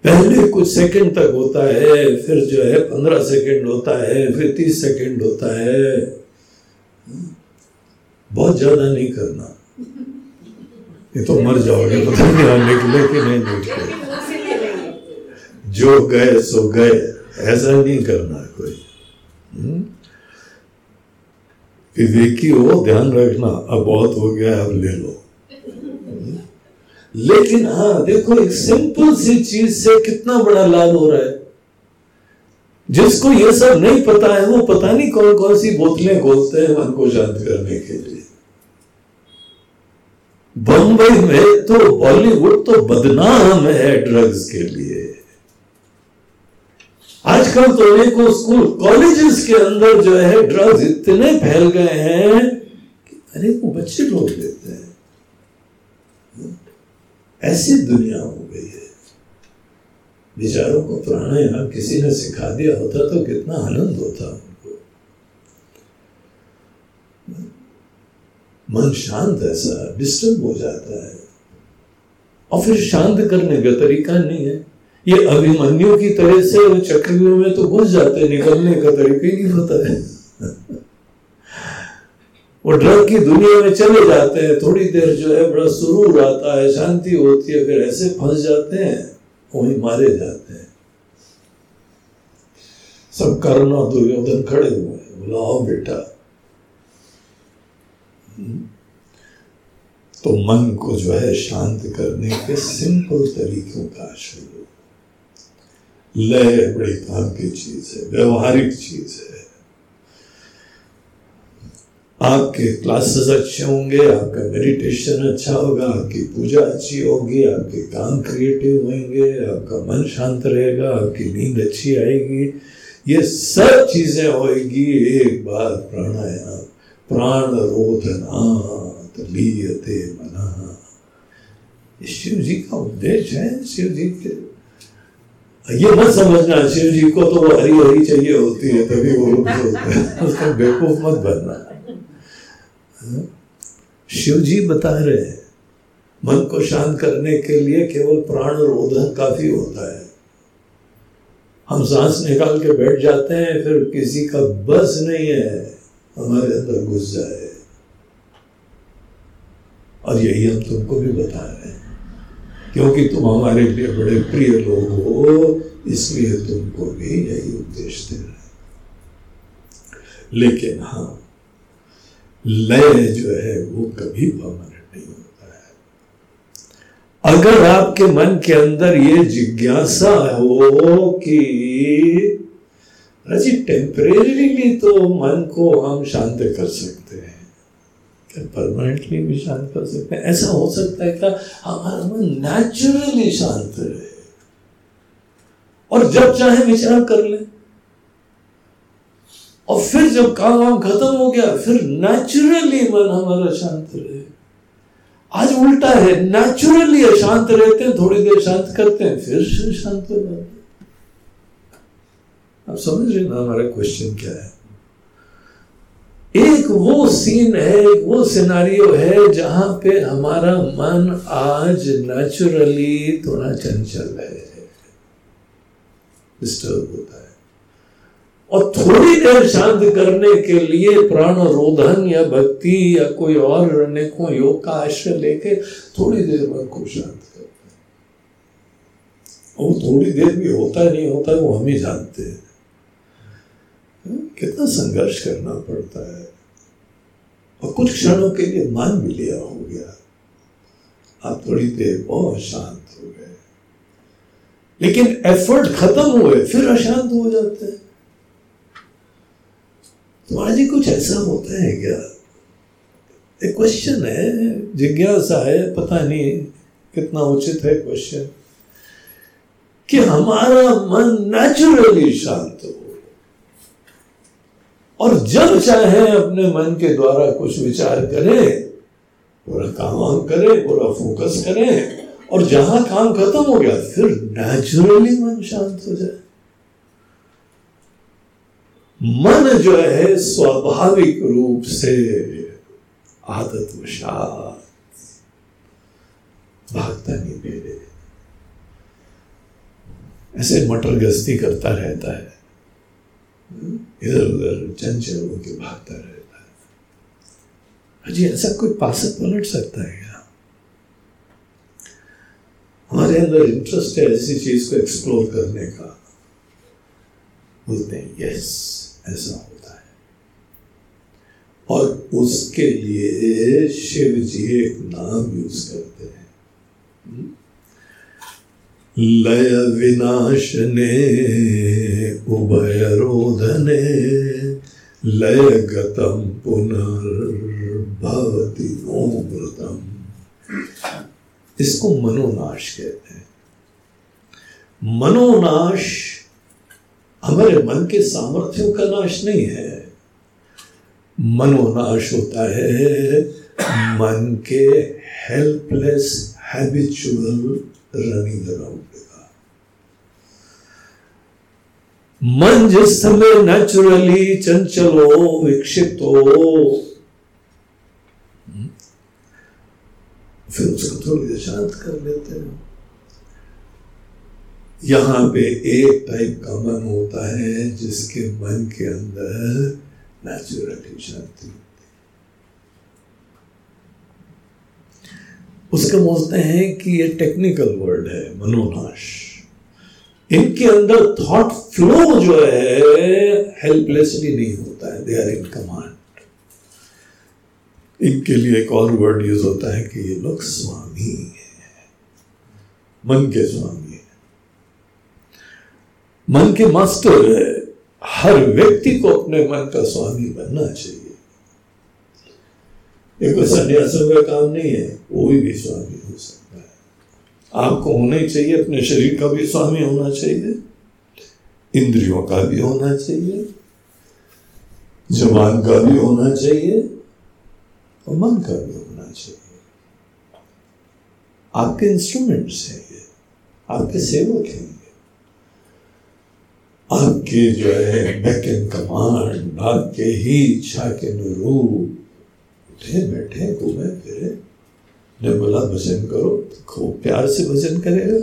पहले कुछ सेकंड तक होता है, फिर जो है पंद्रह सेकंड होता है, फिर तीस सेकंड होता है। बहुत ज़्यादा नहीं करना। ये तो मर जाओगे, पता नहीं हाँ निकले कि नहीं निकले जो गए, सो गए। ऐसा नहीं करना कोई। हम्म? विवेकी हो ध्यान रखना, अब बहुत हो गया अब ले लो। लेकिन हाँ देखो, एक सिंपल सी चीज़ से कितना बड़ा लाभ हो रहा है। जिसको ये सब नहीं पता है, वो पता नहीं कौन कौन सी बोतलें खोलते हैं मन को शांत करने के लिए। बंबई में तो बॉलीवुड तो बदनाम है ड्रग्स के लिए। आजकल तो अनेकों स्कूल कॉलेजेस के अंदर जो है ड्रग्स इतने फैल गए हैं कि अनेकों बच्चे लोग लेते हैं। ऐसी दुनिया हो गई है। विचारों को प्राणायाम किसी ने सिखा दिया होता तो कितना आनंद होता उनको। मन शांत ऐसा डिस्टर्ब हो जाता है। और फिर शांत करने का तरीका नहीं है। ये अभिमन्यु की तरह से वो चक्रियों में तो घुस जाते निकलने का तरीका ही नहीं होता है। वो ड्रग की दुनिया में चले जाते हैं, थोड़ी देर जो है बड़ा सुरूर आता है, शांति होती है, फिर ऐसे फंस जाते हैं, वही मारे जाते हैं। सब कर्ण दुर्योधन खड़े हुए हैं आओ बेटा। तो मन को जो है शांत करने के सिंपल तरीकों का आश्रय लय बड़ी काम की चीज़ है, व्यवहारिक चीज़ है। आपके क्लासेस अच्छे होंगे, आपका मेडिटेशन अच्छा होगा, आपकी पूजा अच्छी होगी, आपके काम क्रिएटिव होंगे, आपका मन शांत रहेगा, आपकी नींद अच्छी आएगी। ये सब चीज़ें होगी एक बार प्राणायाम, प्राण रोधना लीयते मना। शिव जी का उद्देश्य है, शिव जी के ये मत समझना शिव जी को तो वो हरी हरी चाहिए होती है, तभी वो है। उसको बेवकूफ़ मत बनना। शिव जी बता रहे हैं, मन को शांत करने के लिए केवल प्राण रोधन काफ़ी होता है। हम सांस निकाल के बैठ जाते हैं, फिर किसी का बस नहीं है, हमारे अंदर घुस जाए। और यही हम तुमको भी बता रहे हैं। क्योंकि तुम हमारे लिए बड़े प्रिय लोग हो, इसलिए तुमको भी यही उपदेश दे रहे लेकिन हाँ लय जो है वो कभी परमानेंट नहीं होता है। अगर आपके मन के अंदर ये जिज्ञासा हो कि अजी टेम्परेली तो मन को हम शांत कर सकते हैं। परमानेंटली भी शांत कर सकते हैं। ऐसा हो सकता है क्या हमारा मन नेचुरली शांत रहे। और जब चाहे विचार कर ले। और फिर जब काम वाम खत्म हो गया, फिर नेचुरली मन हमारा शांत रहे। आज उल्टा है नेचुरली अशांत रहते हैं, थोड़ी देर शांत करते हैं, फिर शांत हो जाते आप समझ रहे ना हमारा क्वेश्चन क्या है? एक वो सीन है एक वो सिनारियो है जहाँ पे हमारा मन आज नेचुरली थोड़ा चंचल है डिस्टर्ब होता है। और थोड़ी देर शांत करने के लिए प्राण रोधन या भक्ति या कोई और अनेकों योग का आश्रय लेके थोड़ी देर मन को शांत करते हैं। वो थोड़ी देर भी होता नहीं होता वो हम ही जानते हैं। कितना संघर्ष करना पड़ता है। और कुछ क्षणों के लिए मान भी लिया हो गया। आप थोड़ी देर बहुत शांत हो गए। लेकिन एफर्ट खत्म हुए, फिर अशांत हो जाते हैं। तुम्हारा जी कुछ ऐसा होता है क्या? एक क्वेश्चन है, जिज्ञासा है, पता नहीं कितना उचित है क्वेश्चन कि हमारा मन नेचुरली शांत हो। और जब चाहे अपने मन के द्वारा कुछ विचार करें, पूरा काम करें, पूरा फोकस करें, और जहाँ काम खत्म हो गया, फिर नेचुरली मन शांत हो जाए। मन जो है, स्वाभाविक रूप से आदत वशात भागता नहीं मेरे। ऐसे मटर गस्ती करता रहता है। इधर उधर चंचल होकर भागता रहता है। अजी, ऐसा कोई पासक पलट सकता है क्या? हमारे अंदर इंटरेस्ट है ऐसी चीज़ को एक्सप्लोर करने का। बोलते हैं यस ऐसा होता है। और उसके लिए शिव जी एक नाम यूज़ करते हैं। लय विनाशने लय गतम पुनर्भवति नोमृतम इसको मनोनाश कहते हैं। मनोनाश हमारे मन के सामर्थ्यों का नाश नहीं है। मनोनाश होता है मन के हेल्पलेस हैबिचुअल रनिंग अराउंड का मन जिस समय नेचुरली चंचल हो विक्षिप्त हो फिर उसको थोड़ी देर शांत कर लेते हैं। यहाँ पे एक टाइप का मन होता है जिसके मन के अंदर नेचुरली शांति होती उसके बोलते हैं कि ये टेक्निकल वर्ड है, मनोनाश। इनके अंदर थॉट फ्लो जो है हेल्पलेसली नहीं होता है। दे आर इन कमांड इनके लिए एक और वर्ड यूज़ होता है कि ये लोग स्वामी है। मन के स्वामी है। मन के मास्टर है। हर व्यक्ति को अपने मन का स्वामी बनना चाहिए। ये कोई संन्यासों का काम नहीं है। कोई भी स्वामी हो सकता है। आपको होना ही चाहिए, अपने शरीर का भी स्वामी होना चाहिए। इंद्रियों का भी होना चाहिए। जबान का भी होना चाहिए। और मन का भी होना चाहिए। आपके इंस्ट्रूमेंट्स हैं ये। आपके सेवक हैं ये। आपके जो है बैक एंड कमांड आपके ही इच्छा के अनुरूप उठे बैठे घूमे फिरे ने बोला भजन करो तो खूब प्यार से भजन करेगा।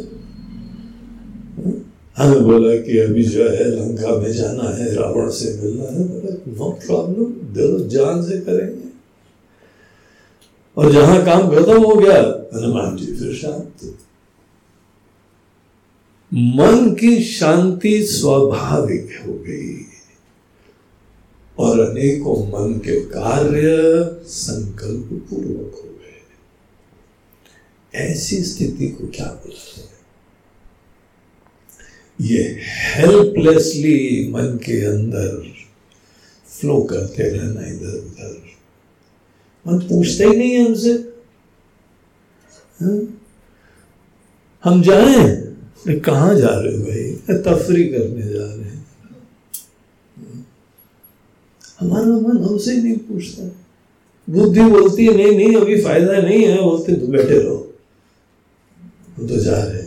हमें बोला कि अभी जो है, लंका में जाना है, रावण से मिलना है। बोला, नो प्रॉब्लम, दिल जान से करेंगे। और जहाँ काम खत्म हो गया हनुमान जी, फिर शांत मन की शांति स्वाभाविक हो गई। और अनेकों मन के कार्य संकल्प पूर्वक हो गए। ऐसी स्थिति को क्या बोलते हैं? ये हेल्पलेसली मन के अंदर फ्लो करते रहना इधर उधर। मन पूछते ही नहीं हमसे। हाँ? हम जाए? कहा जा रहे हो भाई? तफरी करने जा रहे हैं हमारा मन हमसे नहीं पूछता। बुद्धि बोलती है, नहीं नहीं, अभी फ़ायदा नहीं है। बोलते तो बैठे रहो। हम तो जा रहे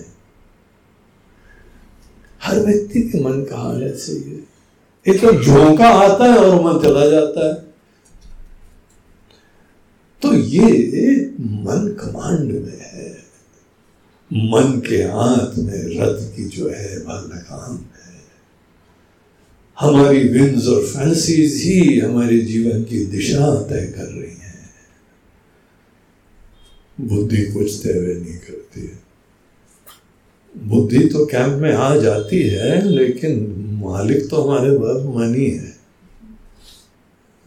हर व्यक्ति के मन का हाल ऐसे ही है। एक तो झोंका आता है और मन चला जाता है। तो ये मन कमांड में है। मन के हाथ में रथ की जो है वह लगाम हमारी विंस और फैंसीज ही हमारे जीवन की दिशा तय कर रही हैं। बुद्धि कुछ तय नहीं करती है। बुद्धि तो कैंप में आ जाती है, लेकिन मालिक तो हमारे पास मन ही। है?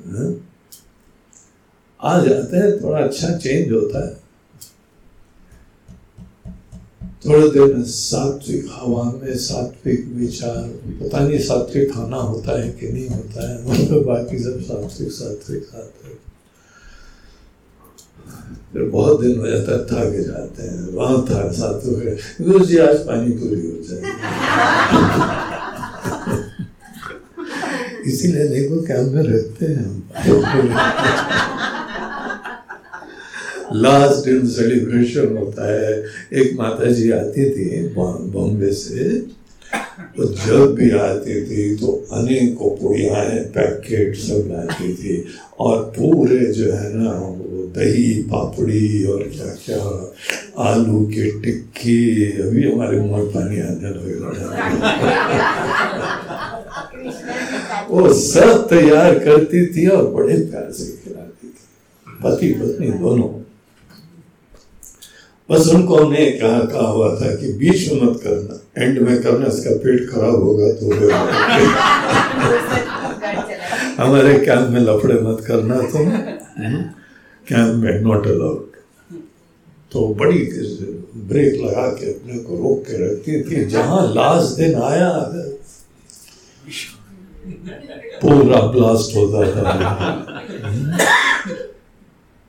हाँ? आ जाते हैं, थोड़ा अच्छा चेंज होता है। थोड़े दिन सात्विक हवा में सात्विक विचार, पता नहीं सात्विक खाना होता है कि नहीं होता है मतलब बाकी सब सात्विक सात्विक सात्विक फिर बहुत दिन हो जाता है, थक जाते हैं, वहाँ था, सात्विक गुरु जी, आज पानी पूरी हो जाए। इसीलिए देखो में रहते हैं लास्ट दिन सेलिब्रेशन होता है एक माता जी आती थी बॉम्बे से तो जब भी आती थी तो अनेकों पुड़ियाएँ पैकेट सब लाती थी और पूरे जो है ना, वो दही, पापड़ी और क्या क्या, आलू की टिक्की, अभी हमारे मुँह पानी आने लग वो सब तैयार करती थी और बड़े प्यार से खिलाती थी। पति पत्नी दोनों बस उनको हमने कहा कहा हुआ था कि बीच में मत करना। एंड में करना, इसका पेट खराब होगा तो हमारे कैंप में लफड़े मत करना तुम कैंप में नॉट अलाउड तो बड़ी ब्रेक लगा के अपने को रोक के रखती थी, जहाँ लास्ट दिन आया पूरा ब्लास्ट होता था।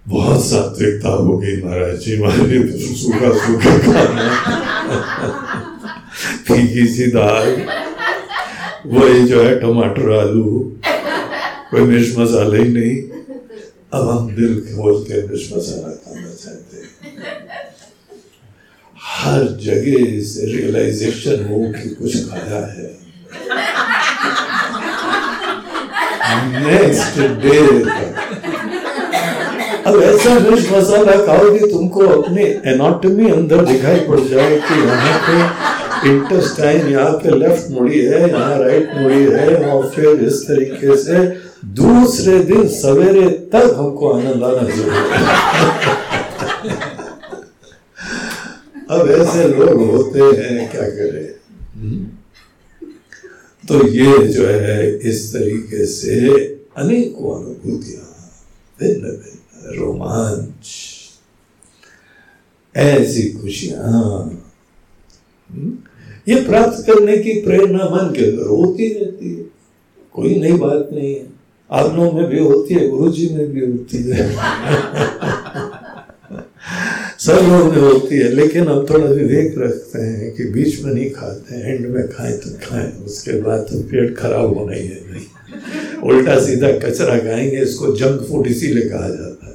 बहुत सात्विकता हो गई महाराज जी, हमारे सूखा सूखा खाना फीकी सी दाल, वही जो है टमाटर, आलू, कोई मिर्च मसाला ही नहीं। अब हम दिल खोल के मिर्च मसाला खाना चाहते हैं। हर जगह से रियलाइजेशन हो कि कुछ खाया है। नेक्स्ट डे तक। अब ऐसा मिर्च मसाला खाओगे तुमको अपने एनाटॉमी अंदर दिखाई पड़ जाए कि यहाँ पे इंटेस्टाइन यहाँ पे लेफ़्ट मुड़ी है, यहाँ राइट मुड़ी है, और फिर इस तरीके से दूसरे दिन सवेरे तक हमको आनंद आना ज़रूरी अब ऐसे लोग होते हैं, क्या करें? तो ये जो है, इस तरीके से अनेकों अनुभूतियाँ भिन्न भिन्न रोमांच। ऐसी खुशियाँ। हम्म, ये प्राप्त करने की प्रेरणा मन के अंदर होती रहती है। कोई नई बात नहीं है। लोगों में भी होती है गुरु जी में भी होती है। सब लोग में होती है लेकिन हम थोड़ा विवेक रखते हैं कि बीच में नहीं खाते हैं एंड में खाएँ तो खाएँ उसके बाद तो पेट खराब होना ही है नहीं उल्टा सीधा कचरा खाएँगे इसको जंक फ़ूड इसीलिए कहा जाता है।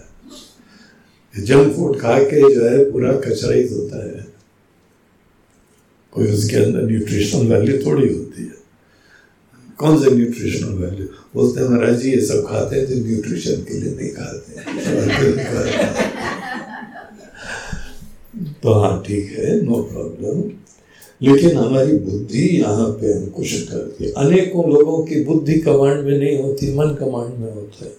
जंक फ़ूड खा के जो है पूरा कचरा ही होता है। कोई उसके अंदर न्यूट्रिशनल वैल्यू थोड़ी होती है। कौन से न्यूट्रिशनल वैल्यू बोलते हैं, महाराज जी, ये सब खाते हैं तो न्यूट्रिशन के लिए नहीं खाते तो हाँ ठीक है नो प्रॉब्लम लेकिन हमारी बुद्धि यहाँ पे अंकुश करती है। अनेकों लोगों की बुद्धि कमांड में नहीं होती, मन कमांड में होता है।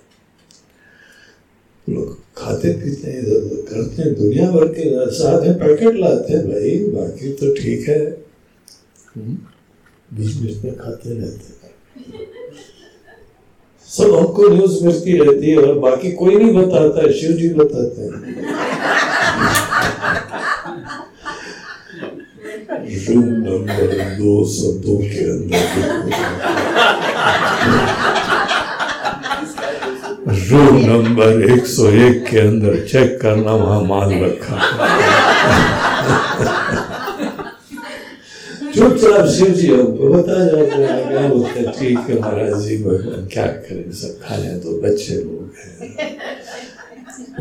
लोग खाते पीते हैं इधर उधर करते हैं दुनिया भर के साथ में पैकेट लाते हैं भाई बाकी तो ठीक है। हम्म, बीच बीच में खाते रहते हैं। सब हमको न्यूज़ मिलती रहती है और बाकी कोई नहीं बताता है शिव जी बताते हैं। रूम नंबर दो सौ दो के अंदर। रूम नंबर एक सौ एक के अंदर चेक करना, वहाँ माल रखा। चुपचाप शिव जी हमको बता जाते हैं बोलते ठीक है, महाराज जी भगवान क्या करें? सब खा खाने तो बच्चे लोग हैं।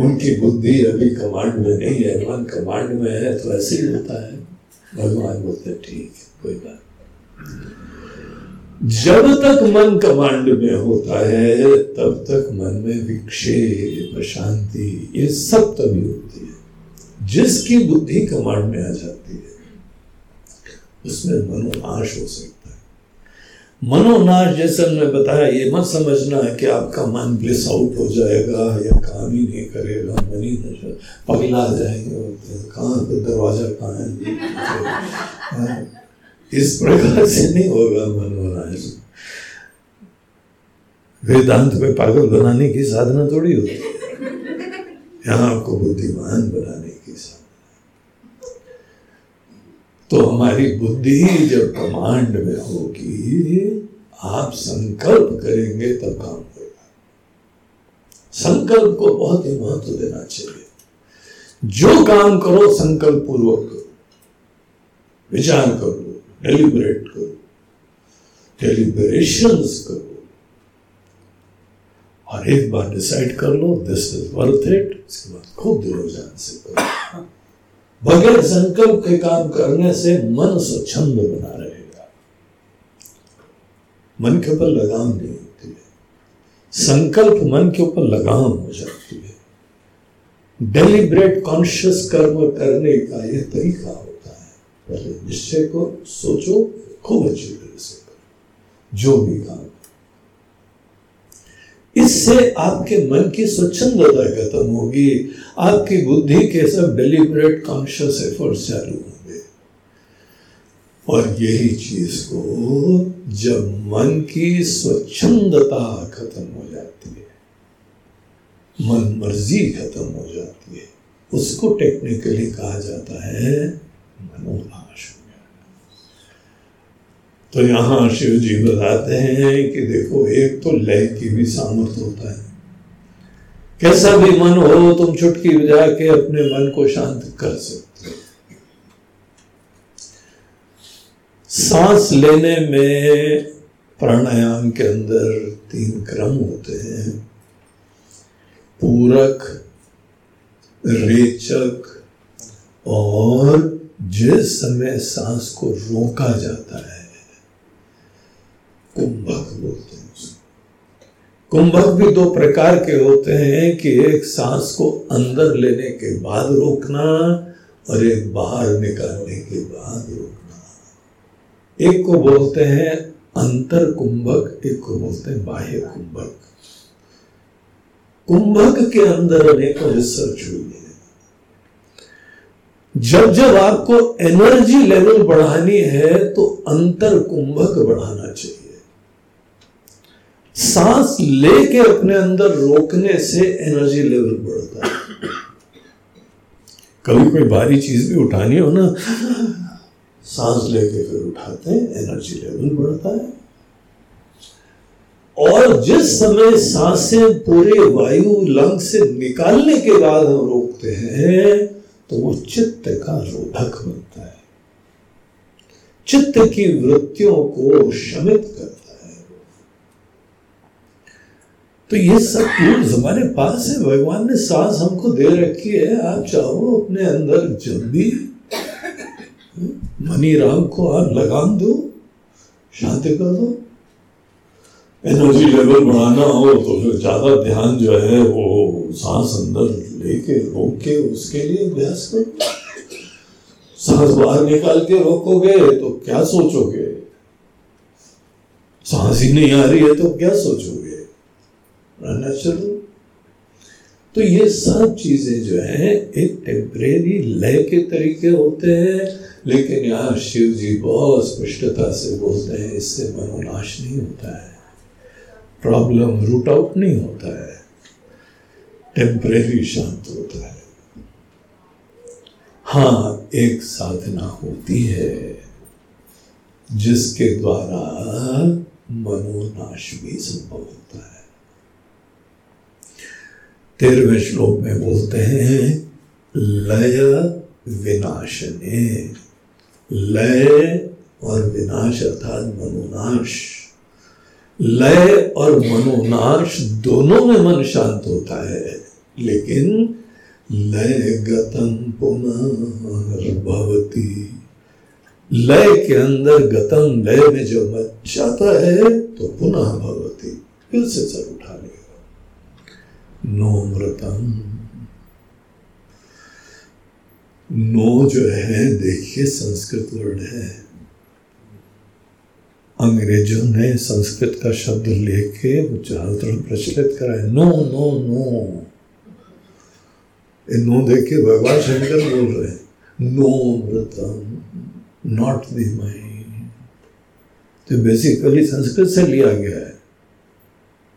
उनकी बुद्धि अभी कमांड में नहीं है मन कमांड में है तो ऐसे ही होता है। भगवान बोलते ठीक है, कोई बात जब तक मन कमांड में होता है तब तक मन में विक्षेप शांति ये सब तभी होती है। जिसकी बुद्धि कमांड में आ जाती है उसमें मनोनाश हो सकता है। मनोनाश जैसे हमने बताया ये मत समझना है कि आपका मन ब्लिस आउट हो जाएगा या काम ही नहीं करेगा मन ही पगला जाएँगे कहाँ दरवाज़ा कहाँ है? हाँ, इस प्रकार से नहीं होगा मनोनाश वेदांत में पागल बनाने की साधना थोड़ी होती है। यहाँ आपको बुद्धिमान बनाने की साधना। तो हमारी बुद्धि जब कमांड में होगी, आप संकल्प करेंगे तब काम होगा। संकल्प को बहुत ही महत्व देना चाहिए। जो काम करो, संकल्प पूर्वक करो। विचार करो। डेलिब्रेट करो डेलिब्रेशन करो और एक बार डिसाइड कर लो दिस इज़ वर्थ इट इसके बाद खूब दिलो जान से करो। बगैर संकल्प के काम करने से मन स्वच्छंद बना रहेगा। मन के ऊपर लगाम नहीं होती है। संकल्प मन के ऊपर लगाम हो जाती है। डेलिब्रेट कॉन्शियस कर्म करने का यह तरीका है। पहले निश्चय को सोचो, खूब अच्छी तरह से। करो जो भी काम। इससे आपके मन की स्वच्छंदता खत्म होगी। आपकी बुद्धि के सब डेलिबरेट कॉन्शियस एफर्ट्स चालू होंगे। और यही चीज़ को जब मन की स्वच्छंदता खत्म हो जाती है, मन मर्ज़ी खत्म हो जाती है, उसको टेक्निकली कहा जाता है मनोनाश तो यहाँ शिव जी बताते हैं कि देखो, एक तो लय की भी सामर्थ्य होता है। कैसा भी मन हो, तुम चुटकी बजा के अपने मन को शांत कर सकते हो। सांस लेने में प्राणायाम के अंदर तीन क्रम होते हैं। पूरक, रेचक और जिस समय सांस को रोका जाता है, कुंभक बोलते हैं कुंभक भी दो प्रकार के होते हैं कि एक सांस को अंदर लेने के बाद रोकना और एक बाहर निकालने के बाद रोकना। एक को बोलते हैं अंतर कुंभक, एक को बोलते हैं बाह्य कुंभक। कुंभक के अंदर अनेकों रिसर्च हुई है। जब जब आपको एनर्जी लेवल बढ़ानी है तो अंतर कुंभक बढ़ाना चाहिए। सांस लेके अपने अंदर रोकने से एनर्जी लेवल बढ़ता है। कभी कोई भारी चीज़ भी उठानी हो ना, सांस लेके फिर उठाते हैं, एनर्जी लेवल बढ़ता है। और जिस समय साँसें पूरे वायु लंग से निकालने के बाद हम रोकते हैं तो वो चित्त का रोधक बनता है। चित्त की वृत्तियों को शमित करता है। तो ये सब टूल्स हमारे पास है। भगवान ने सांस हमको दे रखी है। आप चाहो अपने अंदर जब भी मनी राम को आप लगाम दो, शांति कर दो। एनर्जी लेवल बढ़ाना हो तो फिर ज़्यादा ध्यान जो है वो सांस अंदर लेके रोक के उसके लिए अभ्यास करो सांस बाहर निकाल के रोकोगे तो क्या सोचोगे? सांस ही नहीं आ रही है तो क्या सोचोगे? नेचुरल तो ये सब चीज़ें जो है, एक टेम्परेरी लय के तरीके होते हैं, लेकिन यहाँ शिव जी बहुत स्पष्टता से बोलते हैं, इससे मनोनाश नहीं होता है। प्रॉब्लम रूट आउट नहीं होता है। टेम्परेरी शांत होता है। हाँ एक साधना होती है, जिसके द्वारा मनोनाश भी संभव होता है। तेरहवें श्लोक में बोलते हैं, लय विनाशने। लय और विनाश अर्थात मनोनाश। लय और मनोनाश दोनों में मन शांत होता है। लेकिन लय गतम पुनर्भवती। लय के अंदर गतम लय में जो मत जाता है तो पुनः भगवती फिर से सर उठा लेगा नो मृतम नो जो है, देखिए संस्कृत वर्ड है। अंग्रेज़ों ने संस्कृत का शब्द लेके वो चारों तरफ़ प्रचलित करा है नो नो नो। ये नो देख भगवान शंकर बोल रहे हैं, नो मृतम नॉट दी माइंड तो बेसिकली संस्कृत से लिया गया है।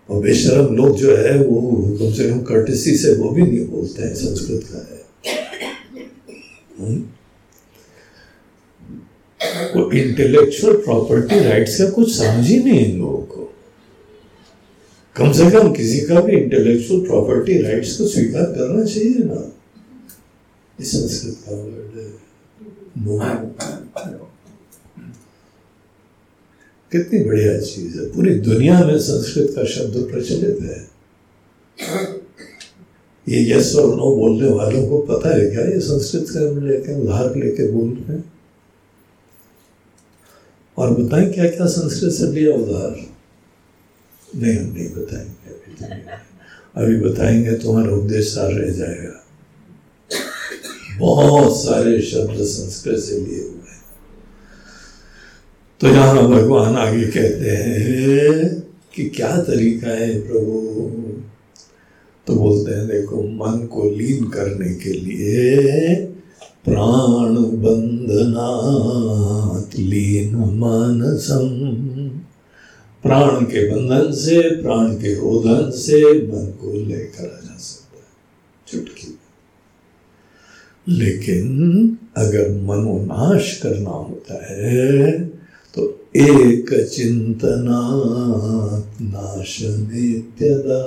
और बेशरम लोग जो है वो कम से कम कर्टिसी से वो भी नहीं बोलते हैं संस्कृत का है हुँ? को इंटेलेक्चुअल प्रॉपर्टी राइट्स का कुछ समझ ही नहीं इन लोगों को। कम से कम किसी का भी इंटेलेक्चुअल प्रॉपर्टी राइट्स को स्वीकार करना चाहिए ना। इस संस्कृत का वर्ड कितनी बढ़िया चीज़ है। पूरी दुनिया में संस्कृत का शब्द प्रचलित है। ये यस और नो बोलने वालों को पता है क्या? ये संस्कृत का हम लेके, उधार लेके बोल रहे हैं। और बताएँ क्या क्या संस्कृत से लिया उधार नहीं, हम नहीं बताएँगे अभी अभी बताएँगे तुम्हारा उपदेश सार रह जाएगा। बहुत सारे शब्द संस्कृत से लिए हुए हैं। तो यहाँ भगवान आगे कहते हैं कि क्या तरीका है प्रभु? तो बोलते हैं, देखो, मन को लीन करने के लिए प्राण बंधनात् लीन मानसम प्राण के बंधन से, प्राण के रोधन से मन को लेकर आ जा सकता है। चुटकी लेकिन अगर मनोनाश करना होता है तो एक चिंतना नाश नित्यदा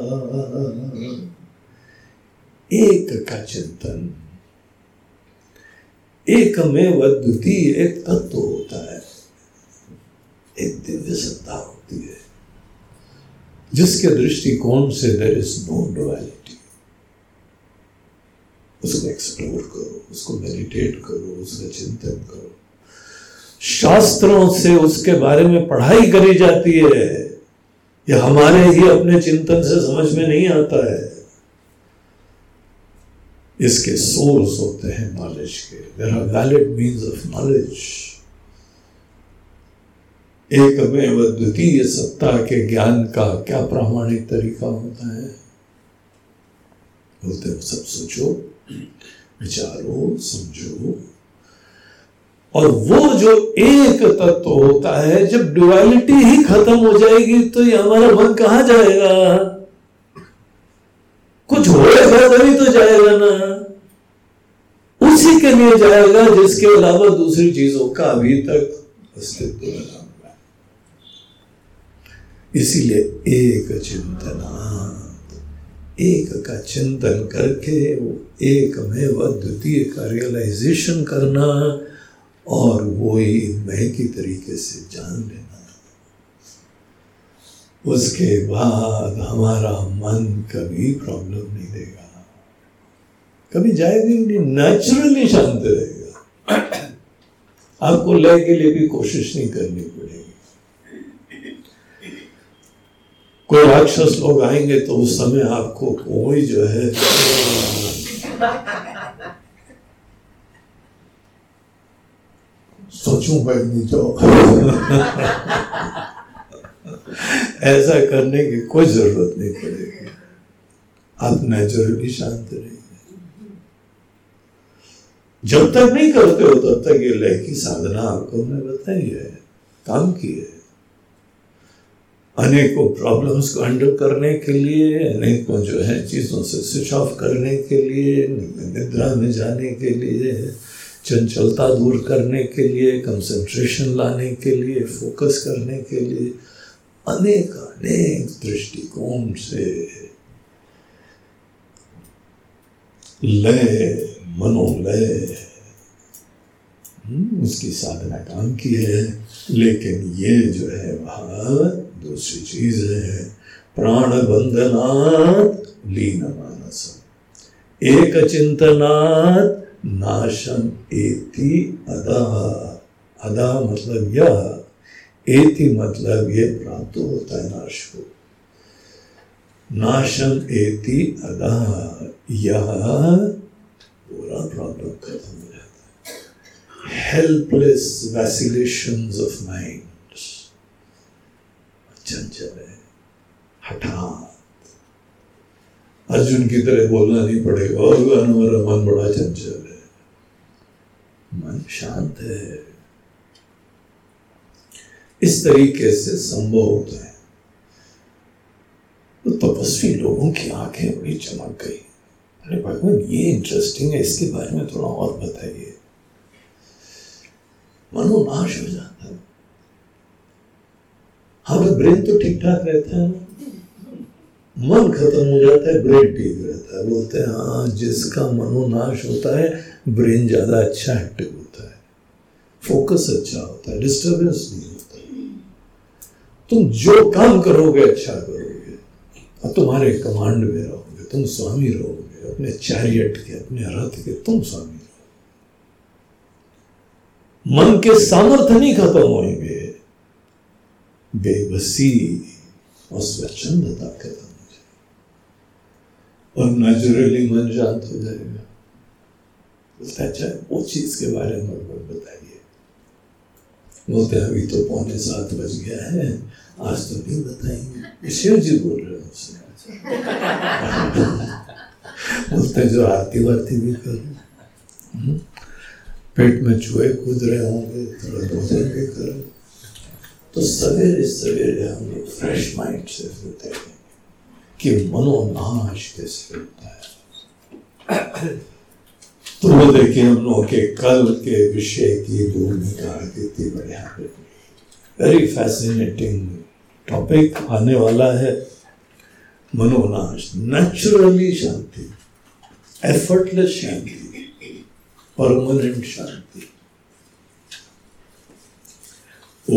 एक का चिंतन एक में द्वितीय एक तत्व होता है। एक दिव्य सत्ता होती है, जिसके दृष्टिकोण से देर इज़ नो डुअलिटी उसको एक्सप्लोर करो, उसको मेडिटेट करो, उसका चिंतन करो। शास्त्रों से उसके बारे में पढ़ाई करी जाती है। यह हमारे ही अपने चिंतन से समझ में नहीं आता है। इसके सोर्स होते हैं नॉलेज के। There are valid means of knowledge एक में द्वितीय सत्ता के ज्ञान का क्या प्रामाणिक तरीका होता है? बोलते हो, सब सोचो, विचारो, समझो। और वो जो एक तत्व तो होता है, जब ड्युअलिटी ही खत्म हो जाएगी तो ये हमारा मन कहा जाएगा? कुछ तभी तो जाएगा ना। उसी के लिए जाएगा जिसके अलावा दूसरी चीज़ों का अभी तक अस्तित्व बना हुआ इसीलिए एक चिंतना एक का चिंतन करके वो एक में व द्वितीय का रियलाइजेशन करना और वो ही मह की तरीके से जान लेना। उसके बाद हमारा मन कभी प्रॉब्लम नहीं देगा। कभी जाएगा नहीं नेचुरली शांत रहेगा। आपको लय के लिए भी कोशिश नहीं करनी पड़ेगी। कोई राक्षस लोग आएँगे तो उस समय आपको कोई जो है सोचू नहीं तो। ऐसा करने की कोई ज़रूरत नहीं पड़ेगी। आप नेचुरली शांत रहिए जब तक नहीं करते हो, तब तक ये लय की साधना आपको मैं बताई है काम की है। अनेकों प्रॉब्लम्स को हैंडल करने के लिए, अनेकों जो है चीज़ों से स्विच ऑफ़ करने के लिए, निद्रा में जाने के लिए, चंचलता दूर करने के लिए कंसंट्रेशन लाने के लिए फोकस करने के लिए, अनेक अनेक दृष्टिकोण से लय मनोलय हम्म, उसकी साधना काम की है। लेकिन ये जो है वह दूसरी चीज़ है। प्राण बंधनात् लीन मानस एक चिंतनात् नाशम एति अदा। अदा मतलब यह। एति मतलब ये प्राप्त होता है नाश को। नाशम एति अदा। यह पूरा प्रॉब्लम खत्म हो जाता है हेल्पलेस वैसिलेशंस ऑफ़ माइंड चंचल है, हठात। अर्जुन की तरह बोलना नहीं पड़ेगा, और हमारा मन बड़ा चंचल है। मन शांत है। इस तरीके से संभव होता है। तो तपस्वी लोगों की आँखें बड़ी चमक गई। अरे भगवान, ये इंटरेस्टिंग है, इसके बारे में थोड़ा और बताइए। मनोनाश हो जाता है। हमें ब्रेन तो ठीक ठाक रहता है मन खत्म हो जाता है ब्रेन ठीक रहता है। बोलते हैं हाँ जिसका मनोनाश होता है ब्रेन ज़्यादा अच्छा एक्टिव होता है। फोकस अच्छा होता है डिस्टर्बेंस नहीं होता। तुम जो काम करोगे अच्छा करोगे। और तुम्हारे कमांड में रहोगे, तुम स्वामी रहोगे। अपने चैरियट के अपने रथ के तुम स्वामी मन के सामर्थ्य नहीं खत्म होंगे बेबसी और स्वच्छंदता खत्म हो जाए और नेचुरली मन शांत हो जाएगा। बोलता अच्छा वो चीज़ के बारे में बताइए। बोलते अभी तो पौने सात बज गया है। आज तो नहीं बताएँगे। शिव जी बोल रहे हैं उससे। बोलते जो आरती वारती भी कर हम्म? पेट में चूहे कूद रहे होंगे, थोड़ा भोजन भी करो तो सवेरे सवेरे हम लोग फ्रेश माइंड से होते हैं कि मनोनाश कैसे होता है। तो वो देखिए हम लोगों के कल के विषय की भूमिका कितनी बढ़िया वेरी फैसिनेटिंग टॉपिक आने वाला है। मनोनाश नेचुरली शांति एफर्टलेस शांति परमानेंट शांति।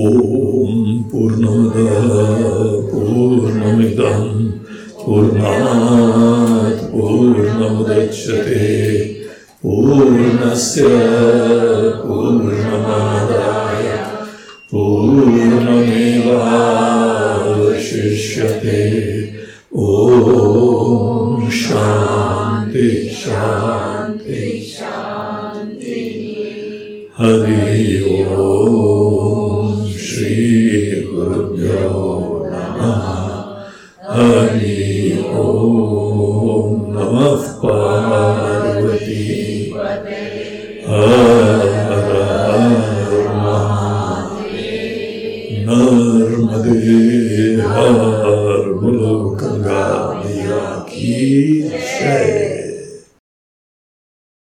ओम पूर्णमद पूर्णमिदम पूर्णात् पूर्णमुदच्यते पूर्णस्य पूर्णमादाय, पूर्णमेवावशिष्यते। शांति शांति शांति हरि